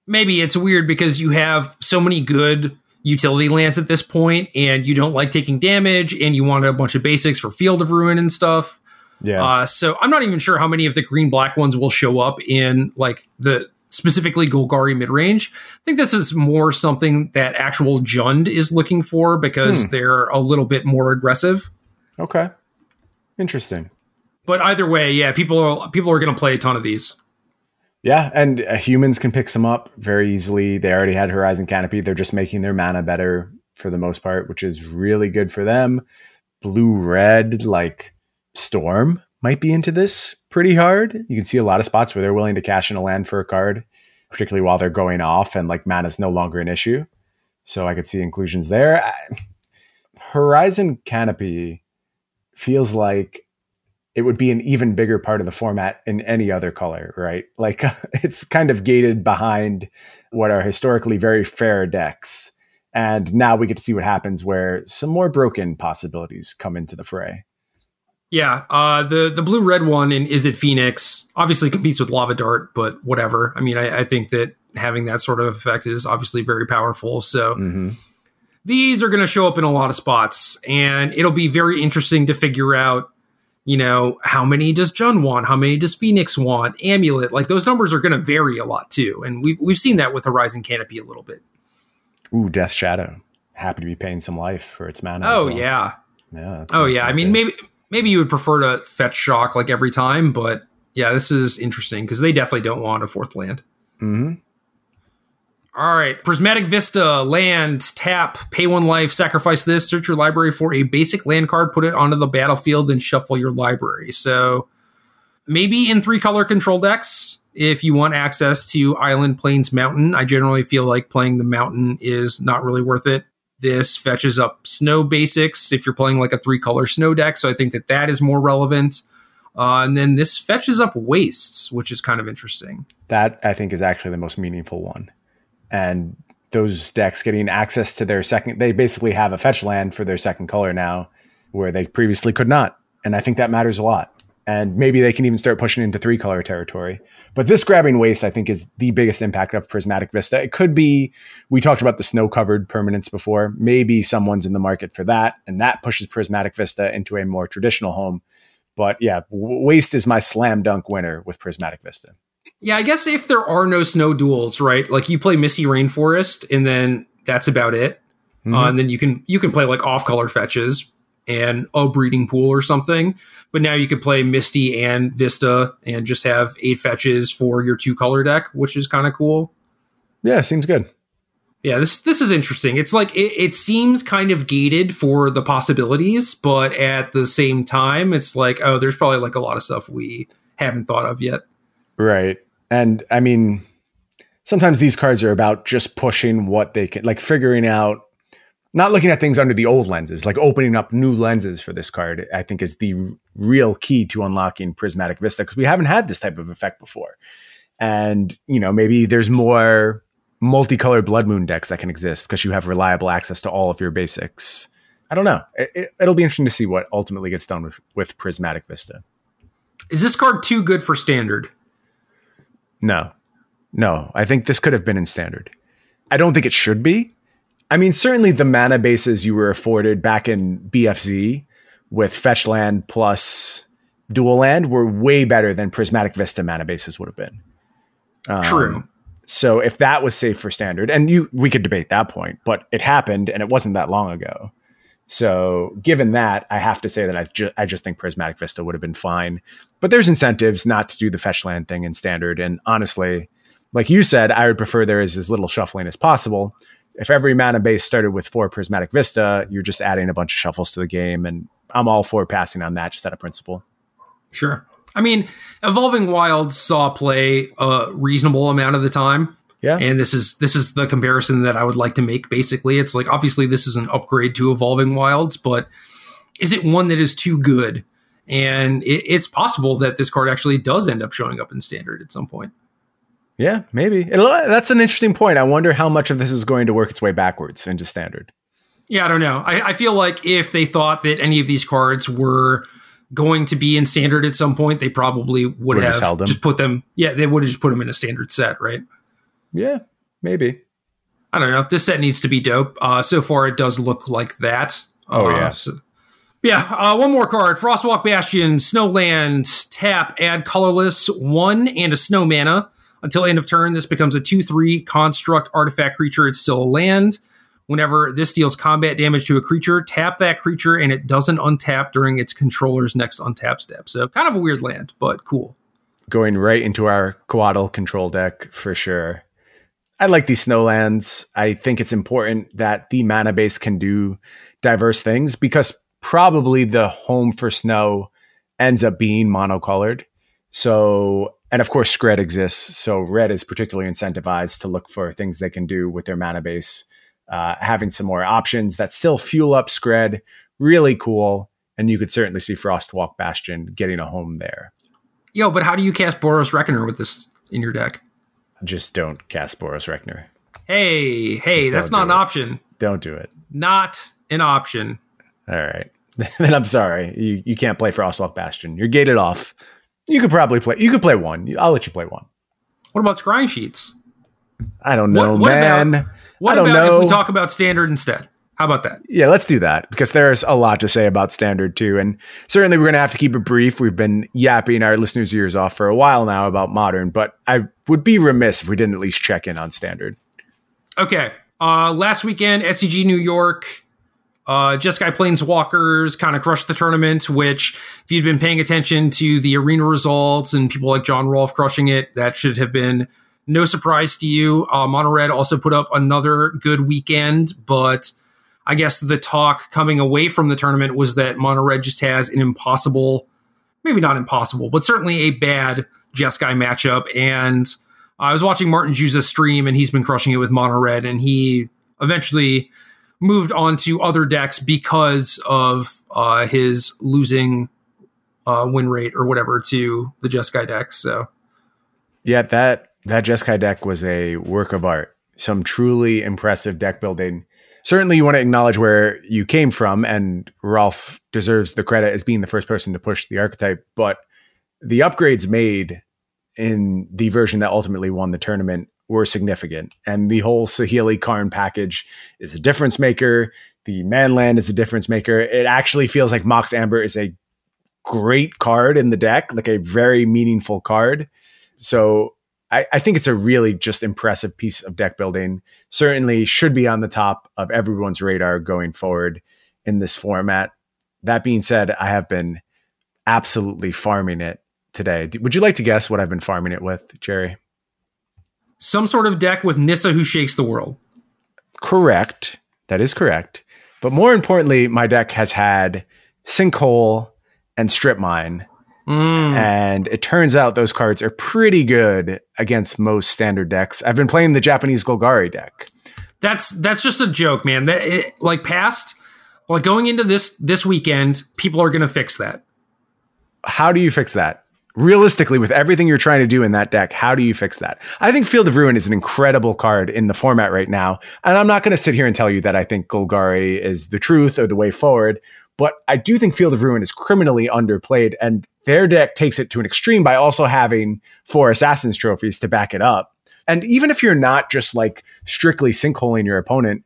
Maybe it's weird because you have so many good utility lands at this point and you don't like taking damage and you want a bunch of basics for field of ruin and stuff. Yeah. Uh, so i'm not even sure how many of the green black ones will show up in like the specifically golgari midrange i think this is more something that actual jund is looking for because hmm. they're a little bit more aggressive okay interesting but either way yeah people are people are going to play a ton of these yeah, and uh, humans can pick some up very easily. They already had Horizon Canopy. They're just making their mana better for the most part, which is really good for them. Blue red, like Storm, might be into this pretty hard. You can see a lot of spots where they're willing to cash in a land for a card, particularly while they're going off and like mana is no longer an issue. So I could see inclusions there. Horizon Canopy feels like it would be an even bigger part of the format in any other color, right? [laughs] Like [laughs] it's kind of gated behind what are historically very fair decks. And now we get to see what happens where some more broken possibilities come into the fray. Yeah, uh, the the blue red one in Izzet Phoenix obviously competes with Lava Dart, but whatever. I mean, I, I think that having that sort of effect is obviously very powerful. So mm-hmm. these are going to show up in a lot of spots, and it'll be very interesting to figure out you know, how many does Jund want? How many does Phoenix want? Amulet, like those numbers are going to vary a lot too, and we've we've seen that with Horizon Canopy a little bit. Ooh, Death Shadow, happy to be paying some life for its mana. Oh well. yeah, yeah. Oh yeah. I mean, maybe maybe you would prefer to fetch shock like every time, but yeah, this is interesting because they definitely don't want a fourth land. hmm all right, Prismatic Vista, land, tap, pay one life, sacrifice this, search your library for a basic land card, put it onto the battlefield, and shuffle your library. So maybe in three color control decks, if you want access to Island, Plains, Mountain. I generally feel like playing the Mountain is not really worth it. This fetches up snow basics if you're playing like a three color snow deck. So I think that that is more relevant. Uh, and then this fetches up wastes, which is kind of interesting. That I think is actually the most meaningful one and those decks getting access to their second they basically have a fetch land for their second color now where they previously could not and i think that matters a lot and maybe they can even start pushing into three color territory but this grabbing waste i think is the biggest impact of prismatic vista it could be we talked about the snow covered permanence before maybe someone's in the market for that and that pushes prismatic vista into a more traditional home but yeah waste is my slam dunk winner with prismatic vista yeah, I guess if there are no snow duels, right? Like you play Misty Rainforest, and then that's about it. Mm-hmm. Uh, and then you can you can play like off color fetches and a breeding pool or something. But now you could play Misty and Vista and just have eight fetches for your two color deck, which is kind of cool. Yeah, seems good. Yeah, this this is interesting. It's like it, it seems kind of gated for the possibilities, but at the same time, it's like oh, there's probably like a lot of stuff we haven't thought of yet. Right. And I mean, sometimes these cards are about just pushing what they can, like figuring out not looking at things under the old lenses, like opening up new lenses for this card, I think is the r- real key to unlocking Prismatic Vista because we haven't had this type of effect before. And, you know, maybe there's more multicolored Blood Moon decks that can exist because you have reliable access to all of your basics. I don't know. It, will it, be interesting to see what ultimately gets done with, with Prismatic Vista. Is this card too good for standard? No. No. I think this could have been in standard. I don't think it should be I mean, certainly the mana bases you were afforded back in BFZ with fetch land plus dual land were way better than Prismatic Vista mana bases would have been. Um, True. So if that was safe for standard, and you we could debate that point, but it happened and it wasn't that long ago. So given that, I have to say that I just I just think Prismatic Vista would have been fine. But there's incentives not to do the fetch land thing in standard. And honestly, like you said, I would prefer there is as little shuffling as possible if every mana base started with four Prismatic Vista, you're just adding a bunch of shuffles to the game, and I'm all for passing on that just out of principle. Sure. I mean, Evolving Wilds saw play a reasonable amount of the time. Yeah. And this is this is the comparison that I would like to make basically. It's like obviously this is an upgrade to Evolving Wilds, but is it one that is too good? And it, it's possible that this card actually does end up showing up in standard at some point. Yeah, maybe. It'll, that's an interesting point. I wonder how much of this is going to work its way backwards into standard. Yeah, I don't know. I, I feel like if they thought that any of these cards were going to be in standard at some point, they probably would, would have just, just, put them. Yeah, they would have just put them in a standard set, right? Yeah, maybe. I don't know. This set needs to be dope. Uh, so far, it does look like that. Oh uh, yeah. So, yeah, uh, one more card. Frostwalk Bastion, Snowland, tap, add colorless, one and a snow mana. Until end of turn, this becomes a 2 3 construct artifact creature. It's still a land. Whenever this deals combat damage to a creature, tap that creature and it doesn't untap during its controller's next untap step. So, kind of a weird land, but cool. Going right into our Coatl control deck for sure. I like these snowlands. I think it's important that the mana base can do diverse things because probably the home for snow ends up being monocolored. So and of course, Skred exists. So red is particularly incentivized to look for things they can do with their mana base. Uh, having some more options that still fuel up Skred, really cool. And you could certainly see Frostwalk Bastion getting a home there. Yo, but how do you cast Boros Reckoner with this in your deck? Just don't cast Boros Reckoner. Hey, hey, Just that's not an it. option. Don't do it. Not an option. All right. [laughs] then I'm sorry. You you can't play Frostwalk Bastion. You're gated off. You could probably play. You could play one. I'll let you play one. What about scrying sheets? I don't know, what, what man. About, what about know. if we talk about standard instead? How about that? Yeah, let's do that because there's a lot to say about standard too. And certainly we're going to have to keep it brief. We've been yapping our listeners' ears off for a while now about modern, but I would be remiss if we didn't at least check in on standard. Okay. Uh, last weekend, SCG New York uh, Jeskai Planeswalkers kind of crushed the tournament, which, if you'd been paying attention to the arena results and people like John Rolfe crushing it, that should have been no surprise to you. Uh, Mono Red also put up another good weekend, but I guess the talk coming away from the tournament was that Mono Red just has an impossible, maybe not impossible, but certainly a bad Jeskai matchup. And I was watching Martin Juza stream, and he's been crushing it with Mono Red, and he eventually moved on to other decks because of uh, his losing uh, win rate or whatever to the Jeskai decks. So, yeah, that that Jeskai deck was a work of art. Some truly impressive deck building. Certainly, you want to acknowledge where you came from, and Rolfe deserves the credit as being the first person to push the archetype. But the upgrades made in the version that ultimately won the tournament were significant. And the whole Saheeli Karn package is a difference maker. The Manland is a difference maker. It actually feels like Mox Amber is a great card in the deck, like a very meaningful card. So I, I, think it's a really just impressive piece of deck building. Certainly should be on the top of everyone's radar going forward in this format. That being said, I have been absolutely farming it today. Would you like to guess what I've been farming it with, Jerry? Some sort of deck with Nissa who shakes the world. Correct. That is correct. But more importantly, my deck has had Sinkhole and Strip Mine. Mm. And it turns out those cards are pretty good against most standard decks. I've been playing the Japanese Golgari deck, That's that's just a joke, man. That it, like past like going into this this weekend, people are going to fix that. How do you fix that? Realistically, with everything you're trying to do in that deck, how do you fix that? I think Field of Ruin is an incredible card in the format right now. And I'm not going to sit here and tell you that I think Golgari is the truth or the way forward, but I do think Field of Ruin is criminally underplayed. And their deck takes it to an extreme by also having four Assassin's trophies to back it up. And even if you're not just like strictly sinkholing your opponent,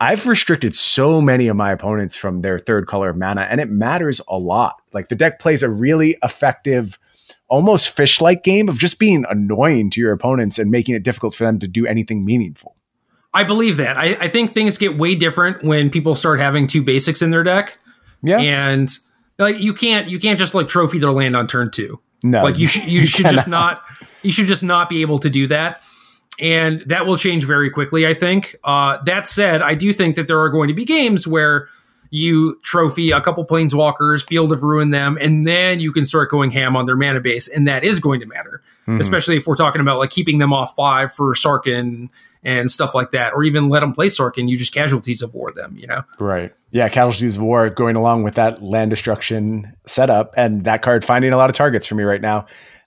I've restricted so many of my opponents from their third color of mana, and it matters a lot. Like the deck plays a really effective, almost fish like game of just being annoying to your opponents and making it difficult for them to do anything meaningful. I believe that. I, I think things get way different when people start having two basics in their deck. Yeah. And like you can't you can't just like trophy their land on turn two. No. Like you [laughs] should you, you should cannot. just not you should just not be able to do that and that will change very quickly. I think. Uh, that said, I do think that there are going to be games where you trophy a couple planeswalkers, Field of Ruin them, and then you can start going ham on their mana base, and that is going to matter, mm-hmm. especially if we're talking about like keeping them off five for Sarkhan and stuff like that, or even let them play Sarkhan. You just casualties of war them, you know? Right. Yeah, casualties of war going along with that land destruction setup, and that card finding a lot of targets for me right now.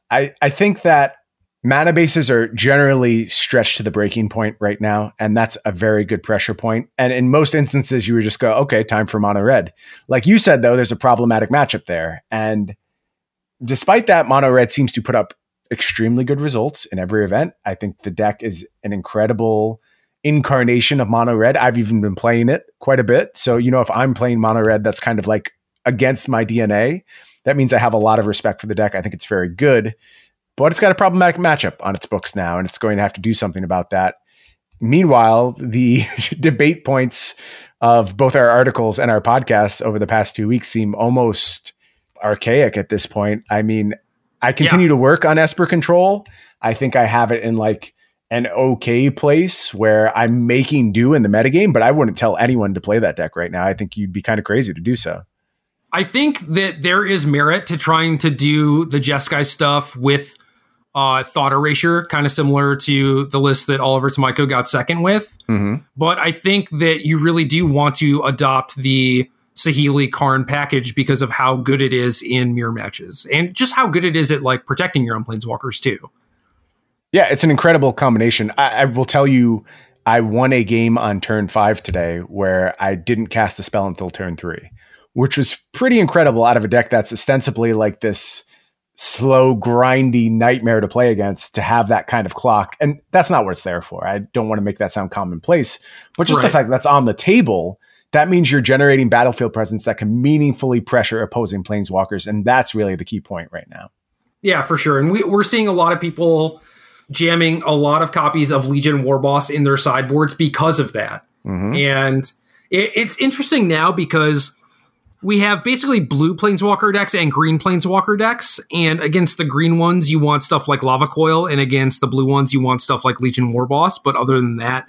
I I think that Mana bases are generally stretched to the breaking point right now, and that's a very good pressure point. And in most instances, you would just go, okay, time for mono red. Like you said, though, there's a problematic matchup there. And despite that, mono red seems to put up extremely good results in every event. I think the deck is an incredible incarnation of mono red. I've even been playing it quite a bit. So, you know, if I'm playing mono red, that's kind of like against my DNA. That means I have a lot of respect for the deck. I think it's very good but it's got a problematic matchup on its books now, and it's going to have to do something about that. Meanwhile, the [laughs] debate points of both our articles and our podcasts over the past two weeks seem almost archaic at this point. I mean, I continue yeah. to work on Esper Control. I think I have it in like an okay place where I'm making do in the metagame, but I wouldn't tell anyone to play that deck right now. I think you'd be kind of crazy to do so. I think that there is merit to trying to do the Jeskai stuff with uh, thought erasure, kind of similar to the list that Oliver Tomajko got second with. Mm-hmm. But I think that you really do want to adopt the Saheeli Karn package because of how good it is in mirror matches and just how good it is at like protecting your own planeswalkers too. Yeah, it's an incredible combination. I, I will tell you, I won a game on turn five today where I didn't cast the spell until turn three, which was pretty incredible out of a deck that's ostensibly like this slow, grindy nightmare to play against to have that kind of clock. And that's not what it's there for. I don't want to make that sound commonplace, but just right. the fact that's on the table, that means you're generating battlefield presence that can meaningfully pressure opposing planeswalkers. And that's really the key point right now. Yeah, for sure. And we, we're seeing a lot of people jamming a lot of copies of Legion Warboss in their sideboards because of that. Mm-hmm. And it, it's interesting now because we have basically blue planeswalker decks and green planeswalker decks. And against the green ones, you want stuff like Lava Coil, and against the blue ones, you want stuff like Legion Warboss. But other than that,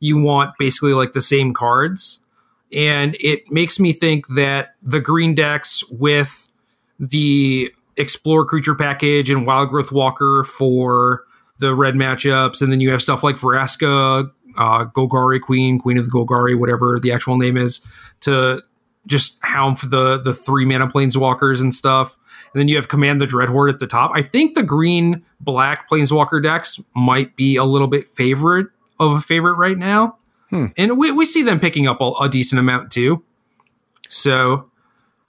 you want basically like the same cards. And it makes me think that the green decks with the Explore Creature package and Wildgrowth Walker for the red matchups, and then you have stuff like Vraska, uh, Golgari Queen, Queen of the Golgari, whatever the actual name is, to just hound for the the three mana planeswalkers and stuff. And then you have Command the Dreadhorde at the top. I think the green black planeswalker decks might be a little bit favorite of a favorite right now. Hmm. And we, we see them picking up a, a, decent amount too. So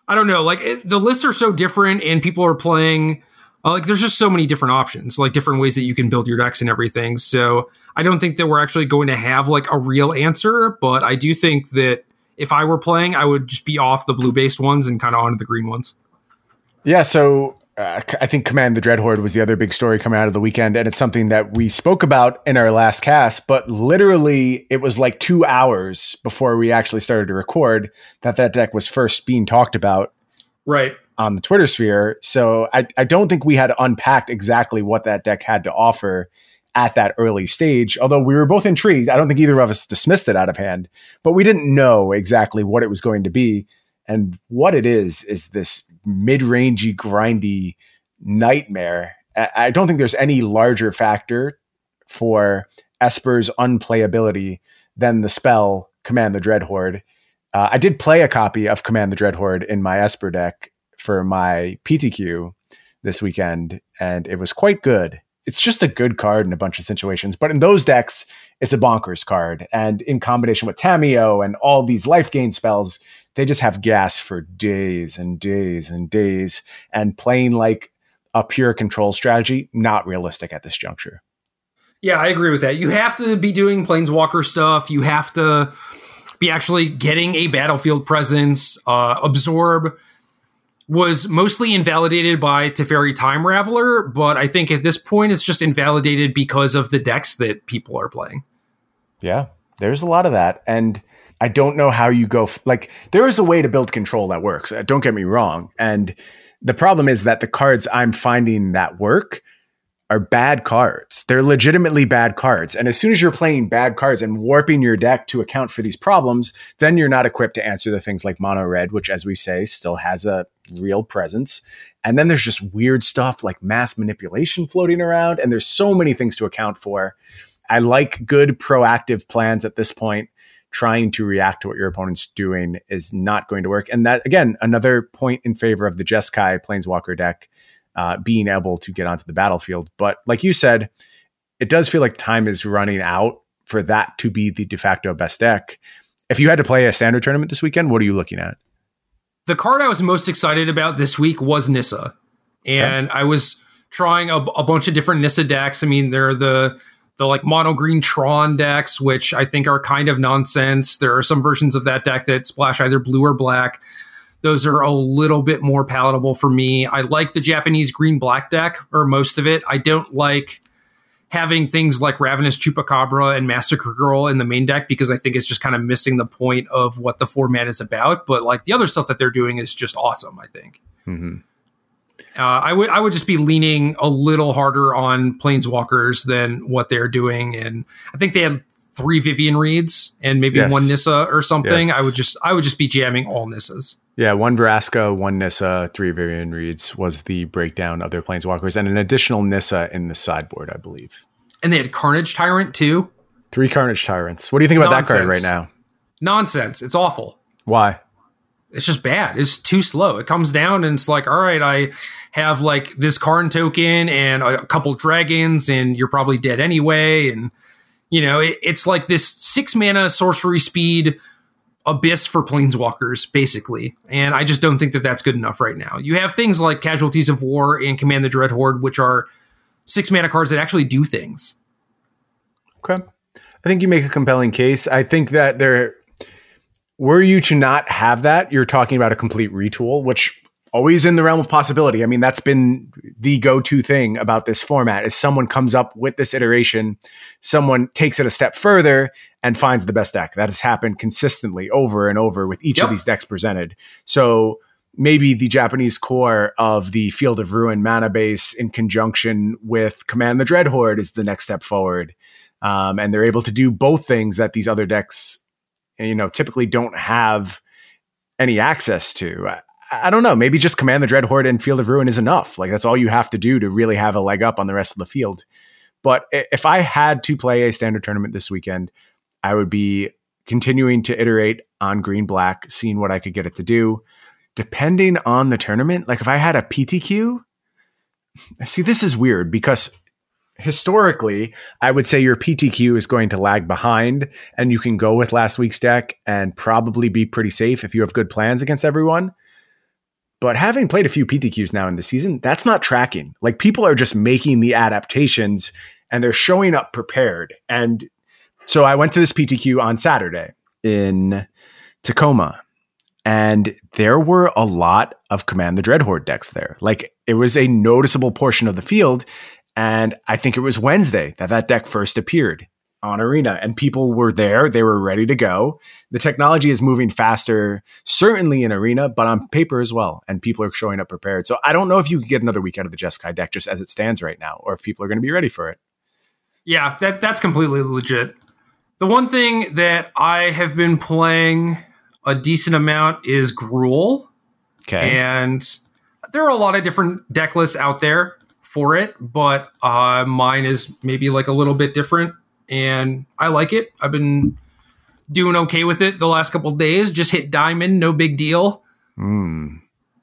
I don't know. Like it, the lists are so different and people are playing. Uh, like there's just so many different options, like different ways that you can build your decks and everything. So I don't think that we're actually going to have like a real answer, but I do think that if I were playing, I would just be off the blue based ones and kind of onto the green ones. Yeah, so uh, I think Command the Dreadhorde was the other big story coming out of the weekend, and it's something that we spoke about in our last cast. But literally, it was like two hours before we actually started to record that that deck was first being talked about, right on the Twitter sphere. So I, I don't think we had unpacked exactly what that deck had to offer at that early stage. Although we were both intrigued, I don't think either of us dismissed it out of hand, but we didn't know exactly what it was going to be. And what it is, is this mid rangey, grindy nightmare. I don't think there's any larger factor for Esper's unplayability than the spell Command the Dreadhorde. Uh, I did play a copy of Command the Dreadhorde in my Esper deck for my PTQ this weekend, and it was quite good. It's just a good card in a bunch of situations, but in those decks, it's a bonkers card. And in combination with Tamiyo and all these life gain spells, they just have gas for days and days and days. And playing like a pure control strategy, not realistic at this juncture. Yeah, I agree with that. You have to be doing planeswalker stuff. You have to be actually getting a battlefield presence. Uh, absorb was mostly invalidated by Teferi Time Raveler, but I think at this point it's just invalidated because of the decks that people are playing. Yeah, there's a lot of that. And I don't know how you go. F- like, there is a way to build control that works. Uh, don't get me wrong. And the problem is that the cards I'm finding that work are bad cards. They're legitimately bad cards. And as soon as you're playing bad cards and warping your deck to account for these problems, then you're not equipped to answer the things like mono red, which, as we say, still has a real presence. And then there's just weird stuff like mass manipulation floating around. And there's so many things to account for. I like good proactive plans at this point. Trying to react to what your opponent's doing is not going to work. And that, again, another point in favor of the Jeskai Planeswalker deck uh, being able to get onto the battlefield. But like you said, it does feel like time is running out for that to be the de facto best deck. If you had to play a standard tournament this weekend, what are you looking at? The card I was most excited about this week was Nissa. And okay. I was trying a, a, bunch of different Nissa decks. I mean, they're the the like mono green Tron decks, which I think are kind of nonsense. There are some versions of that deck that splash either blue or black. Those are a little bit more palatable for me. I like the Japanese green black deck, or most of it. I don't like having things like Ravenous Chupacabra and Massacre Girl in the main deck because I think it's just kind of missing the point of what the format is about. But like the other stuff that they're doing is just awesome. I think. Mm-hmm. Uh, I would I would just be leaning a little harder on planeswalkers than what they're doing, and I think they had three Vivien Reids and maybe yes. one Nissa or something. Yes. I would just I would just be jamming all Nissas. Yeah, one Vraska, one Nissa, three Vivien Reids was the breakdown of their planeswalkers, and an additional Nissa in the sideboard, I believe. And they had Carnage Tyrant too. Three Carnage Tyrants. What do you think about Nonsense. that card right now? Nonsense. It's awful. Why? It's just bad. It's too slow. It comes down and it's like, all right, I have like this Karn token and a couple dragons, and you're probably dead anyway. And you know, it, it's like this six mana sorcery speed abyss for planeswalkers, basically. And I just don't think that that's good enough right now. You have things like Casualties of War and Command the Dreadhorde, which are six mana cards that actually do things. Okay. I think you make a compelling case. I think that there, were you to not have that, you're talking about a complete retool, which always in the realm of possibility. I mean, that's been the go-to thing about this format is someone comes up with this iteration, someone takes it a step further and finds the best deck. That has happened consistently over and over with each yep. of these decks presented. So maybe the Japanese core of the Field of Ruin mana base in conjunction with Command the Dreadhorde is the next step forward. Um, and they're able to do both things that these other decks, you know, typically don't have any access to. I don't know. Maybe just command the Dread Horde and Field of Ruin is enough. Like that's all you have to do to really have a leg up on the rest of the field. But if I had to play a standard tournament this weekend, I would be continuing to iterate on green black, seeing what I could get it to do. Depending on the tournament, like if I had a PTQ, see, this is weird because historically, I would say your PTQ is going to lag behind, and you can go with last week's deck and probably be pretty safe if you have good plans against everyone. But having played a few PTQs now in the season, that's not tracking. Like people are just making the adaptations and they're showing up prepared. And so I went to this PTQ on Saturday in Tacoma and there were a lot of Command the Dreadhorde decks there. Like it was a noticeable portion of the field. And I think it was Wednesday that that deck first appeared on Arena, and people were there. They were ready to go. The technology is moving faster, certainly in Arena, but on paper as well. And people are showing up prepared. So I don't know if you could get another week out of the Jeskai deck just as it stands right now, or if people are going to be ready for it. Yeah, that that's completely legit. The one thing that I have been playing a decent amount is Gruul. Okay. And there are a lot of different deck lists out there for it, but uh, mine is maybe like a little bit different and I like it. I've been doing okay with it the last couple days. Just hit diamond, no big deal. Mm.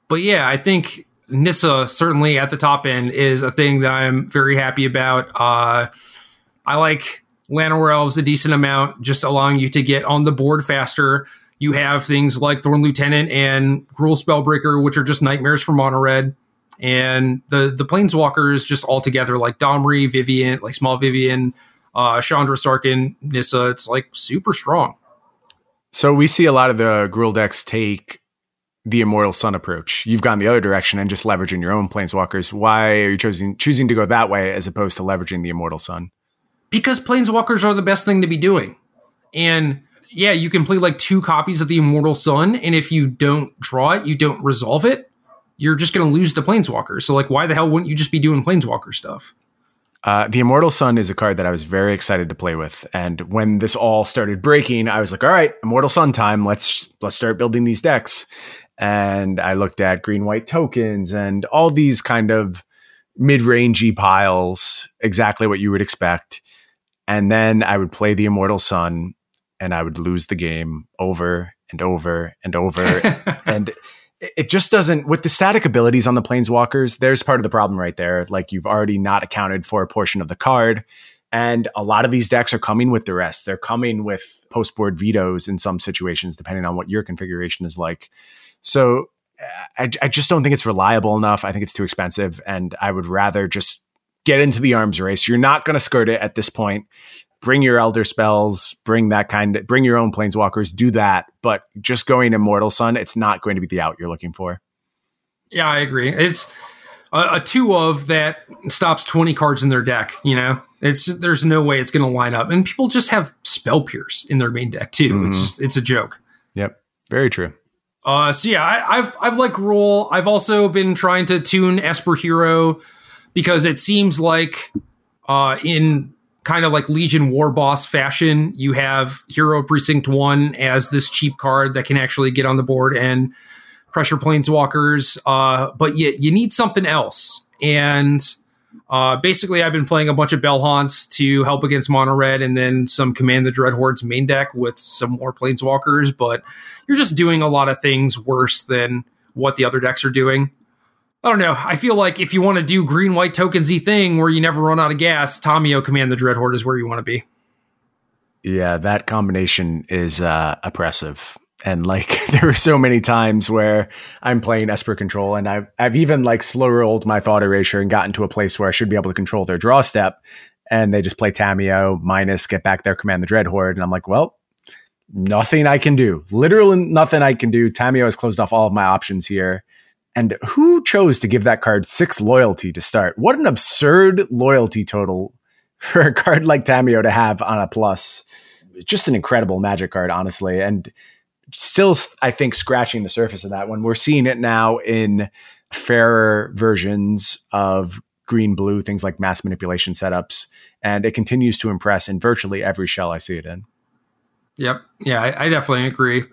But yeah, I think Nissa certainly at the top end is a thing that I'm very happy about. Uh, I like Llanowar Elves a decent amount, just allowing you to get on the board faster. You have things like Thorn Lieutenant and Gruul Spellbreaker, which are just nightmares for mono red. And the the planeswalkers just all together, like Domri, Vivien, like Small Vivien, uh, Chandra Sarkhan, Nissa, it's like super strong. So we see a lot of the Gruul decks take the Immortal Sun approach. You've gone the other direction and just leveraging your own planeswalkers. Why are you choosing choosing to go that way as opposed to leveraging the Immortal Sun? Because planeswalkers are the best thing to be doing. And yeah, you can play like two copies of the Immortal Sun, and if you don't draw it, you don't resolve it, you're just going to lose the Planeswalker. So, like, why the hell wouldn't you just be doing Planeswalker stuff? Uh, the Immortal Sun is a card that I was very excited to play with, and when this all started breaking, I was like, "All right, Immortal Sun time. Let's let's start building these decks." And I looked at green white tokens and all these kind of mid rangey piles, exactly what you would expect. And then I would play the Immortal Sun, and I would lose the game over and over and over. [laughs] and it just doesn't, with the static abilities on the Planeswalkers, there's part of the problem right there. Like you've already not accounted for a portion of the card. And a lot of these decks are coming with the rest. They're coming with post board vetoes in some situations, depending on what your configuration is like. So I, I just don't think it's reliable enough. I think it's too expensive. And I would rather just get into the arms race. You're not going to skirt it at this point bring your elder spells, bring that kind of, bring your own planeswalkers, do that. But just going Immortal Sun, it's not going to be the out you're looking for. Yeah, I agree. It's a, a two of that stops 20 cards in their deck, you know? It's there's no way it's going to line up. And people just have spell pierce in their main deck too. Mm-hmm. It's just it's a joke. Yep. Very true. Uh so yeah, I, I've I've like Gruul. I've also been trying to tune Esper Hero because it seems like uh in kind of like Legion Warboss fashion. You have Hero Precinct 1 as this cheap card that can actually get on the board and pressure planeswalkers. Uh, but you, you need something else. And uh, basically, I've been playing a bunch of Bell Haunts to help against Mono Red and then some Command the Dreadhorde's main deck with some more planeswalkers. But you're just doing a lot of things worse than what the other decks are doing. I don't know. I feel like if you want to do green white tokensy thing where you never run out of gas, Tamiyo Command the Dreadhorde is where you want to be. Yeah, that combination is uh, oppressive. And like [laughs] there are so many times where I'm playing Esper Control and I've I've even like slow rolled my thought erasure and gotten to a place where I should be able to control their draw step. And they just play Tamiyo minus, get back there, command the Dreadhorde. And I'm like, well, nothing I can do. Literally nothing I can do. Tamiyo has closed off all of my options here. And who chose to give that card six loyalty to start? What an absurd loyalty total [laughs] for a card like Tamiyo to have on a plus. Just an incredible magic card, honestly. And still, I think, scratching the surface of that one. we're seeing it now in fairer versions of green blue, things like mass manipulation setups. And it continues to impress in virtually every shell I see it in. Yep. Yeah, I, I definitely agree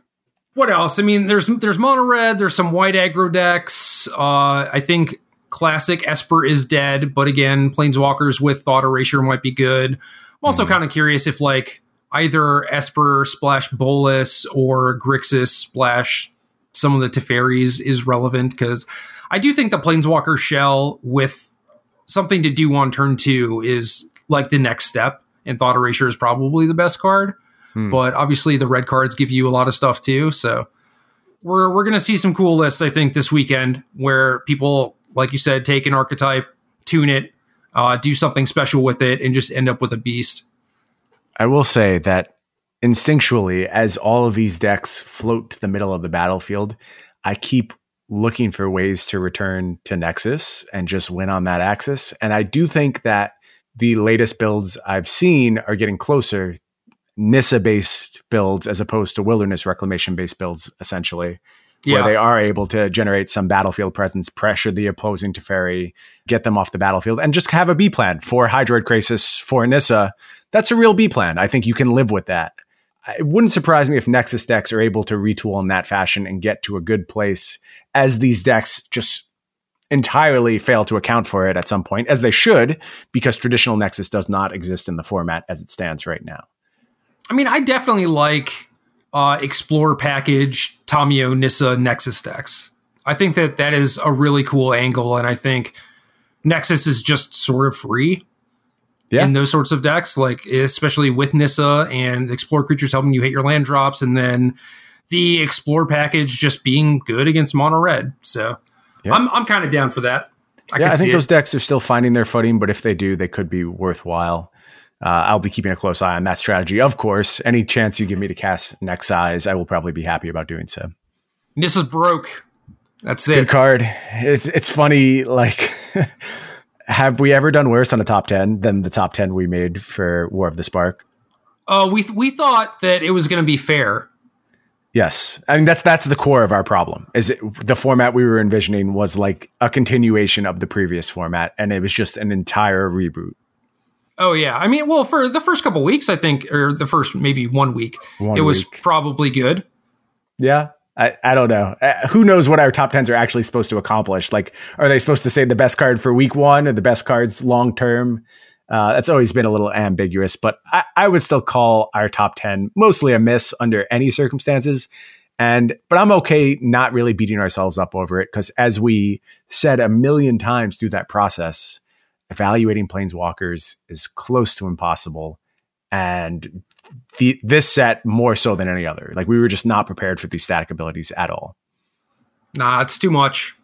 what else? I mean, there's there's mono red. There's some white aggro decks. Uh, I think classic Esper is dead, but again, planeswalkers with thought erasure might be good. I'm also mm. kind of curious if like either Esper splash Bolas or Grixis splash some of the Teferis is relevant because I do think the planeswalker shell with something to do on turn two is like the next step, and thought erasure is probably the best card. Hmm. But obviously, the red cards give you a lot of stuff too. So we're we're gonna see some cool lists, I think, this weekend where people, like you said, take an archetype, tune it, uh, do something special with it, and just end up with a beast. I will say that instinctually, as all of these decks float to the middle of the battlefield, I keep looking for ways to return to Nexus and just win on that axis. And I do think that the latest builds I've seen are getting closer Nissa based builds as opposed to wilderness reclamation based builds, essentially, yeah. where they are able to generate some battlefield presence, pressure the opposing Teferi, get them off the battlefield, and just have a B plan for Hydroid Krasis, for Nissa. That's a real B plan. I think you can live with that. It wouldn't surprise me if Nexus decks are able to retool in that fashion and get to a good place as these decks just entirely fail to account for it at some point, as they should, because traditional Nexus does not exist in the format as it stands right now. I mean, I definitely like uh, Explorer package Tamiyo Nissa Nexus decks. I think that that is a really cool angle, and I think Nexus is just sort of free yeah. in those sorts of decks, like especially with Nissa and Explore creatures helping you hit your land drops, and then the Explore package just being good against mono red. So yeah. I'm I'm kind of down for that. I yeah, I think those it. decks are still finding their footing, but if they do, they could be worthwhile. Uh, I'll be keeping a close eye on that strategy. Of course, any chance you give me to cast Nexus, I will probably be happy about doing so. This is broke. That's it. Good card. It's, it's funny. Like, [laughs] have we ever done worse on a top ten than the top ten we made for War of the Spark? Oh, uh, we we thought that it was going to be fair. Yes, I mean that's that's the core of our problem. Is it, the format we were envisioning was like a continuation of the previous format, and it was just an entire reboot. Oh yeah, I mean, well, for the first couple weeks, I think, or the first maybe one week, one it was probably good. Yeah, I, I don't know. Uh, who knows what our top tens are actually supposed to accomplish? Like, are they supposed to say the best card for week one or the best cards long term? Uh, that's always been a little ambiguous, but I, I would still call our top 10 mostly a miss under any circumstances. And, but I'm okay not really beating ourselves up over it because as we said a million times through that process, evaluating planeswalkers is close to impossible. And the, this set more so than any other. Like we were just not prepared for these static abilities at all. Nah, it's too much.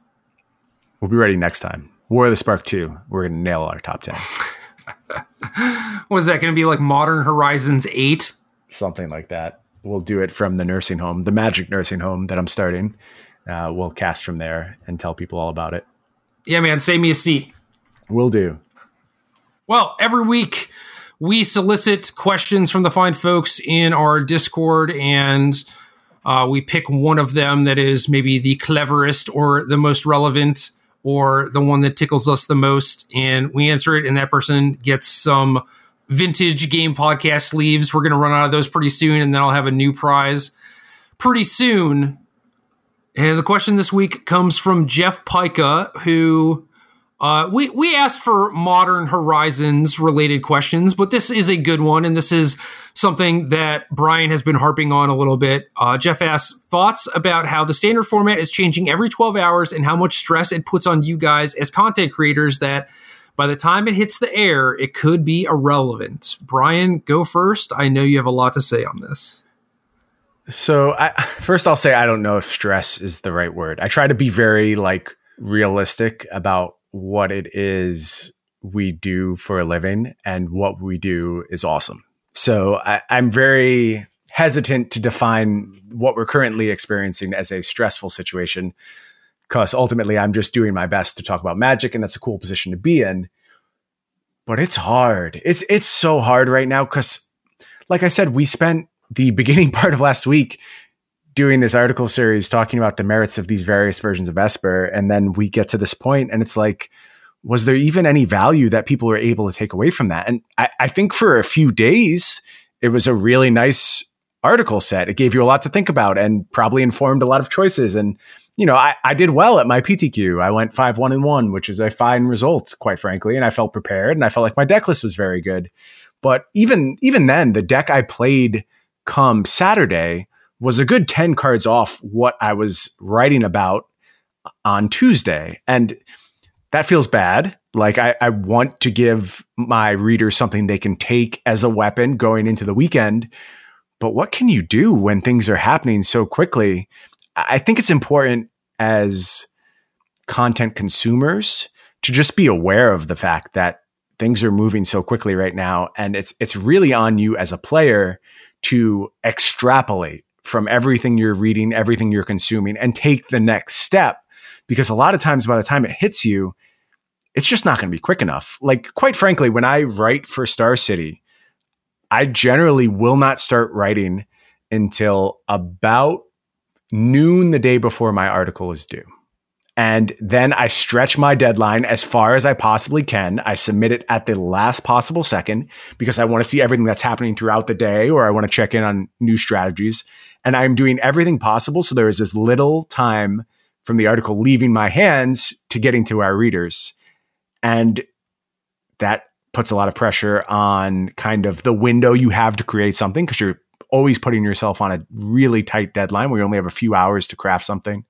We'll be ready next time. War of the Spark 2. We're going to nail our top 10. [laughs] Was that going to be like Modern Horizons 8? Something like that. We'll do it from the nursing home, the magic nursing home that I'm starting. Uh, we'll cast from there and tell people all about it. Yeah, man, save me a seat. Will do. Well, every week we solicit questions from the fine folks in our Discord and uh, we pick one of them that is maybe the cleverest or the most relevant or the one that tickles us the most, and we answer it, and that person gets some vintage game podcast sleeves. We're going to run out of those pretty soon, and then I'll have a new prize pretty soon. And the question this week comes from Jeff Pica, who uh, we we asked for modern horizons related questions, but this is a good one, and this is something that Brian has been harping on a little bit. Uh, Jeff asks thoughts about how the standard format is changing every 12 hours and how much stress it puts on you guys as content creators that by the time it hits the air, it could be irrelevant. Brian, go first. I know you have a lot to say on this. So, I, first, I'll say I don't know if stress is the right word. I try to be very like realistic about what it is we do for a living and what we do is awesome. So I, I'm very hesitant to define what we're currently experiencing as a stressful situation because ultimately I'm just doing my best to talk about magic and that's a cool position to be in. But it's hard. It's it's so hard right now because like I said, we spent the [laughs] beginning part of last week doing this article series talking about the merits of these various versions of Esper. And then we get to this point and it's like, was there even any value that people were able to take away from that? And I, I think for a few days, it was a really nice article set. It gave you a lot to think about and probably informed a lot of choices. And, you know, I, I did well at my PTQ. I went 5 1 and 1, which is a fine result, quite frankly. And I felt prepared and I felt like my deck list was very good. But even even then, the deck I played come Saturday was a good 10 cards off what I was writing about on Tuesday. And that feels bad. Like I, I want to give my readers something they can take as a weapon going into the weekend. But what can you do when things are happening so quickly? I think it's important as content consumers to just be aware of the fact that things are moving so quickly right now and it's it's really on you as a player to extrapolate from everything you're reading, everything you're consuming, and take the next step. Because a lot of times by the time it hits you, it's just not going to be quick enough. Like, quite frankly, when I write for Star City, I generally will not start writing until about noon the day before my article is due. And then I stretch my deadline as far as I possibly can. I submit it at the last possible second because I want to see everything that's happening throughout the day or I want to check in on new strategies. And I'm doing everything possible so there is as little time from the article leaving my hands to getting to our readers. And that puts a lot of pressure on kind of the window you have to create something because you're always putting yourself on a really tight deadline where you only have a few hours to craft something.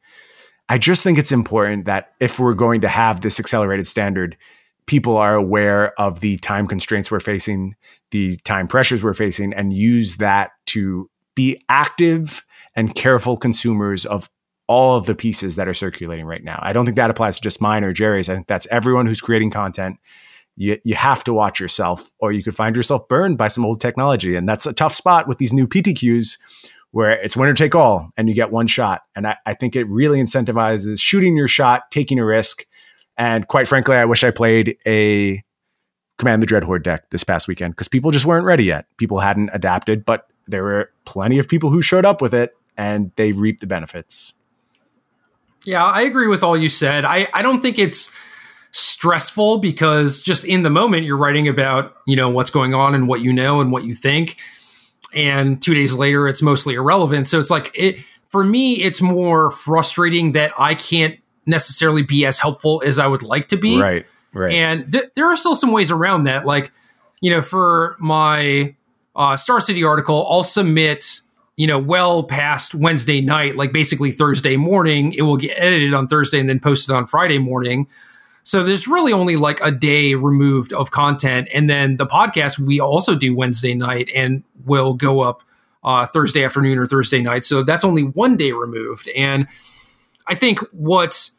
I just think it's important that if we're going to have this accelerated standard, people are aware of the time constraints we're facing, the time pressures we're facing, and use that to be active and careful consumers of all of the pieces that are circulating right now. I don't think that applies to just mine or Jerry's. I think that's everyone who's creating content. You, you have to watch yourself, or you could find yourself burned by some old technology. And that's a tough spot with these new PTQs where it's winner take all and you get one shot. And I, I think it really incentivizes shooting your shot, taking a risk. And quite frankly, I wish I played a Command the Dreadhorde deck this past weekend because people just weren't ready yet. People hadn't adapted, but there were plenty of people who showed up with it and they reaped the benefits. Yeah, I agree with all you said. I, I don't think it's stressful because just in the moment you're writing about, you know, what's going on and what you know and what you think. And two days later it's mostly irrelevant. So it's like it for me, it's more frustrating that I can't necessarily be as helpful as I would like to be. Right. Right. And th- there are still some ways around that. Like, you know, for my uh, Star City article, I'll submit you know, well past Wednesday night, like basically Thursday morning. It will get edited on Thursday and then posted on Friday morning. So there's really only like a day removed of content. And then the podcast we also do Wednesday night and will go up uh, Thursday afternoon or Thursday night. So that's only one day removed. And I think what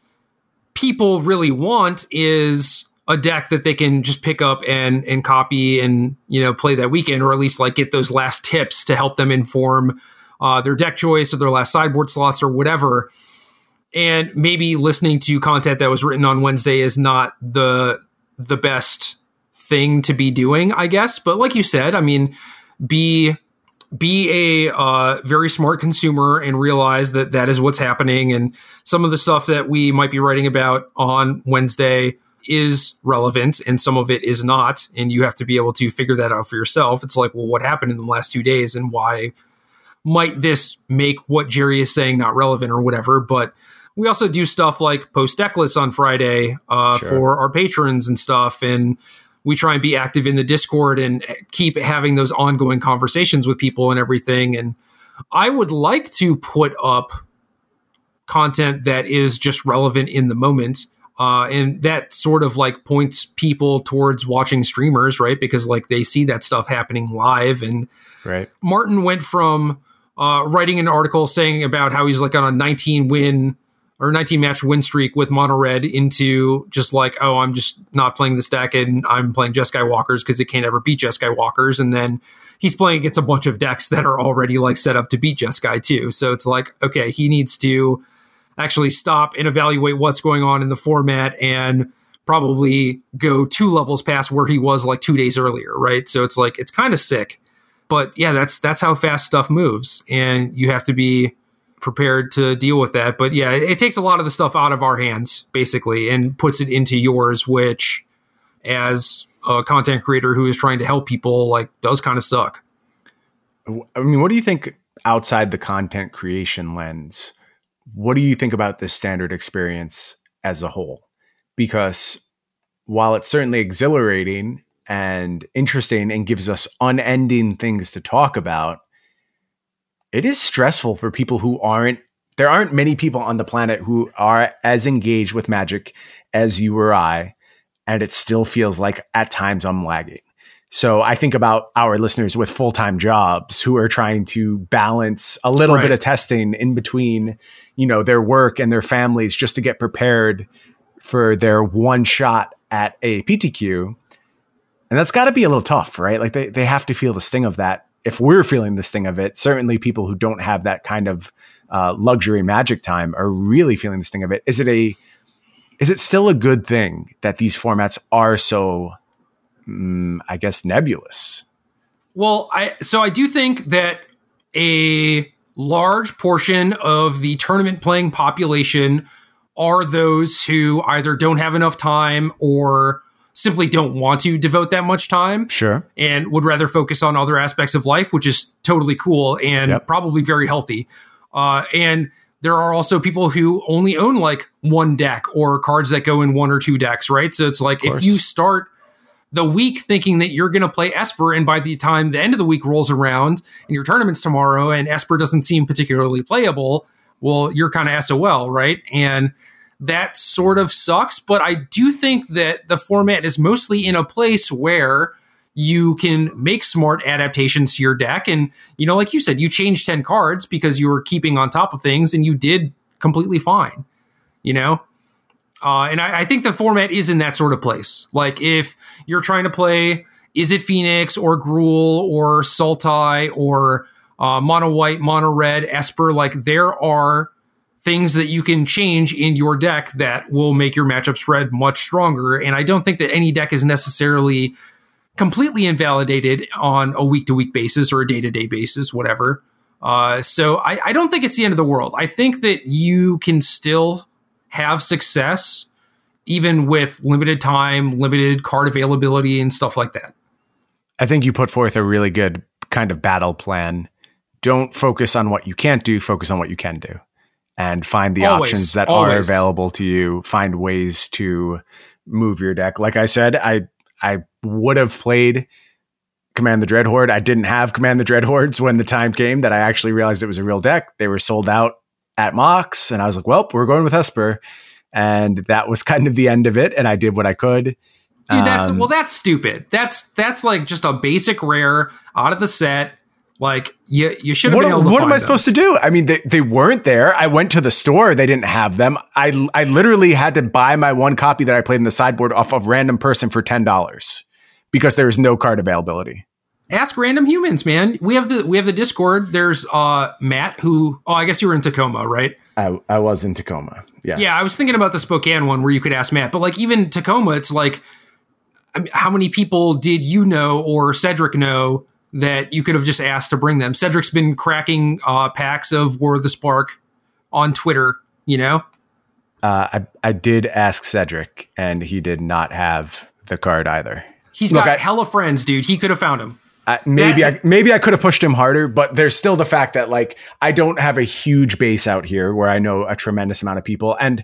people really want is a deck that they can just pick up and and copy and you know play that weekend or at least like get those last tips to help them inform uh, their deck choice or their last sideboard slots or whatever and maybe listening to content that was written on Wednesday is not the the best thing to be doing I guess. But like you said I mean be be a uh, very smart consumer and realize that that is what's happening. And some of the stuff that we might be writing about on Wednesday is relevant and some of it is not. And you have to be able to figure that out for yourself. It's like well what happened in the last two days and why might this make what jerry is saying not relevant or whatever? But we also do stuff like post deck lists on friday uh, sure. for our patrons and stuff and we try and be active in the discord and keep having those ongoing conversations with people and everything and i would like to put up content that is just relevant in the moment uh, and that sort of like points people towards watching streamers, right? Because like they see that stuff happening live. And right. Martin went from uh, writing an article saying about how he's like on a 19 win or 19 match win streak with mono red into just like, oh, I'm just not playing this deck and I'm playing Jeskai Walkers because it can't ever beat Jeskai Walkers. And then he's playing against a bunch of decks that are already like set up to beat Jeskai too. So it's like, okay, he needs to actually stop and evaluate what's going on in the format and probably go two levels past where he was like two days earlier, right? So it's like it's kind of sick. But yeah, that's that's how fast stuff moves, and you have to be prepared to deal with that. But yeah, it, takes a lot of the stuff out of our hands, basically, and puts it into yours, which as a content creator who is trying to help people, like does kind of suck. I mean, what do you think outside the content creation lens? what do you think about this standard experience as a whole? Because while it's certainly exhilarating and interesting and gives us unending things to talk about, it is stressful for people who aren't there aren't many people on the planet who are as engaged with magic as you or I, and it still feels like at times I'm lagging. So I think about our listeners with full time jobs who are trying to balance a little right. bit of testing in between, you know, their work and their families just to get prepared for their one shot at a PTQ. And that's got to be a little tough, right? Like they, they have to feel the sting of that. If we're feeling the sting of it, certainly people who don't have that kind of uh, luxury magic time are really feeling the sting of it. Is it a, is it still a good thing that these formats are so mm, I guess, nebulous. Well, I so I do think that a large portion of the tournament playing population are those who either don't have enough time or simply don't want to devote that much time. Sure. And would rather focus on other aspects of life, which is totally cool and yep. probably very healthy. Uh, and there are also people who only own like one deck or cards that go in one or two decks, right? So it's like if you start the week thinking that you're going to play Esper, and by the time the end of the week rolls around and your tournament's tomorrow, and Esper doesn't seem particularly playable, well, you're kind of SOL, right? And that sort of sucks. But I do think that the format is mostly in a place where you can make smart adaptations to your deck. And, you know, like you said, you changed 10 cards because you were keeping on top of things and you did completely fine, you know? Uh, and I, I think the format is in that sort of place. Like if you're trying to play, is it Phoenix or Gruul or Sultai or uh, mono white, mono red, Esper, like there are things that you can change in your deck that will make your matchup spread much stronger. And I don't think that any deck is necessarily completely invalidated on a week to week basis or a day to day basis, whatever. Uh, so I, I don't think it's the end of the world. I think that you can still have success even with limited time, limited card availability, and stuff like that. I think you put forth a really good kind of battle plan. Don't focus on what you can't do, focus on what you can do. And find the always, options that always. are available to you. Find ways to move your deck. Like I said, I I would have played Command the Dreadhorde. I didn't have Command the Dread Dreadhordes when the time came that I actually realized it was a real deck. They were sold out at Mox, and I was like, well, we're going with Esper. And that was [laughs] kind of the end of it. And I did what I could. Dude, that's um, well, that's stupid. That's that's like just a basic rare out of the set. Like you, you should have been able to What am I them. supposed to do? I mean, they, they weren't there. I went to the store. They didn't have them. I, I literally had to buy my one copy that I played in the sideboard off of random person for $10 because there was no card availability. Ask random humans, man. We have the we have the Discord. There's uh Matt who oh I guess you were in Tacoma, right? I, I was in Tacoma. Yes. Yeah, I was thinking about the Spokane one where you could ask Matt, but like even Tacoma, it's like I mean, how many people did you know or Cedric know that you could have just asked to bring them. Cedric's been cracking uh, packs of War of the Spark on Twitter, you know? Uh, I, I did ask Cedric, and he did not have the card either. He's Look, got I, hella friends, dude. He could have found him. Uh, maybe that, I maybe I could have pushed him harder, but there's still the fact that like I don't have a huge base out here where I know a tremendous amount of people, and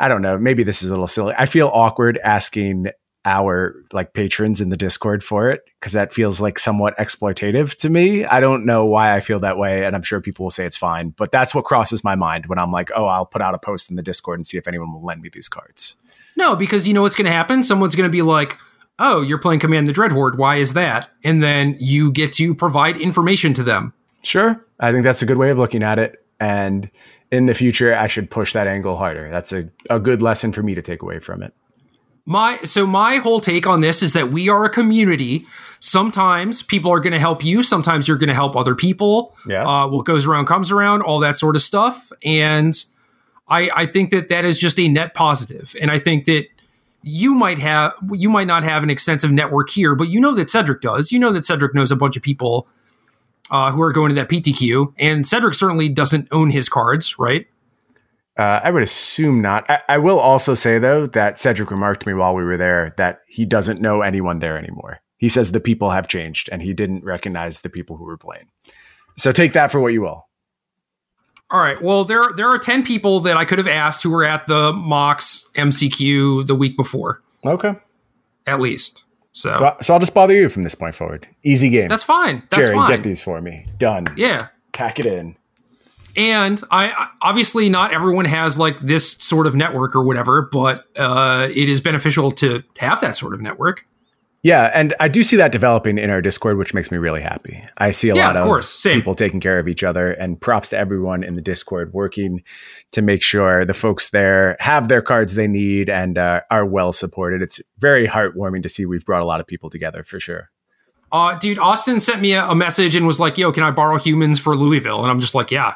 I don't know. Maybe this is a little silly. I feel awkward asking our like patrons in the discord for it because that feels like somewhat exploitative to me. I don't know why i feel that way and i'm sure people will say it's fine but that's what crosses my mind when i'm like oh i'll put out a post in the discord and see if anyone will lend me these cards. No because you know what's going to happen? Someone's going to be like oh you're playing command the dreadhorde why is that? And then you get to provide information to them. Sure. I think that's a good way of looking at it and in the future i should push that angle harder. That's a, a good lesson for me to take away from it my so my whole take on this is that we are a community. Sometimes people are going to help you. Sometimes you're going to help other people. Yeah. Uh, what goes around comes around. All that sort of stuff. And I I think that that is just a net positive. And I think that you might have you might not have an extensive network here, but you know that Cedric does. You know that Cedric knows a bunch of people uh, who are going to that PTQ, and Cedric certainly doesn't own his cards, right? Uh, I would assume not. I, I, will also say though that Cedric remarked to me while we were there that he doesn't know anyone there anymore. He says the people have changed and he didn't recognize the people who were playing. So take that for what you will. All right. Well, there there are ten people that I could have asked who were at the Mox MCQ the week before. Okay. At least. So, so, so I'll just bother you from this point forward. Easy game. That's fine. That's Jerry, fine. get these for me. Done. Yeah. Pack it in and I obviously not everyone has like this sort of network or whatever, but uh, it is beneficial to have that sort of network. Yeah, and I do see that developing in our Discord, which makes me really happy. I see a yeah, lot of, course. people taking care of each other, and props to everyone in the Discord working to make sure the folks there have their cards they need and uh, are well supported. It's very heartwarming to see we've brought a lot of people together for sure. Uh, dude, Austin sent me a, a message and was like, "Yo, can I borrow humans for Louisville?" And I'm just like, "Yeah,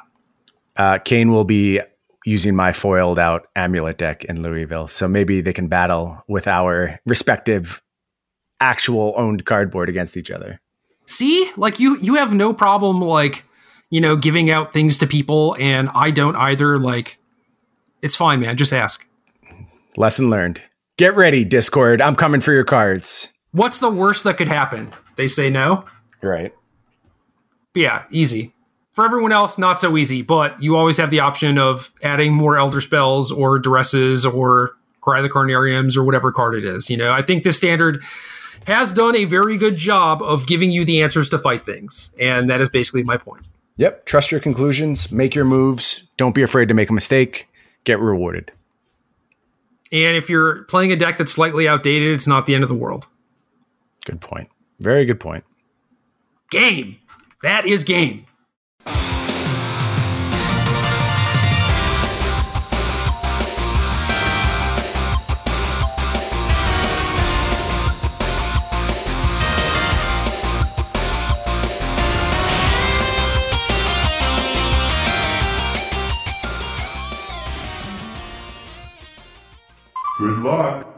uh, Kane will be using my foiled out amulet deck in Louisville. So maybe they can battle with our respective actual owned cardboard against each other. See, like you, you have no problem like you know giving out things to people, and I don't either. Like, it's fine, man. Just ask. Lesson learned. Get ready, Discord. I'm coming for your cards. What's the worst that could happen? They say no. Right. But yeah, easy. For everyone else, not so easy, but you always have the option of adding more Elder Spells or Duresses or Cry the Carnariums or whatever card it is. You know, I think the standard has done a very good job of giving you the answers to fight things. And that is basically my point. Yep. Trust your conclusions, make your moves. Don't be afraid to make a mistake, get rewarded. And if you're playing a deck that's slightly outdated, it's not the end of the world. Good point. Very good point. Game. That is game. Lord.